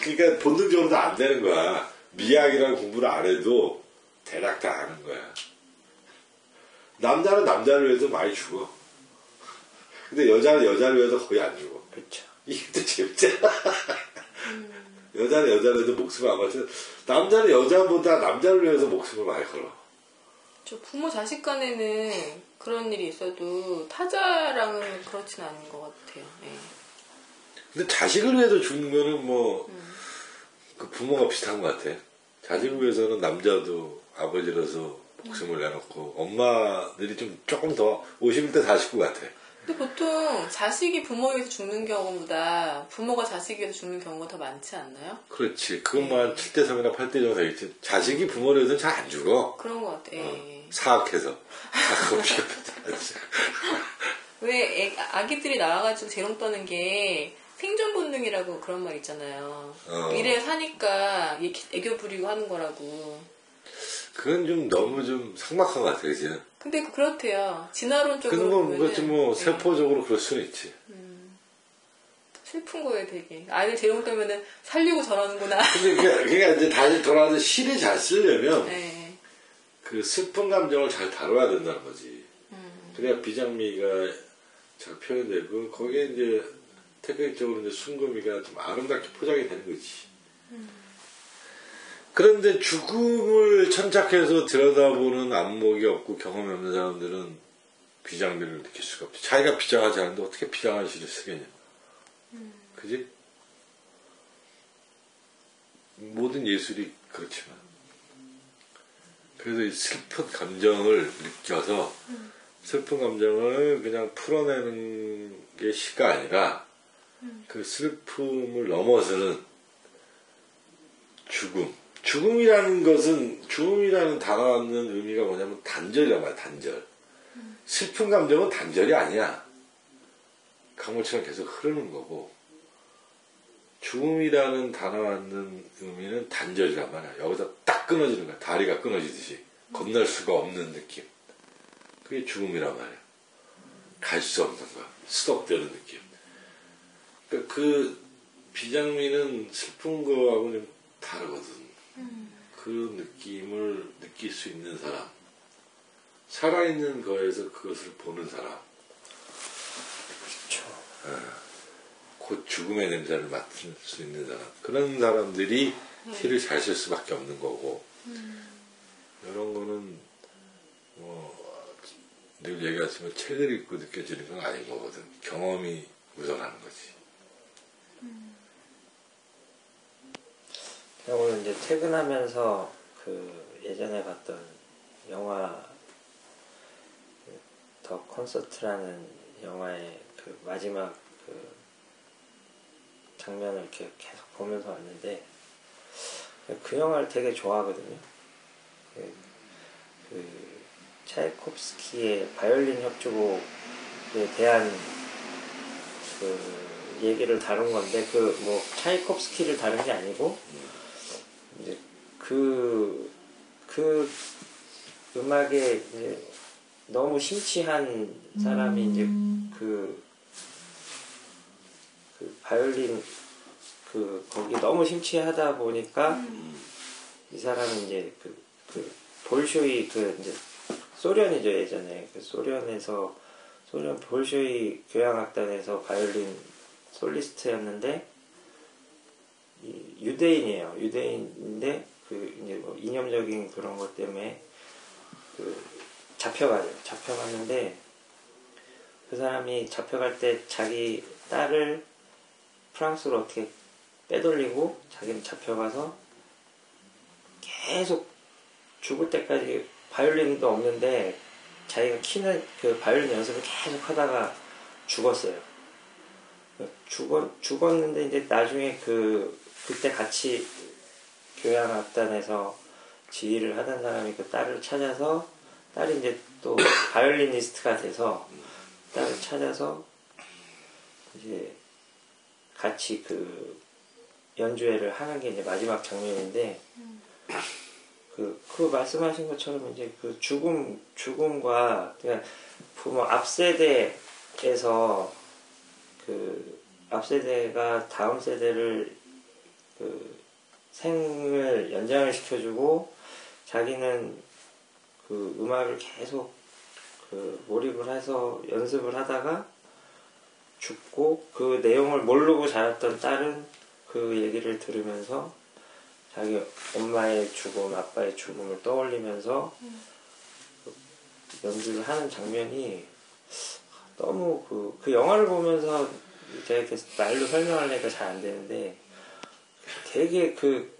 C: 그러니까 본능적으로 다안 되는 거야. 미학이라는 공부를 안 해도 대략 다 아는 거야. 남자는 남자를 위해서 많이 죽어. 근데 여자는 여자를 위해서 거의 안 죽어.
D: 그렇죠.
C: 이게 또 재밌잖아. 여자는 여자를 위해서 목숨을 안 바쳐. 남자는 여자보다 남자를 위해서 목숨을 많이 걸어.
B: 저 부모 자식 간에는 그런 일이 있어도 타자랑은 그렇진 않은 것 같아요. 네.
C: 근데 자식을 위해서 죽는 거는 뭐, 그 부모가 비슷한 것 같아. 자식을 위해서는 남자도 아버지라서 목숨을 내놓고, 엄마들이 좀 조금 더 51대 49 같아.
B: 근데 보통 자식이 부모에 의해서 죽는 경우보다 부모가 자식에 의해서 죽는 경우가 더 많지 않나요?
C: 그렇지. 그것만 7대 3이나 8대 정도 되겠지. 자식이 부모를 위해서는 잘안 죽어.
B: 그런 것 같아. 예.
C: 사악해서. 비겁하지. [laughs]
B: 왜 애, 아기들이 나와가지고 재롱 떠는 게 생존 본능이라고 그런 말 있잖아요.
C: 어.
B: 이래야 사니까 애- 애교 부리고 하는 거라고.
C: 그건 좀 너무 좀 삭막한 것 같아, 그지?
B: 근데 그- 그렇대요. 진화론적으로
C: 뭐,
B: 보면은
C: 그렇지 뭐,
B: 네.
C: 세포적으로 그럴 수는 있지.
B: 슬픈 거예요, 되게. 아이들 재롱 떠면은 살리고 저러는구나.
C: 근데 그게, 그게 이제 다시 돌아와서 시를 잘 쓰려면,
B: 네.
C: 그 슬픈 감정을 잘 다뤄야 된다는 거지. 그래야 비장미가 잘 표현되고 거기에 이제 테크닉적으로 이제 순금이가 좀 아름답게 포장이 되는 거지. 그런데 죽음을 천착해서 들여다보는 안목이 없고 경험이 없는 사람들은 비장미를 느낄 수가 없지. 자기가 비장하지 않은데 어떻게 비장한 시를 쓰겠냐. 그지? 모든 예술이 그렇지만. 그래서 이 슬픈 감정을 느껴서 슬픈 감정을 그냥 풀어내는 게 시가 아니라 그 슬픔을 넘어서는 죽음. 죽음이라는 것은 죽음이라는 단어 갖는 의미가 뭐냐면 단절이란 말이야, 단절. 슬픈 감정은 단절이 아니야. 강물처럼 계속 흐르는 거고 죽음이라는 단어 갖는 의미는 단절이란 말이야. 여기서 딱 끊어지는 거야. 다리가 끊어지듯이. 건널 수가 없는 느낌. 그게 죽음이란 말이야. 갈 수 없는 거야. 스톱되는 느낌. 그러니까 그 비장미는 슬픈 거하고는 다르거든. 그 느낌을 느낄 수 있는 사람. 살아있는 거에서 그것을 보는 사람,
D: 그렇죠.
C: 곧 죽음의 냄새를 맡을 수 있는 사람, 그런 사람들이 시를 잘 쓸 수밖에 없는 거고, 이런 거는, 뭐, 늘 얘기하지만 책을 읽고 느껴지는 건 아닌 거거든. 경험이 우선하는 거지.
D: 제가 오늘 이제 퇴근하면서 그 예전에 봤던 영화 그더 콘서트라는 영화의 그 마지막 그 장면을 이렇게 계속 보면서 왔는데 그 영화를 되게 좋아하거든요. 그, 그 차이콥스키의 바이올린 협주곡에 대한 그 얘기를 다룬 건데 그 뭐 차이콥스키를 다룬 게 아니고 이제 그, 그 음악에 이제 너무 심취한 사람이 이제 그, 그 바이올린 그 거기 너무 심취하다 보니까 이 사람은 이제 그, 그 볼쇼이 그 이제 소련이죠 예전에 그 소련에서 소련 볼쇼이 교향악단에서 바이올린 솔리스트였는데 이 유대인이에요. 유대인인데 그 이제 뭐 이념적인 그런 것 때문에 그 잡혀가요. 잡혀갔는데 그 사람이 잡혀갈 때 자기 딸을 프랑스로 어떻게 빼돌리고 자기는 잡혀가서 계속 죽을 때까지 바이올린도 없는데 자기가 키는 그 바이올린 연습을 계속 하다가 죽었어요. 죽었, 죽었는데 이제 나중에 그, 그때 같이 교향악단에서 지휘를 하던 사람이 그 딸을 찾아서 딸이 이제 또 [coughs] 바이올리니스트가 돼서 딸을 찾아서 이제 같이 그 연주회를 하는 게 이제 마지막 장면인데 그, 그 말씀하신 것처럼 이제 그 죽음, 죽음과, 그냥 부모 앞세대에서 그 앞세대가 다음 세대를 그 생을 연장을 시켜주고 자기는 그 음악을 계속 그 몰입을 해서 연습을 하다가 죽고 그 내용을 모르고 자랐던 딸은 그 얘기를 들으면서 자기 엄마의 죽음, 아빠의 죽음을 떠올리면서 그 연주를 하는 장면이 너무 그, 그 영화를 보면서 제가 이렇게 말로 설명하려니까 잘 안 되는데 되게 그,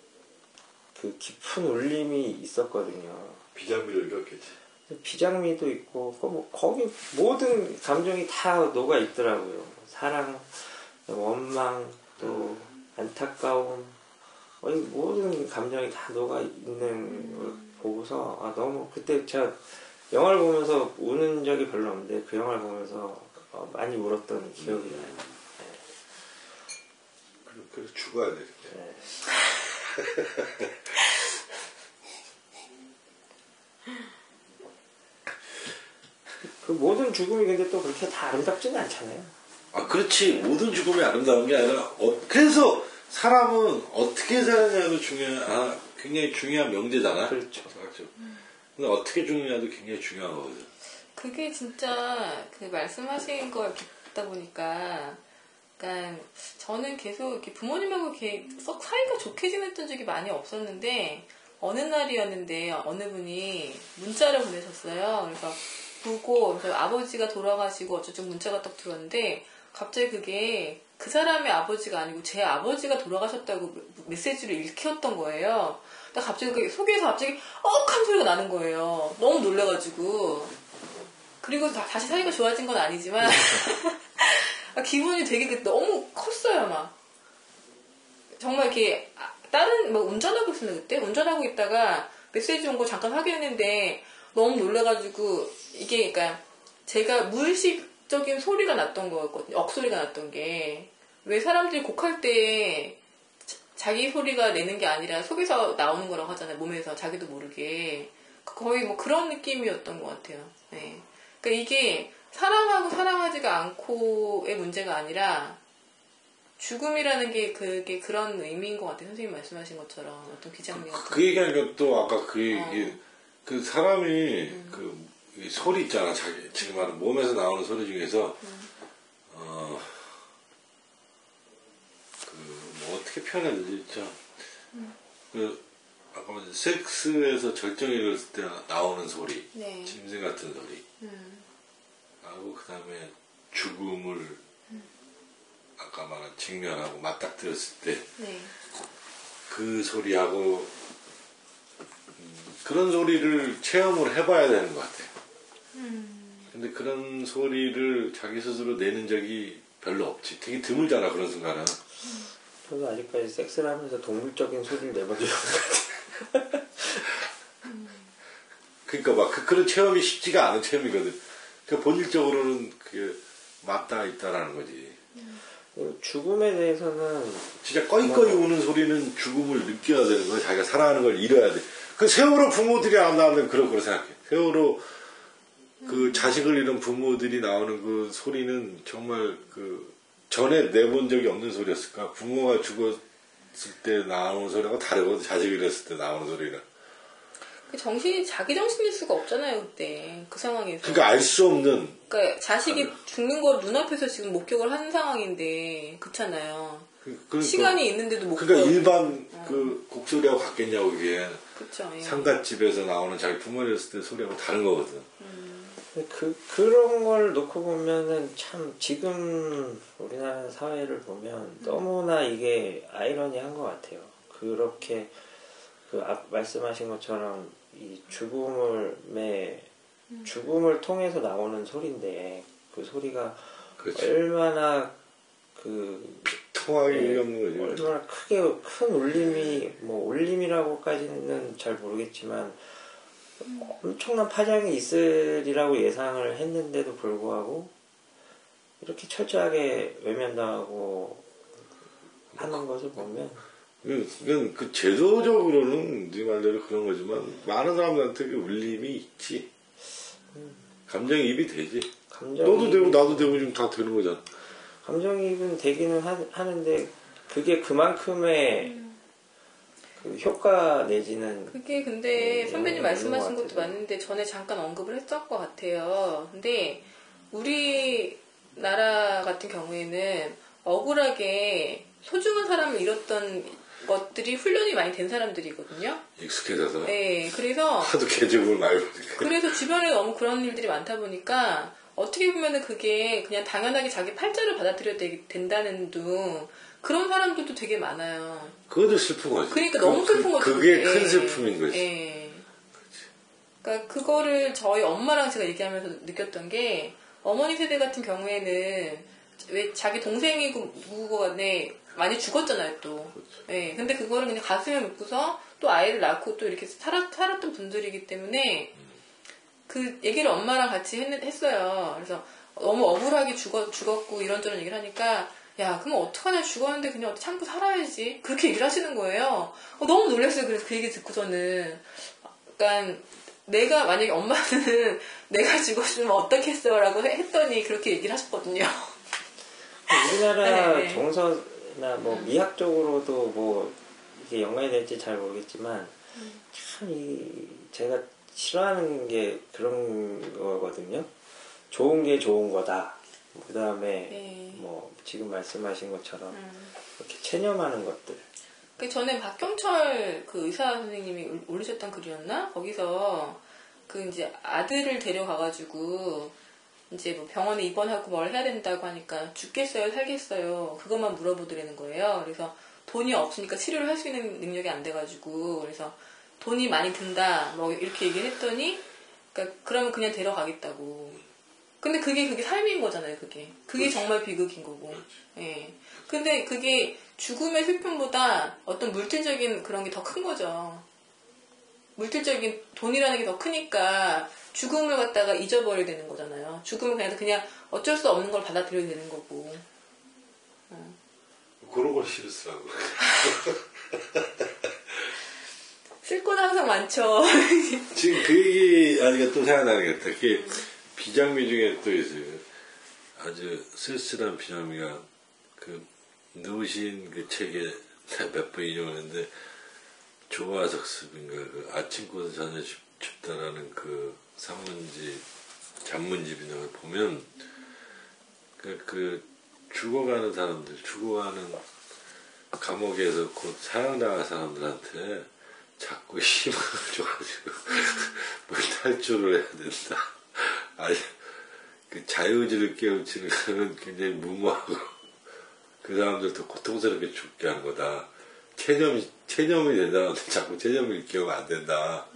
D: 그 깊은 울림이 있었거든요.
C: 비장미를 겪겠지.
D: 비장미도 있고 그뭐 거기 모든 감정이 다 녹아 있더라고요. 사랑, 원망, 또 안타까움, 거의 모든 감정이 다 녹아 있는 걸 보고서 아 너무 그때 제가 영화를 보면서 우는 적이 별로 없는데 그 영화를 보면서 어, 많이 울었던 기억이 나요.
C: 그래, 그래 죽어야 돼.
D: 네. 그 모든 죽음이 근데 또 그렇게 다 아름답지는 않잖아요.
C: 아, 그렇지. 모든 죽음이 아름다운 게 아니라, 어, 그래서 사람은 어떻게 사느냐도 중요한, 아, 굉장히 중요한 명제잖아.
D: 그렇죠.
C: 맞죠. 근데 어떻게 죽느냐도 굉장히 중요한 거거든.
B: 그게 진짜 그 말씀하신 걸 듣다 보니까 그러니까 저는 계속 이렇게 부모님하고 이렇게 썩 사이가 좋게 지냈던 적이 많이 없었는데 어느 날이었는데 어느 분이 문자를 보내셨어요. 그래서 보고 그래서 아버지가 돌아가시고 어쩌고 문자가 딱 들어왔는데 갑자기 그게 그 사람의 아버지가 아니고 제 아버지가 돌아가셨다고 메시지를 읽혔던 거예요. 근데 갑자기 그 속에서 갑자기 억한 소리가 나는 거예요. 너무 놀래가지고. 그리고 다, 시 사이가 좋아진 건 아니지만 아, [laughs] 기분이 되게 그- 너무 컸어요 막. 정말 이렇게 아, 다른 뭐 운전하고 있었는데 그때? 운전하고 있다가 메시지 온 거 잠깐 확인했는데 너무 놀래가지고 이게 그러니까 제가 무의식적인 소리가 났던 거였거든요. 억소리가 났던 게. 왜 사람들이 곡할 때 자- 자기 소리가 내는 게 아니라 속에서 나오는 거라고 하잖아요 몸에서. 자기도 모르게. 거의 뭐 그런 느낌이었던 것 같아요. 네. 그러니까 이게 사랑하고 사랑하지가 않고의 문제가 아니라 죽음이라는 게 그게 그런 의미인 것 같아요. 선생님 말씀하신 것처럼 어떤 비장미 같은.
C: 그 얘기하니까 또 아까 그 얘기,
B: 어.
C: 그 사람이 그이 소리 있잖아. 자기 지금 말은 몸에서 나오는 소리 중에서 어, 그뭐 어떻게 표현해야 되지? 참, 그 아까 말한 섹스에서 절정이 이뤘을 때 나오는 소리,
B: 네.
C: 짐승 같은 소리,
B: 음.
C: 하고 그 다음에 죽음을 아까 말한 직면하고 맞닥뜨렸을 때
B: 네.
C: 그 소리하고 음, 그런 소리를 체험을 해봐야 되는 것 같아요. 근데 그런 소리를 자기 스스로 내는 적이 별로 없지. 되게 드물잖아 그런 순간은.
D: 저도 아직까지 섹스를 하면서 동물적인 소리를 내본 적이 없어요.
C: 그러니까 막 그, 런 체험이 쉽지가 않은 체험이거든. 그 본질적으로는 그게 맞다 있다라는 거지.
D: 그리고 죽음에 대해서는
C: 진짜 꺼이꺼이 우는 소리는 죽음을 느껴야 되는 거야. 자기가 사랑하는 걸 잃어야 돼. 그 세월호 부모들이 안 나오면 그런 거로 생각해. 세월호 그 자식을 잃은 부모들이 나오는 그 소리는 정말 그 전에 내본 적이 없는 소리였을까? 부모가 죽었을 때 나오는 소리하고 다르거든. 자식을 잃었을 때 나오는 소리는.
B: 그 정신이 자기 정신일 수가 없잖아요 그때 그 상황에서.
C: 그러니까 알 수 없는
B: 그러니까 자식이 죽는 걸 눈앞에서 지금 목격을 하는 상황인데 그렇잖아요.
C: 그- 그러니까,
B: 시간이 있는데도 못
C: 그러니까
B: 보여.
C: 일반 그 곡소리하고 같겠냐고 그게
B: 그쵸. 예.
C: 상갓집에서 나오는 자기 부모 잃었을 때 소리하고 다른 거거든.
D: 그 그런 걸 놓고 보면은 참 지금 우리나라 사회를 보면 너무나 이게 아이러니한 것 같아요. 그렇게 그 앞 말씀하신 것처럼 이 죽음을 매 죽음을 통해서 나오는 소리인데 그 소리가
C: 그렇지.
D: 얼마나 그
C: 통하기
D: 네.
C: 없는 거지.
D: 얼마나 크게 큰 울림이 뭐 울림이라고까지는 잘 모르겠지만 엄청난 파장이 있으리라고 예상을 했는데도 불구하고 이렇게 철저하게 외면당하고 하는 것을 보면
C: 이건 그 제도적으로는 네 말대로 그런 거지만 많은 사람들한테 그 울림이 있지. 감정이입이 되지.
D: 감정
C: 너도 되고 나도 되고 지금 다 되는 거잖아.
D: 감정이입은 되기는 하, 는데 그게 그만큼의 그 효과 내지는
B: 그게 근데
D: 음,
B: 선배님
D: 있는
B: 말씀하신
D: 것
B: 것도. 맞는데 전에 잠깐 언급을 했던 것 같아요. 근데 우리 나라 같은 경우에는 억울하게 소중한 사람을 잃었던 것들이 훈련이 많이 된 사람들이거든요.
C: 익숙해져서.
B: 네, 그래서
C: 하도 개적을 많이 보니까.
B: 그래서 주변에 너무 그런 일들이 많다 보니까 어떻게 보면은 그게 그냥 당연하게 자기 팔자를 받아들여야 되- 된다는 둥 그런 사람들도 되게 많아요.
C: 그것도 슬픈 거지.
B: 그러니까
C: 그-
B: 너무 슬픈
C: 그-
B: 거죠.
C: 그게
B: 예.
C: 큰 슬픔인 거지.
B: 예. 그러니까 그거를 저희 엄마랑 제가 얘기하면서 느꼈던 게 어머니 세대 같은 경우에는 왜 자기 동생이고 누구고 간에 많이 죽었잖아요 또.
C: 그렇죠.
B: 예. 근데 그거를 그냥 가슴에 묻고서 또 아이를 낳고 또 이렇게 살았, 살았던 분들이기 때문에 그 얘기를 엄마랑 같이 했, 어요 그래서 너무 억울하게 죽어, 죽었고 이런저런 얘기를 하니까 야, 그럼 어떡하냐, 죽었는데 그냥 참고 살아야지. 그렇게 얘기를 하시는 거예요. 어, 너무 놀랐어요. 그래서 그 얘기 듣고서는. 그러니까 내가, 만약에 엄마는 [laughs] 내가 죽었으면 어떻겠어? 라고 했더니 그렇게 얘기를 하셨거든요.
D: 우리나라 [laughs]
B: 네, 네.
D: 정서 나뭐 미학 적으로도 뭐 이게 연관이 될지 잘 모르겠지만 참이 제가 싫어하는 게 그런 거거든요. 좋은 게 좋은 거다. 그 다음에
B: 네.
D: 뭐 지금 말씀하신 것처럼
B: 음.
D: 이렇게 체념하는 것들.
B: 그 전에 박경철 그 의사 선생님이 올- 올리셨던 글이었나? 거기서 그 이제 아들을 데려가가지고 이제 뭐 병원에 입원하고 뭘 해야 된다고 하니까 죽겠어요, 살겠어요. 그것만 물어보더라는 거예요. 그래서 돈이 없으니까 치료를 할 수 있는 능력이 안 돼가지고 그래서 돈이 많이 든다, 뭐 이렇게 얘기를 했더니 그러니까 그러면 그냥 데려가겠다고. 근데 그게 그게 삶인 거잖아요, 그게. 그게 정말 비극인 거고. 예. 근데 그게 죽음의 슬픔보다 어떤 물질적인 그런 게 더 큰 거죠. 물질적인 돈이라는 게 더 크니까 죽음을 갖다가 잊어버려야 되는 거잖아요. 죽음을 그냥 그냥 어쩔 수 없는 걸 받아들여야 되는 거고.
C: 그런 걸 싫으시라고. [laughs]
B: 쓸건 항상 많죠. [laughs]
C: 지금 그 얘기 하니까 또 생각나는 게 있다. 그게 비장미 중에 또 있어요. 아주 쓸쓸한 비장미가 그 누신 그 책에 [laughs] 몇 번 인용하는데 조화석 습인가 그 아침 꽃은 저녁 춥다라는 그 산문집 잡문집이나 걸 보면 그, 그 죽어가는 사람들 죽어가는 감옥에서 곧 사형 나갈 사람들한테 자꾸 희망을 줘가지고 [laughs] 뭘 탈출을 해야 된다. 아니 그 자유의지를 깨우치는 거는 굉장히 무모하고 그 사람들도 고통스럽게 죽게 하는 거다. 체념이 체념이 된다는데 자꾸 체념을 일깨우면 안 된다.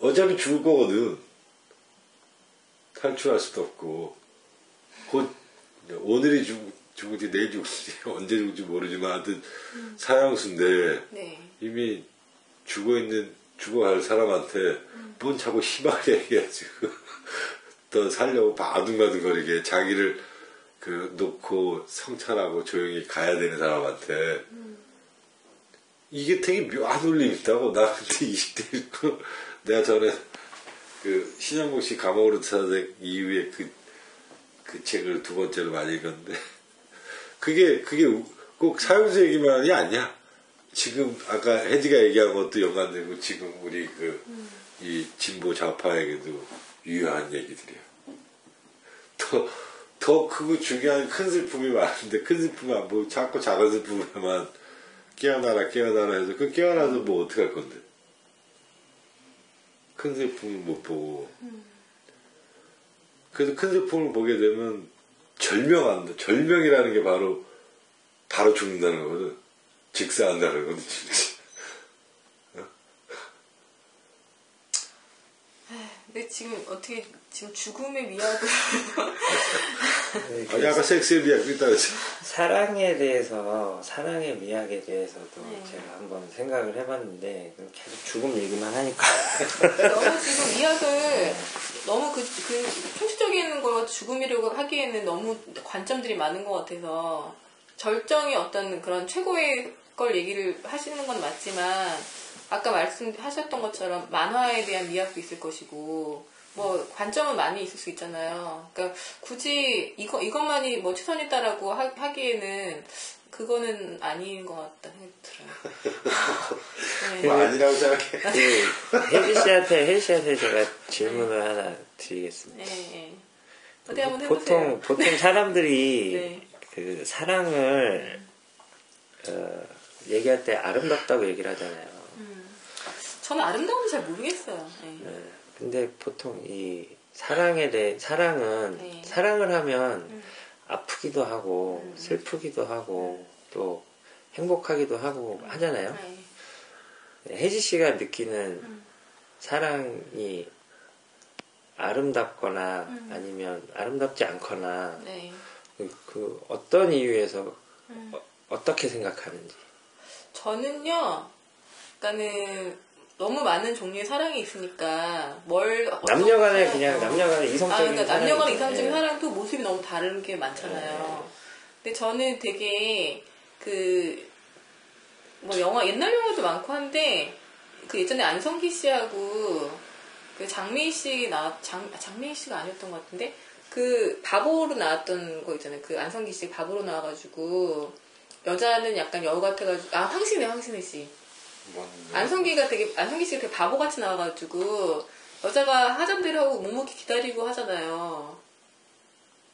C: 어차피 죽을 거거든. 탈출할 수도 없고. 곧 오늘이 죽, 죽을지 내일 죽을지 [laughs] 언제 죽을지 모르지만 하여튼 사형수인데
B: 네.
C: 이미 죽어 있는 죽어갈 사람한테 뭔 자꾸 희망을 [laughs] 얘기해가지고 더 살려고 바둥바둥거리게 자기를 그 놓고 성찰하고 조용히 가야 되는 사람한테. 이게 되게 묘한 울림이 있다고 나 그때 20대 있고 내가 전에 그 신영국 씨 감옥으로 찾아낸 이후에 그, 그 책을 두 번째로 많이 읽었는데 [laughs] 그게 그게 꼭 사용자 얘기만이 아니야. 지금 아까 혜지가 얘기한 것도 연관되고 지금 우리 그 이 진보 좌파에게도 유효한 얘기들이야. 더, 더 크고 중요한 큰 슬픔이 많은데 큰 슬픔이 안 보고 자꾸 작은 슬픔에만 깨어나라 깨어나라 해서 그 깨어나서 뭐 어떻게 할 건데. 큰 슬픔을 못 보고. 그래서 큰 슬픔을 보게 되면 절명한다. 절명이라는 게 바로 바로 죽는다는 거거든. 직사한다는 거거든. 진짜.
B: 근데 지금 어떻게 지금 죽음의 미학을
C: 아니 아까 섹스에 비하고 있다고 했지.
D: 사랑에 대해서 사랑의 미학에 대해서도
B: 네.
D: 제가 한번 생각을 해봤는데 계속 죽음 얘기만 하니까
B: 너무 지금 미학을 너무 그, 그 형식적인 걸 죽음이라고 하기에는 너무 관점들이 많은 것 같아서 절정의 어떤 그런 최고의 걸 얘기를 하시는 건 맞지만 아까 말씀하셨던 것처럼 만화에 대한 미학도 있을 것이고 뭐 관점은 많이 있을 수 있잖아요. 그러니까 굳이 이거 이것만이 뭐 최선이다라고 하, 하기에는 그거는 아닌 것 같다는 생각이 들어요. [laughs] 네.
C: 뭐 아니라고 생각해.
D: 그 혜지 씨한테 혜지 씨한테 제가 질문을 하나 드리겠습니다.
B: 네, 네. 어디 한번 해보세요.
D: 보통 보통 사람들이 [laughs]
B: 네.
D: 그 사랑을 어, 얘기할 때 아름답다고 얘기를 하잖아요.
B: 저는 아름다움도 잘 모르겠어요. 네.
D: 네. 근데 보통 이 사랑에 대해 사랑은
B: 네.
D: 사랑을 하면
B: 음.
D: 아프기도 하고 슬프기도 하고 또 행복하기도 하고 하잖아요.
B: 네.
D: 혜지 씨가 느끼는
B: 음.
D: 사랑이 아름답거나
B: 음.
D: 아니면 아름답지 않거나
B: 네.
D: 그, 그 어떤 이유에서
B: 음.
D: 어, 떻게 생각하는지.
B: 저는요, 그러니까는 너무 많은 종류의 사랑이 있으니까 뭘
D: 남녀간에
B: 어떤-
D: 그냥
B: 어.
D: 남녀간에
B: 아,
D: 이성적인
B: 그러니까 남녀간. 이상적인
D: 예.
B: 사랑도 모습이 너무 다른 게 많잖아요. 근데 저는 되게 그, 뭐 영화, 옛날 영화도 많고 한데, 그 예전에 안성기 씨하고 그 장미희 씨 나, 장, 장미희 씨가 아니었던 것 같은데, 그 바보로 나왔던 거 있잖아요. 그 안성기 씨 바보로 나와가지고, 여자는 약간 여우 같아가지고, 아, 황신혜, 황신혜 씨. 안성기가 되게 안성기 씨가 되게 바보같이 나와가지고 여자가 하던 대로 하고 묵묵히 기다리고 하잖아요.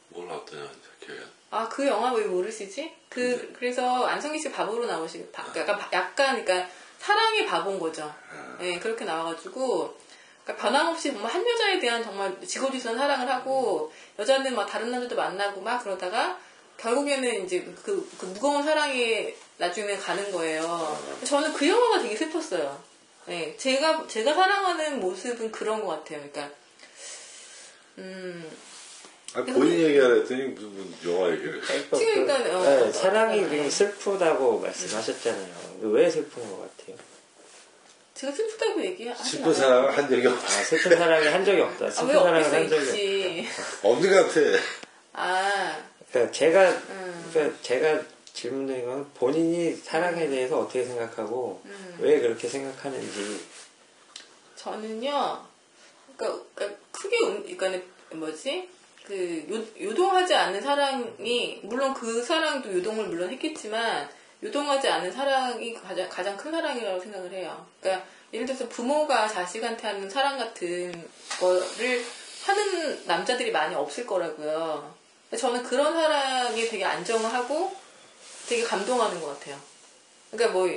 C: 뭘 어떠냐 기억이 안
B: 아 그 영화 왜 모르시지? 그 그래서 안성기 씨 바보로 나오시 바- 약간 바- 약간 그러니까 사랑의 바본 거죠. 네 그렇게 나와가지고 그러니까 변함없이 정말 한 여자에 대한 정말 지고지순한 사랑을 하고 여자는 막 다른 남자도 만나고 막 그러다가 결국에는 이제 그, 그 무거운 사랑이 나중에 가는 거예요. 저는 그 영화가 되게 슬펐어요. 네, 제가 제가 사랑하는 모습은 그런 것 같아요. 그러니까 음,
C: 아, 본인 얘기하라 했더니 무슨, 무슨 영화 얘기를.
D: 그러니까
B: 지금
D: 그-
B: 그러니까, 어,
D: 네,
B: 어,
D: 사랑이
B: 어, 네.
D: 슬프다고 말씀하셨잖아요. 왜 슬픈 것 같아요?
B: 제가 슬프다고 얘기하지
C: 슬픈 사랑을 한 적이
D: 아,
C: 없어.
D: 슬픈 사랑이 한 적이 없다.
B: 아,
D: 슬픈
B: 왜
D: 사랑을 한 적이 없다.
C: 없는 것 같아.
B: 아,
D: 그러니까 제가
B: 음.
D: 그러니까 제가 질문드린 건 본인이 사랑에 대해서 어떻게 생각하고
B: 음.
D: 왜 그렇게 생각하는지
B: 저는요, 그러니까, 그러니까 크게, 음- 그러니까 뭐지? 그 요, 요동하지 않는 사랑이 물론 그 사랑도 요동을 물론 했겠지만 요동하지 않은 사랑이 가장, 가장 큰 사랑이라고 생각을 해요. 그러니까 예를 들어서 부모가 자식한테 하는 사랑 같은 거를 하는 남자들이 많이 없을 거라고요. 저는 그런 사랑이 되게 안정하고 되게 감동하는 것 같아요. 그러니까 뭐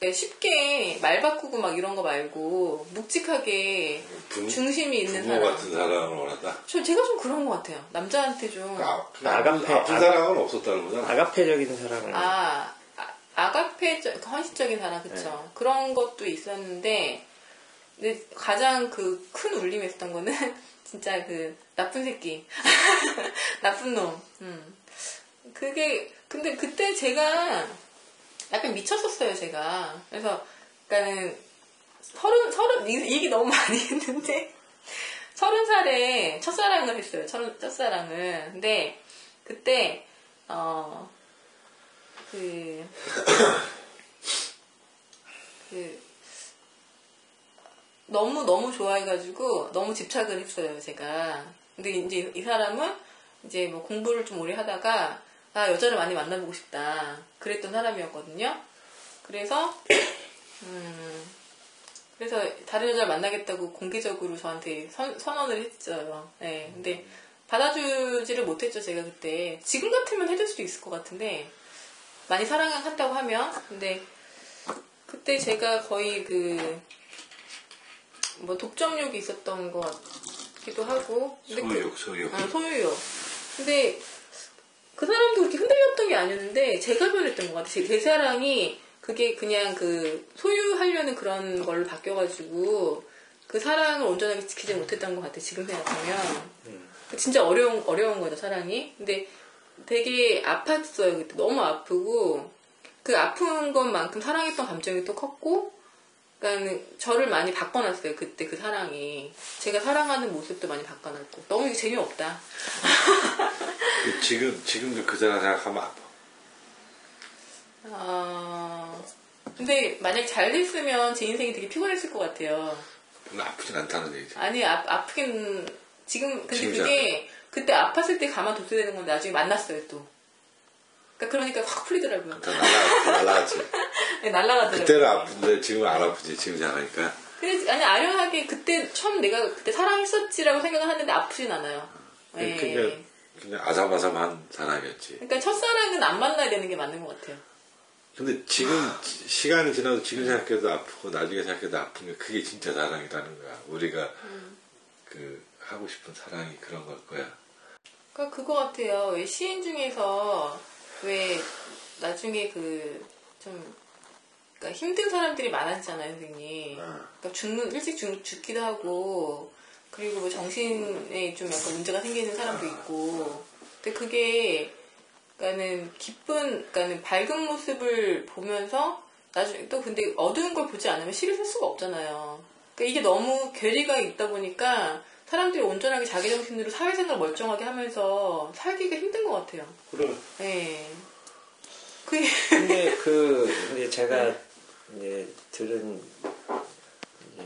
B: 그러니까 쉽게 말 바꾸고 막 이런 거 말고 묵직하게
C: 분-
B: 중심이 있는
C: 부모
B: 사람.
C: 같은 사랑을 원한다.
B: 저 제가 좀 그런 것 같아요. 남자한테 좀
C: 아,
D: 아가페,
C: 아픈
D: 아-
C: 사랑은 없었다는 거잖아.
D: 아가페적인 사랑을
B: 아, 아 아 가페 헌신적인 사랑 그쵸
D: 네.
B: 그런 것도 있었는데 근데 가장 그 큰 울림이었던 거는 [laughs] 진짜 그 나쁜 새끼 [laughs] 나쁜 놈 음. 그게 근데 그때 제가 약간 미쳤었어요 제가 그래서 그러니까는 서른 서른 이 얘기 너무 많이 [laughs] 했는데 서른 살에 첫사랑을 했어요 첫, 첫사랑을 근데 그때 어 그, [coughs] 그, 너무, 너무 좋아해가지고, 너무 집착을 했어요, 제가. 근데 이제 이 사람은 이제 뭐 공부를 좀 오래 하다가, 나 여자를 많이 만나보고 싶다. 그랬던 사람이었거든요. 그래서, 음, 그래서 다른 여자를 만나겠다고 공개적으로 저한테 선, 선언을 했어요. 네, 근데 받아주지를 못했죠, 제가 그때. 지금 같으면 해줄 수도 있을 것 같은데, 많이 사랑한다고 하면 근데 그때 제가 거의 그 뭐 독점욕이 있었던 것 같기도 하고 근데 그-
C: 소유욕, 소유욕.
B: 아, 소유욕 근데 그 사람도 그렇게 흔들렸던 게 아니었는데 제가 변했던 것 같아요. 제, 제 사랑이 그게 그냥 그 소유하려는 그런 걸로 바뀌어가지고 그 사랑을 온전하게 지키지 못했던 것 같아요 지금 생각하면. 진짜 어려운 어려운 거죠 사랑이. 근데 되게 아팠어요 그때. 너무 아프고 그 아픈 것만큼 사랑했던 감정이 또 컸고, 그러니까 저를 많이 바꿔놨어요 그때 그 사랑이. 제가 사랑하는 모습도 많이 바꿔놨고 너무 이게 재미없다.
C: 그 지금, 지금도 그 사람 생각하면 아파.
B: 아 근데 만약 잘 됐으면 제 인생이 되게 피곤했을 것 같아요.
C: 별로 아프진 않다는 얘기지.
B: 아니 아, 아프긴 지금 근데 그게 그때 아팠을 때 가만뒀어야 되는 건데 나중에 만났어요 또. 그러니까 그러니까 확 풀리더라고요.
C: 다 날라, 날라갔지.
B: 네, 날라가더라고요.
C: 그때는 아픈데 지금은 안 아프지. 지금 생각하니까.
B: 근데 아니 아련하게 그때 처음 내가 그때 사랑했었지라고 생각을 하는데 아프진 않아요. 네.
C: 그냥, 그냥 아삭아삭한 사람이었지.
B: 그러니까 첫사랑은 안 만나야 되는 게 맞는 것 같아요.
C: 근데 지금 지- 시간이 지나도 지금 생각해도 아프고 나중에 생각해도 아픈 게 그게 진짜 사랑이라는 거야. 우리가 그 하고 싶은 사랑이 그런 걸 거야.
B: 그러니까 그거 같아요. 왜 시인 중에서 왜 나중에 그 좀 그러니까 힘든 사람들이 많았잖아요, 선생님. 그러니까 죽는 일찍 죽, 죽기도 하고 그리고 뭐 정신에 좀 약간 문제가 생기는 사람도 있고. 근데 그게 그러니까는 기쁜, 그러니까는 밝은 모습을 보면서 나중에 또 근데 어두운 걸 보지 않으면 시를 쓸 수가 없잖아요. 그러니까 이게 너무 괴리가 있다 보니까 사람들이 온전하게 자기 정신으로 사회생활 멀쩡하게 하면서 살기가 힘든 것 같아요.
C: 그럼
B: 예. 그게
D: 근데 그 이제 제가 이제 들은 이제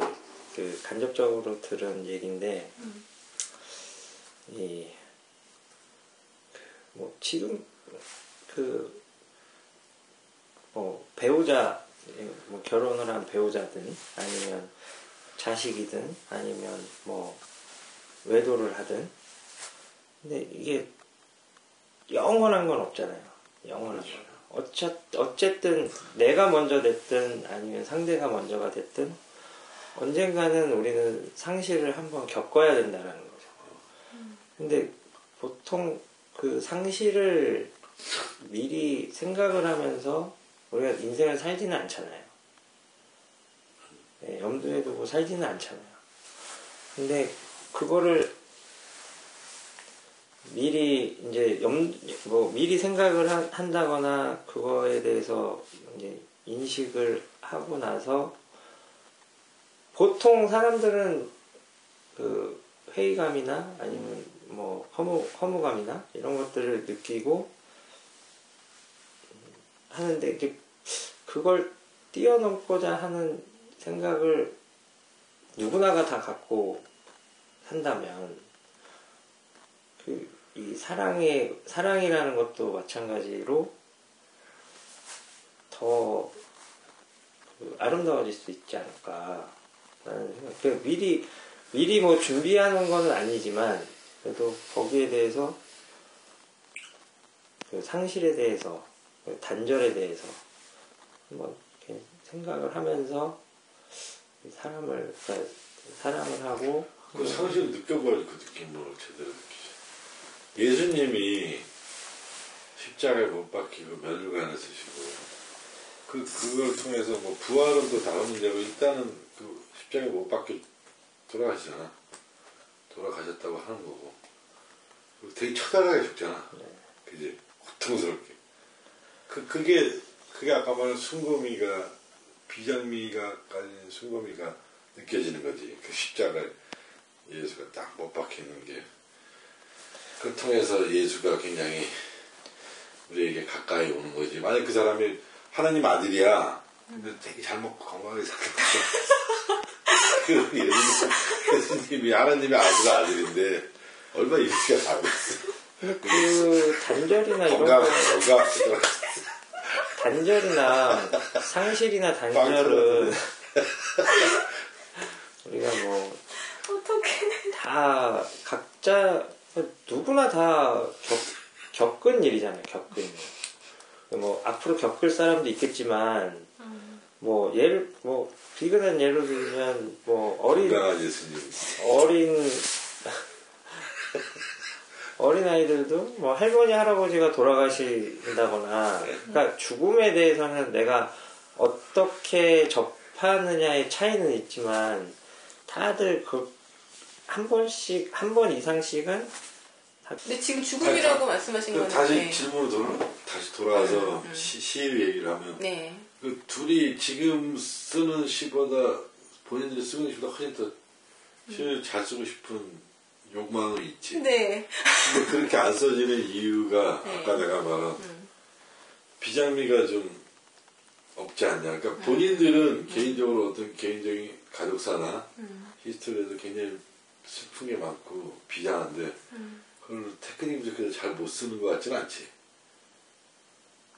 D: 그 간접적으로 들은 얘기인데 이뭐 지금 그 뭐 배우자 뭐 결혼을 한 배우자든 아니면 자식이든 아니면 뭐 외도를 하든 근데 이게 영원한 건 없잖아요. 영원한 건. 어차, 어쨌든 내가 먼저 됐든 아니면 상대가 먼저가 됐든 언젠가는 우리는 상실을 한번 겪어야 된다라는 거죠. 근데 보통 그 상실을 미리 생각을 하면서 우리가 인생을 살지는 않잖아요. 네, 염두에 두고 살지는 않잖아요. 근데 그거를 미리 이제 염, 뭐 미리 생각을 한- 한다거나 그거에 대해서 이제 인식을 하고 나서 보통 사람들은 그 회의감이나 아니면 뭐 허무 허무감이나 이런 것들을 느끼고 하는데 이게 그걸 뛰어넘고자 하는 생각을 누구나가 다 갖고 산다면 그 이 사랑의 사랑이라는 것도 마찬가지로 더 그 아름다워질 수 있지 않을까. 그 미리 미리 뭐 준비하는 거는 아니지만 그래도 거기에 대해서 그 상실에 대해서 그 단절에 대해서 한번 이렇게 생각을 하면서 사람을 그러니까 사랑을 하고
C: 그 상실 느껴봐야지 그 느낌을 제대로. 예수님이 십자가에 못 박히고 멸류관을 쓰시고 그 그걸 통해서 뭐 부활은 또 다른 문제고 일단은 그 십자가에 못 박혀 돌아가시잖아. 돌아가셨다고 하는 거고. 되게 처절하게 죽잖아. 그지? 고통스럽게. 그 그게 그게 아까 말한 순금이가 비장미가 깔린 순금이가 느껴지는 거지. 그 십자가 예수가 딱 못 박히는 게. 그 통해서 예수가 굉장히 우리에게 가까이 오는 거지. 만약 그 사람이 하나님 아들이야. 근데 되게 잘 먹고 건강하게 살았다. [laughs] 그 예수님, 예수님이 하나님의 아들 아들인데 얼마나 예수가 잘했어.
D: 근데 그 단절이나 이런
C: 건강,
D: 거
C: 건강.
D: 단절이나 상실이나 단절은 우리가 뭐
B: 어떡해.
D: 다 각자 누구나 다 겪, 겪은 일이잖아요. 겪은 일. 뭐 앞으로 겪을 사람도 있겠지만 뭐 예를 뭐 비근한 예를 들면 뭐 어린. 어린 어린 아이들도 뭐 할머니 할아버지가 돌아가신다거나 그러니까 죽음에 대해서는 내가 어떻게 접하느냐의 차이는 있지만 다들 그 한 번씩 한 번 이상씩은
B: 근데 지금 죽음이라고 말씀하신
C: 그
B: 거는
C: 다시
B: 네.
C: 질문으로 돌아, 다시 돌아와서 시, 시의 얘기를 하면
B: 네.
C: 그 둘이 지금 쓰는 시보다 본인들이 쓰는 시보다 훨씬 더 시를 잘 쓰고 싶은 욕망은 있지.
B: 네.
C: 근데 그렇게 안 써지는 이유가
B: 네.
C: 아까 내가 말한 비장미가 좀 없지 않냐. 그러니까 본인들은 개인적으로 어떤 개인적인 가족사나 history에도 굉장히 슬픈 게 많고 비장한데 그걸 테크닉 부족해서 잘못 쓰는 것 같지는 않지.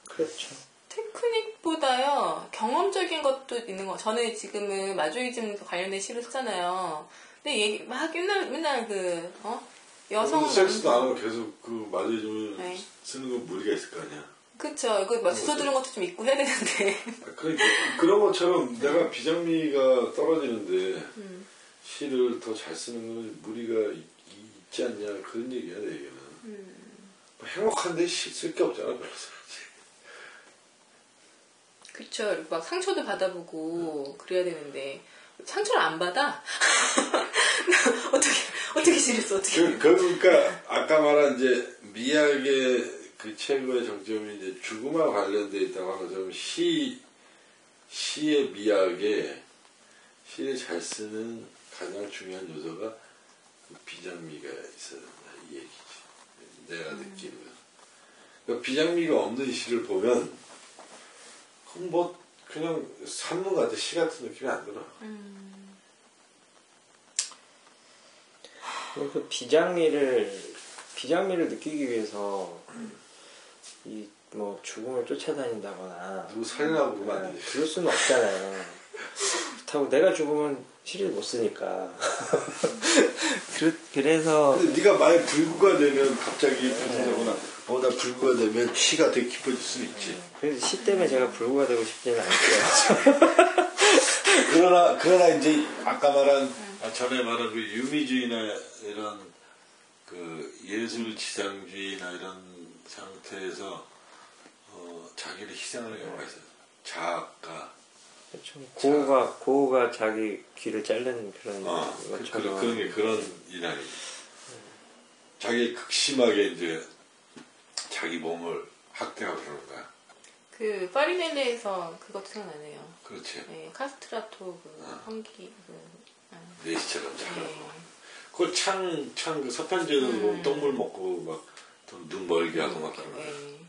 D: 그렇죠.
B: 테크닉보다요 경험적인 것도 있는 거. 저는 지금은 마조히즘 관련된 시를 쓰잖아요. 근데 얘기 막 맨날 맨날 그 어? 여성
C: 안 하고 계속 그 마저즘을
B: 네.
C: 쓰는 건 무리가 있을 거 아니야.
B: 그쵸. 그 뭐, 주워 들은 것도 좀 있고 해야 되는데.
C: 아, 그러니까 그런 것처럼 내가 비장미가 떨어지는데
B: 음.
C: 시를 더 잘 쓰는 건 무리가 있, 지 않냐 그런 얘기야 내 얘기는.
B: 음.
C: 뭐 행복한데 쓸게 없잖아 별로.
B: 그쵸. 막 상처도 받아보고 그래야 되는데 상처를 안 받아? [laughs] 어떻게 어떻게 지냈어? 어떻게?
C: 그, 그러니까 아까 말한 이제 미학의 그 최고의 정점이 이제 죽음과 관련돼 있다고 하는 것처럼 시 시의 미학에 시를 잘 쓰는 가장 중요한 요소가 그 비장미가 있어야 된다 이 얘기지. 내가 느끼는 거. 그러니까 비장미가 없는 시를 보면 그건 뭐 그냥 산문 같은 시 같은 느낌이 안 들어.
D: 그 비장미를 비장미를 느끼기 위해서 이 뭐 죽음을 쫓아다닌다거나
C: 누구 살인하고 그러면 안 되지.
D: 그럴 수는 없잖아요. [laughs] 그렇다고 내가 죽으면 시를 못 쓰니까. [laughs] 그, 그래서
C: 근데 네가 만약 불구가 되면 갑자기 편지하거나 어 나 불구가 되면 시가 되게 깊어질 수는 있지.
D: 그래서 시 때문에 제가 불구가 되고 싶지는 않고요. [laughs]
C: 그러나 그러나 이제 아까 말한 아, 전에 말한 그 유미주의나 이런 그 예술 지상주의나 이런 상태에서 어, 자기를 희생하는 경우가 있어요. 자아가
D: 그렇죠. 고우가 고우가 자기 귀를 자르는 그런
C: 어, 그,
D: 것처럼
C: 그런 그런 게 그런 이날이 자기 극심하게 이제 자기 몸을 학대하고 그러는 거야.
B: 그 파리넬레에서 그것도 생각나네요.
C: 그렇지.
B: 네, 카스트라토 그
C: 아.
B: 환기 그 아,
C: 내시처럼 자라고.
B: 네.
C: 그걸 창, 창, 그 서편제도
B: 음.
C: 똥물 먹고 막 눈 멀게 하고 막 그러는 거야.
B: 네.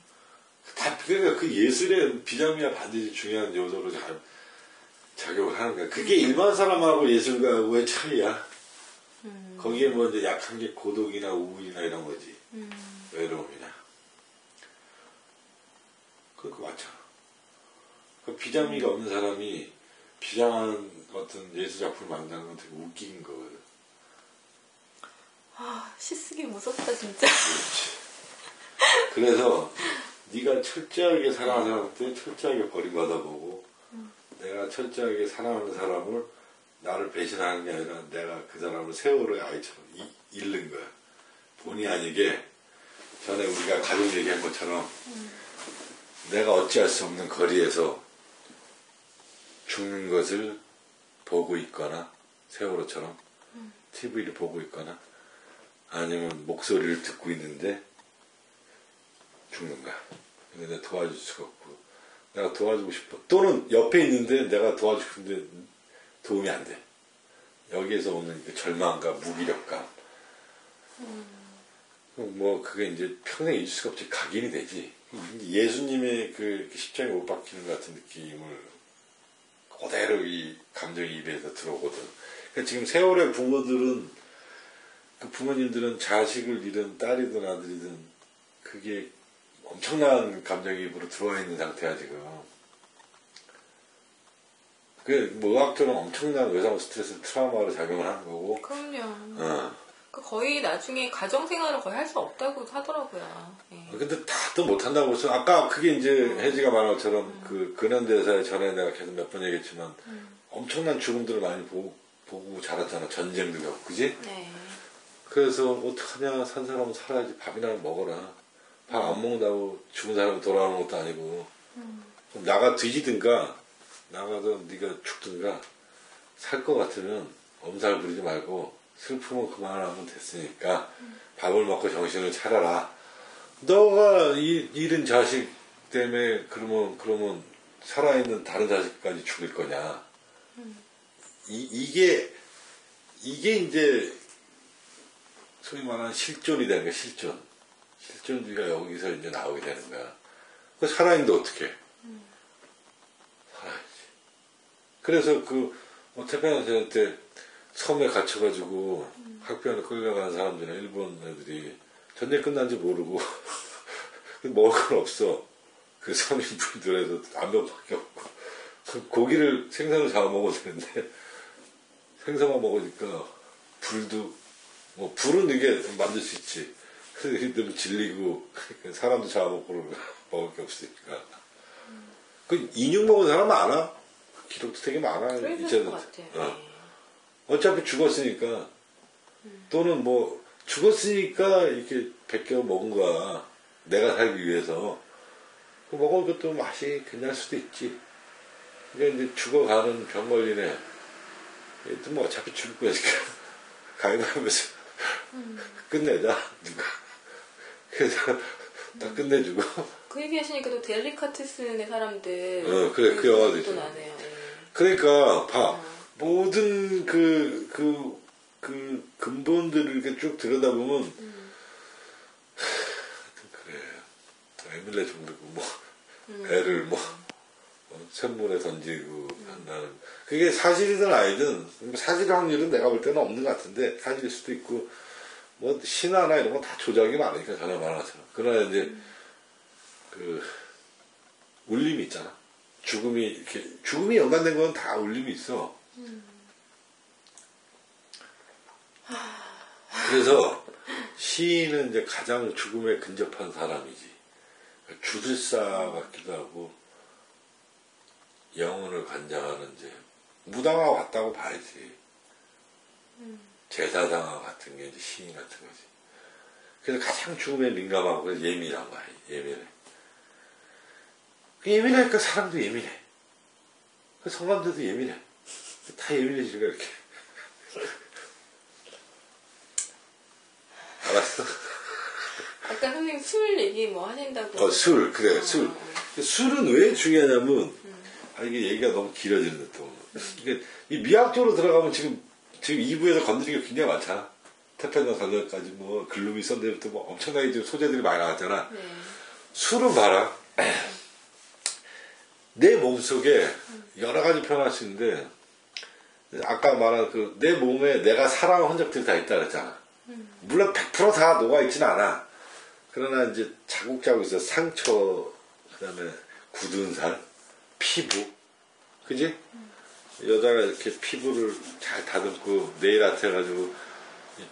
C: 다, 그러니까 그 예술의 비장미가 반드시 중요한 요소로 잘 작용을 하는 거야. 그게 일반 사람하고 예술가하고의 차이야.
B: 음.
C: 거기에 뭐 이제 약한 게 고독이나 우울이나 이런 거지.
B: 음.
C: 외로움이나. 그거 맞잖아. 그 비장미가 없는 사람이 비장한 어떤 예술 작품을 만드는 건 되게 웃긴 거거든.
B: 아, 시 쓰기 무섭다, 진짜.
C: 그래서 네가 철저하게 사랑하는 사람한테 철저하게 버림받아보고 내가 철저하게 사랑하는 사람을 나를 배신하는 게 아니라 내가 그 사람을 세월의 아이처럼 이- 잃는 거야. 본의 아니게 전에 우리가 가족 얘기한 것처럼 내가 어찌할 수 없는 거리에서 죽는 것을 보고 있거나 세월호처럼 TV를 보고 있거나 아니면 목소리를 듣고 있는데 죽는 거야. 근데 도와줄 수가 없고 내가 도와주고 싶어. 또는 옆에 있는데 내가 도와주고 싶은데 도움이 안 돼. 여기에서 오는 그 절망감, 무기력감. 그럼 뭐 그게 이제 평생 잊을 수가 없지. 각인이 되지. 예수님의 그 십자가에 못 박히는 것 같은 느낌을 그대로 이 감정이 입에서 들어오거든. 그러니까 지금 세월의 부모들은 그 부모님들은 자식을 잃은 딸이든 아들이든 그게 엄청난 감정이입으로 들어와 있는 상태야 지금. 그 뭐 의학적으로 엄청난 외상 스트레스 트라우마로 작용을 하는 거고.
B: 그럼요.
C: 어.
B: 그 거의 나중에 가정 생활을 거의 할 수 없다고 하더라고요. 예.
C: 근데 다 또 못한다고 해서 아까 그게 이제 혜지가 말한 것처럼 그 근현대사에 전에 내가 계속 몇 번 얘기했지만 엄청난 죽음들을 많이 보고, 보고 자랐잖아 전쟁도 겪고 그지?
B: 네.
C: 그래서 어떡하냐 산 사람은 살아야지 밥이나 먹어라 밥 안 먹는다고 죽은 사람이 돌아오는 것도 아니고. 그럼 나가 뒤지든가 나가서 네가 죽든가 살 것 같으면 엄살 부리지 말고 슬픔은 그만하면 됐으니까 밥을 먹고 정신을 차려라. 너가 이, 잃은 자식 때문에 그러면 그러면 살아있는 다른 자식까지 죽일 거냐? 이, 이게 이게 이제 소위 말하는 실존이 되는 거야, 실존. 실존주의가 여기서 이제 나오게 되는 거야. 그 살아있는데 어떻게? 살아야지. 그래서 그, 뭐, 태평양전때 섬에 갇혀가지고 학교안에 끌려가는 사람들이나 일본 애들이 전쟁 끝난지 모르고 [laughs] 먹을 건 없어. 그 서민분들에서 안면밖에 없고. 그 고기를 생선을 잡아 먹어도 되는데 생선만 먹으니까 불도 뭐 불은 이게 만들 수 있지. 너무 질리고 [laughs] 사람도 잡아먹고 먹을 게 없으니까. 그 인육 먹은 사람 많아. 기록도 되게 많아. 이제는. 어.
B: 예.
C: 어차피 죽었으니까 또는 뭐 죽었으니까 이렇게 베껴 먹은 거야. 내가 살기 위해서. 그 먹은 것도 맛이 괜찮을 수도 있지. 그러니까 이제 죽어가는 병 걸리네. 얘도 뭐 어차피 죽을 거니까 [laughs] 가위바위보에서 끝내자 누가. 그래서 다 끝내주고.
B: 그 얘기 하시니까 또 델리카테슨의 사람들.
C: 어, 그래, 그 영화도.
B: 나네요. 예.
C: 그러니까 봐 모든 그 그, 그 근본들을 이렇게 쭉 들여다보면 하여튼 그래 에밀레 정도고 뭐 애를 뭐 어, 샘물에 던지고 한다는 그게 사실이든 아니든 사실 확률은 내가 볼 때는 없는 것 같은데 사실일 수도 있고 뭐 신화나 이런 거다 조작이 많으니까 말한 것처럼 그러나 이제 그 울림이 있잖아. 죽음이 이렇게 죽음이 연관된 건 다 울림이 있어. 그래서 시인은 이제 가장 죽음에 근접한 사람이지. 주술사 같기도 하고 영혼을 관장하는 이제 무당화 왔다고 봐야지. 제사상화 같은 게 이제 시인 같은 거지. 그래서 가장 죽음에 민감하고 그래서 예민한 거야. 예민해. 그 예민하니까 사람도 예민해. 그 성감들도 예민해. 다 예민해지니까 이렇게. [laughs] 알았어?
B: 아까 선생님 술 얘기 뭐 하신다고.
C: 어, 술, 그래, 술. 술은 왜 중요하냐면, 아, 이게 얘기가 너무 길어지는데 또. 이게, 이 미학적으로 들어가면 지금, 지금 2부에서 건드린 게 굉장히 많잖아. 태평양 관련까지 뭐, 글루미 썬데이부터 뭐 엄청나게 지금 소재들이 많이 나왔잖아.
B: 네.
C: 술은 봐라. [clears throat] 내 몸속에 여러 가지 표현할 수 있는데, 아까 말한 그, 내 몸에 내가 사랑한 흔적들이 다 있다 그랬잖아. 물론 100%다 녹아있진 않아. 그러나 이제 자국자국 있어. 상처, 그 다음에 굳은 살, 피부, 그지? 여자가 이렇게 피부를 잘 다듬고 네일 아트 해가지고 이-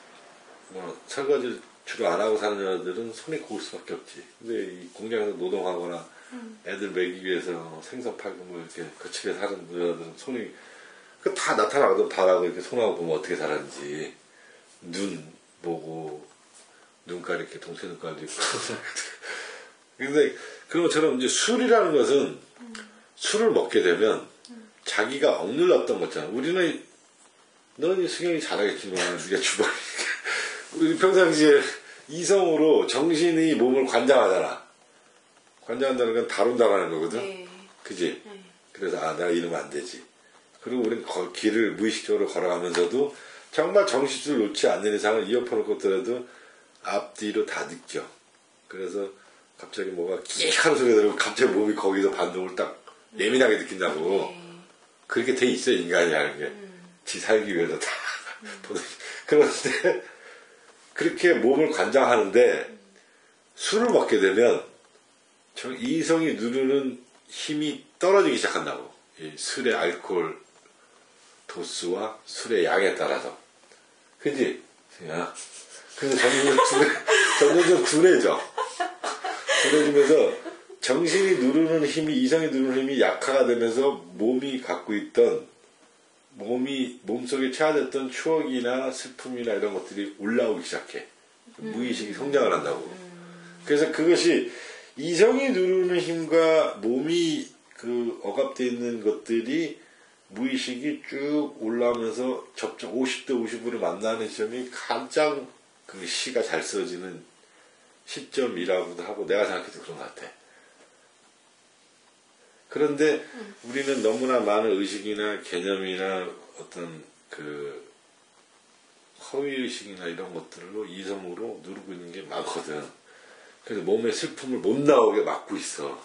C: 뭐 설거지 주로 안 하고 사는 여자들은 손이 고울 수밖에 없지. 근데 이 공장에서 노동하거나 애들 먹이기 위해서 생선 팔고 뭐 이렇게 거칠게 사는 여자들은 손이 그 다 나타나거든. 바라고 이렇게 손하고 보면 어떻게 살았는지. 눈 보고 눈깔 이렇게 동체 눈깔도 있고. [laughs] 근데 그런 것처럼 이제 술이라는 것은 술을 먹게 되면 자기가 억눌렀던 거잖아 우리는 너는 승영이 잘하겠지만 네가 주방이니까 [laughs] 우리 평상시에 이성으로 정신이 몸을 관장하잖아 관장한다는 건 다룬다라는 거거든
B: 네.
C: 그지?
B: 네.
C: 그래서 아 내가 이러면 안 되지. 그리고 우리는 거- 길을 무의식적으로 걸어가면서도 정말 정신줄 놓지 않는 이상은 이어폰을 꽂더라도 앞뒤로 다 느껴. 그래서 갑자기 뭐가 끽 하는 소리가 들리고 갑자기 몸이 거기서 반동을 딱 예민하게 느낀다고.
B: 네.
C: 그렇게 돼 있어 인간이 하는 게. 지 살기 위해서 다. 보는- 그런데 그렇게 몸을 관장하는데 술을 먹게 되면 저 이성이 누르는 힘이 떨어지기 시작한다고. 이 술의 알코올 도수와 술의 양에 따라서. 그지? 야. 그래서 점점 둔해, [laughs] 점점 둔해져. 둔해지면서 정신이 누르는 힘이, 이성이 누르는 힘이 약화가 되면서 몸이 갖고 있던 몸이, 몸속에 체화됐던 추억이나 슬픔이나 이런 것들이 올라오기 시작해. 무의식이 성장을 한다고. 그래서 그것이 이성이 누르는 힘과 몸이 그 억압되어 있는 것들이 무의식이 쭉 올라오면서 접점 50대 50으로 만나는 시점이 가장 그 시가 잘 써지는 시점이라고도 하고 내가 생각해도 그런 것 같아. 그런데 우리는 너무나 많은 의식이나 개념이나 어떤 그 허위의식이나 이런 것들로 이성으로 누르고 있는 게 많거든. 그래서 몸의 슬픔을 못 나오게 막고 있어.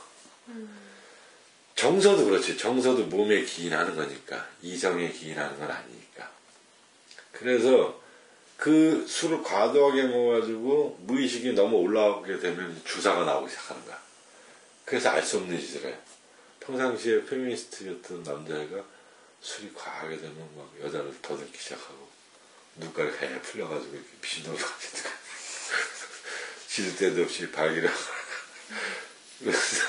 C: 정서도 그렇지. 정서도 몸에 기인하는 거니까. 이성에 기인하는 건 아니니까. 그래서 그 술을 과도하게 먹어가지고 무의식이 너무 올라오게 되면 주사가 나오기 시작하는 거야. 그래서 알 수 없는 짓을 해. 평상시에 페미니스트였던 남자애가 술이 과하게 되면 막 여자를 더듬기 시작하고 눈깔이 하얗게 풀려가지고 이렇게 미친놈을 가지고 질 때도 없이 그래서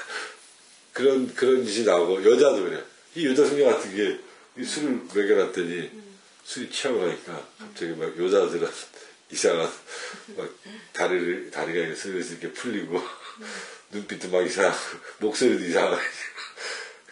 C: 그런 그런 짓이 나오고 여자도 그래. 이 여자 성경 같은 게 이 술을 먹여놨더니 술이 취하고 나니까 갑자기 막 여자들은 이상한 막 다리를 다리가 이렇게 슬슬 이렇게 풀리고 [laughs] 눈빛도 막 이상하고 목소리도 이상하고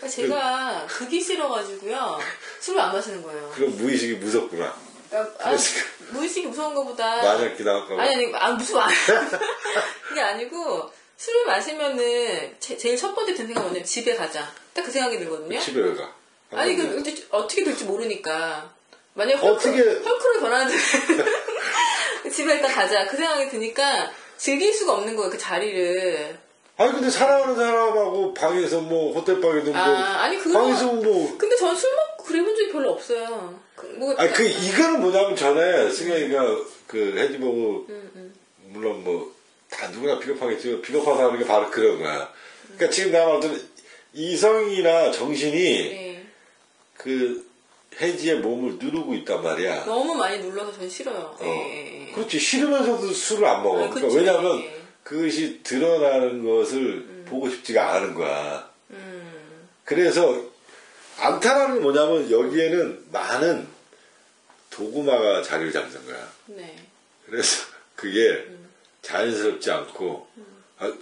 B: 제가 그기 싫어가지고요. 술을 안 마시는 거예요.
C: 그런 무의식이 무섭구나.
B: 그러니까, 아,
C: 그랬을까?
B: 무의식이 무서운 것보다.
C: 나올까 봐.
B: 아니, 아니, 아, 무슨 말. [laughs] 그게 아니고, 술을 마시면은, 제, 제일 첫 번째 든 생각이 뭐냐면, 집에 가자. 딱 그 생각이 들거든요.
C: 집에 왜 가?
B: 아니, 그, 근데 어떻게 될지 모르니까. 만약에
C: 어떻게-
B: 헐크, 헐크로 변하는데, [laughs] 집에 일단 가자. 그 생각이 드니까, 즐길 수가 없는 거예요, 그 자리를.
C: 아니 근데 사랑하는 사람하고 방에서 뭐 호텔 방에도 뭐
B: 아, 아니, 그거-
C: 방에서 뭐
B: 근데 전 술 먹고 그래본 적이 별로 없어요. 그, 뭐,
C: 아니 그 이거는 뭐냐면 전에 승현이가 그 해지보고
B: 음,
C: 물론 뭐 다 누구나 비겁하겠지만 비겁한 사람이 바로 그런 거야. 그러니까 지금 내가 말했던 이성이나 정신이
B: 네.
C: 그 해지의 몸을 누르고 있단 말이야.
B: 너무 많이 눌러서 전 싫어요.
C: 어.
B: 예.
C: 그렇지 싫으면서도 술을 안 먹어.
B: 아,
C: 그러니까
B: 그치.
C: 왜냐하면
B: 예.
C: 그것이 드러나는 것을 보고 싶지가 않은 거야.
B: 음,
C: 그래서 안타라는 게 뭐냐면 여기에는 많은 도구마가 자리를 잡는 거야.
B: 네.
C: 그래서 그게 자연스럽지 않고 아,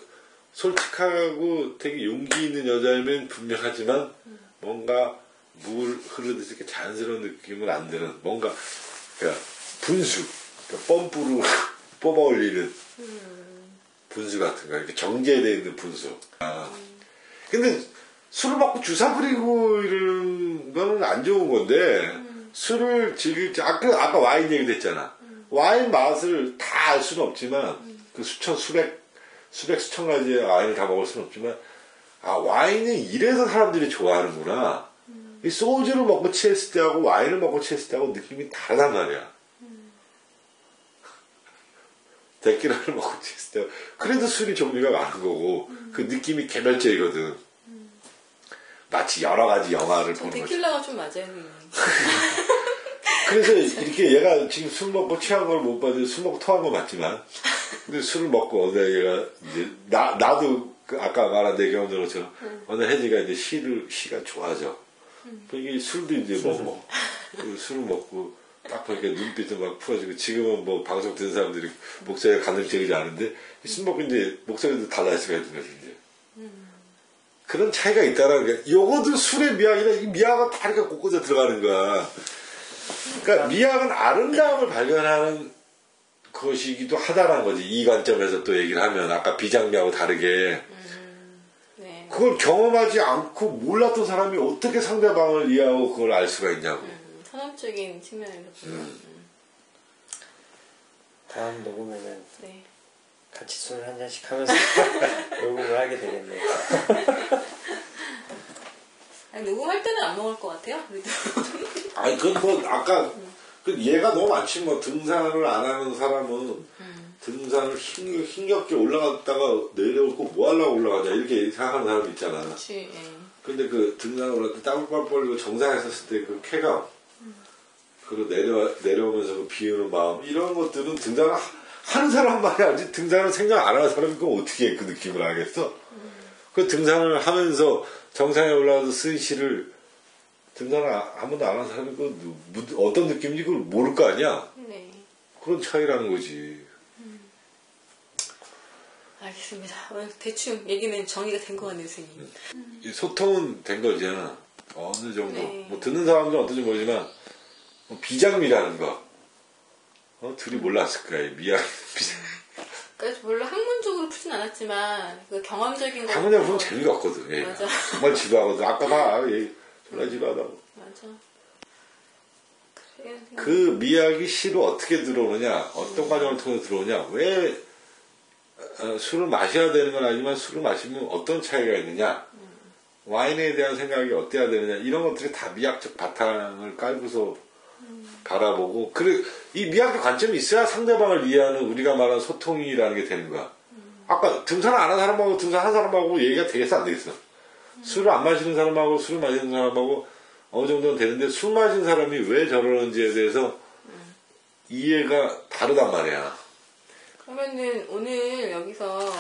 C: 솔직하고 되게 용기 있는 여자이면 분명하지만 뭔가 물 흐르듯이 이렇게 자연스러운 느낌은 안 드는 뭔가 그러니까 분수 그러니까 펌프로 [laughs] 뽑아 올리는 분수 같은 거 이렇게 정제되어 있는 분수. 아. 근데 술을 먹고 주사 부리고 이러는 거는 안 좋은 건데 술을 즐길 때 아까 아까 와인 얘기도 했잖아. 와인 맛을 다 알 수는 없지만 그 수천 수백 수백 수천 가지의 와인을 다 먹을 수는 없지만 아 와인은 이래서 사람들이 좋아하는구나. 이 소주를 먹고 취했을 때하고 와인을 먹고 취했을 때하고 느낌이 다르단 말이야. 데키라를 먹고 취했을 때 그래도 술이 종류가 많은 거고 그 느낌이 개별적이거든. 마치 여러 가지 영화를
B: 전
C: 보는 거지.
B: 데킬라가 좀 맞아요. [laughs]
C: 그래서 이렇게 얘가 지금 술 먹고 취한 걸못 봤는데 술 먹고 토한 건 맞지만 근데 술을 먹고 어느 날 얘가 이제 나 나도 그 아까 말한 내 경험대로 저 어느 혜지가 이제 시를 시가 좋아져. 그 이게 술도 이제 먹어. 그 술을 먹고 딱 보니까 눈빛도 막 풀어지고 지금은 뭐 방송 듣는 사람들이 목소리가 감정적이지 않은데 술 먹고 이제 목소리도 달라질 수가 있는 거지 이제. 그런 차이가 있다라는 게 요거도 술의 미학이라 이 미학은 다 이렇게 곳곳에 들어가는 거야. 그러니까 미학은 아름다움을 발견하는 것이기도 하다라는 거지. 이 관점에서 또 얘기를 하면 아까 비장미하고 다르게
B: 네.
C: 그걸 경험하지 않고 몰랐던 사람이 어떻게 상대방을 이해하고 그걸 알 수가 있냐고.
B: 음, 선언적인 측면에서 보면. 음.
D: 다음 녹음에는
B: 네.
D: 같이 술 한 잔씩 하면서 [laughs] 녹음을 하게 되겠네요. [laughs]
B: 아니, 녹음할 때는 안 먹을 것 같아요. 그래도. [laughs]
C: 아니 그건 뭐 아까 그 얘가 너무 많지 뭐 등산을 안 하는 사람은 등산을 힘, 힘겹게 올라갔다가 내려오고 뭐 하려고 올라가냐 이렇게 생각하는 사람 있잖아.
B: 그렇지. 예.
C: 근데 그 등산을 올라갈 때 땀을 뻘뻘 흘리고 정상에 섰을 때 그 쾌감 그리고 내려, 내려오면서 그 비우는 마음 이런 것들은 하- 하는 사람만이 알지 등산을 생각 안 하는 사람이 그럼 어떻게 그 느낌을 알겠어? 그 등산을 하면서 정상에 올라가서 쓴 시를 등산을 아- 한 번도 안 한 사람이 그 어떤 느낌인지 그걸 모를 거 아니야?
B: 네.
C: 그런 차이라는 거지.
B: 알겠습니다. 오늘 대충 얘기는 정리가 된 것 같네요, 선생님.
C: 이 소통은 된 거잖아. 어느 정도.
B: 네.
C: 뭐 듣는 사람들은 어떤지 모르지만 뭐 비장미라는 거. 어, 둘이 몰랐을. 이 미안. [laughs] 비장.
B: 그러니까 별로 학문적으로 푸진 않았지만 그 경험적인 거.
C: 당연히 보면 재미가 없거든. 얘.
B: 맞아.
C: 정말 지루하거든. 아까 봐. 얘 졸라 지루하다고.
B: 맞아. 그래.
C: 그 미학이 시로 어떻게 들어오느냐, 어떤 과정을 통해서 들어오냐, 왜 어, 술을 마셔야 되는 건 아니지만 술을 마시면 어떤 차이가 있느냐, 와인에 대한 생각이 어때야 되느냐, 이런 것들이 다 미학적 바탕을 깔고서 바라보고, 그래, 이 미학적 관점이 있어야 상대방을 이해하는 우리가 말하는 소통이라는 게 되는 거야. 아까 등산 안 한 사람하고 등산 한 사람하고 얘기가 되겠어, 안 되겠어? 술을 안 마시는 사람하고 술을 마시는 사람하고 어느 정도는 되는데 술 마신 사람이 왜 저러는지에 대해서 이해가 다르단 말이야.
B: 그러면은 오늘 여기서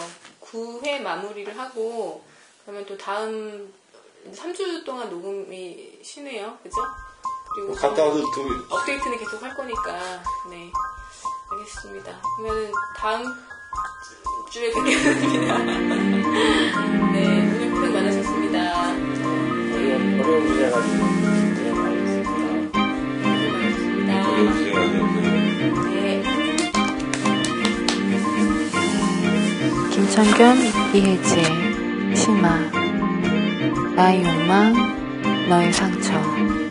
B: 9회 마무리를 하고 그러면 또 다음 3주 동안 녹음이 쉬네요. 그죠? 그리고
C: 갔다 와서 또
B: 업데이트는 계속 할 거니까 네 알겠습니다. 그러면 다음 주에 뵙겠습니다. [laughs] 네 오늘 고생 많으셨습니다.
D: 어려운, 어려운 주제 가지고 그냥 알겠습니다.
B: 고생 많으셨습니다.
C: 고생하셨어요.
B: 네.
A: 김창견, 이혜재, 심아. 나의 욕망, 너의 상처.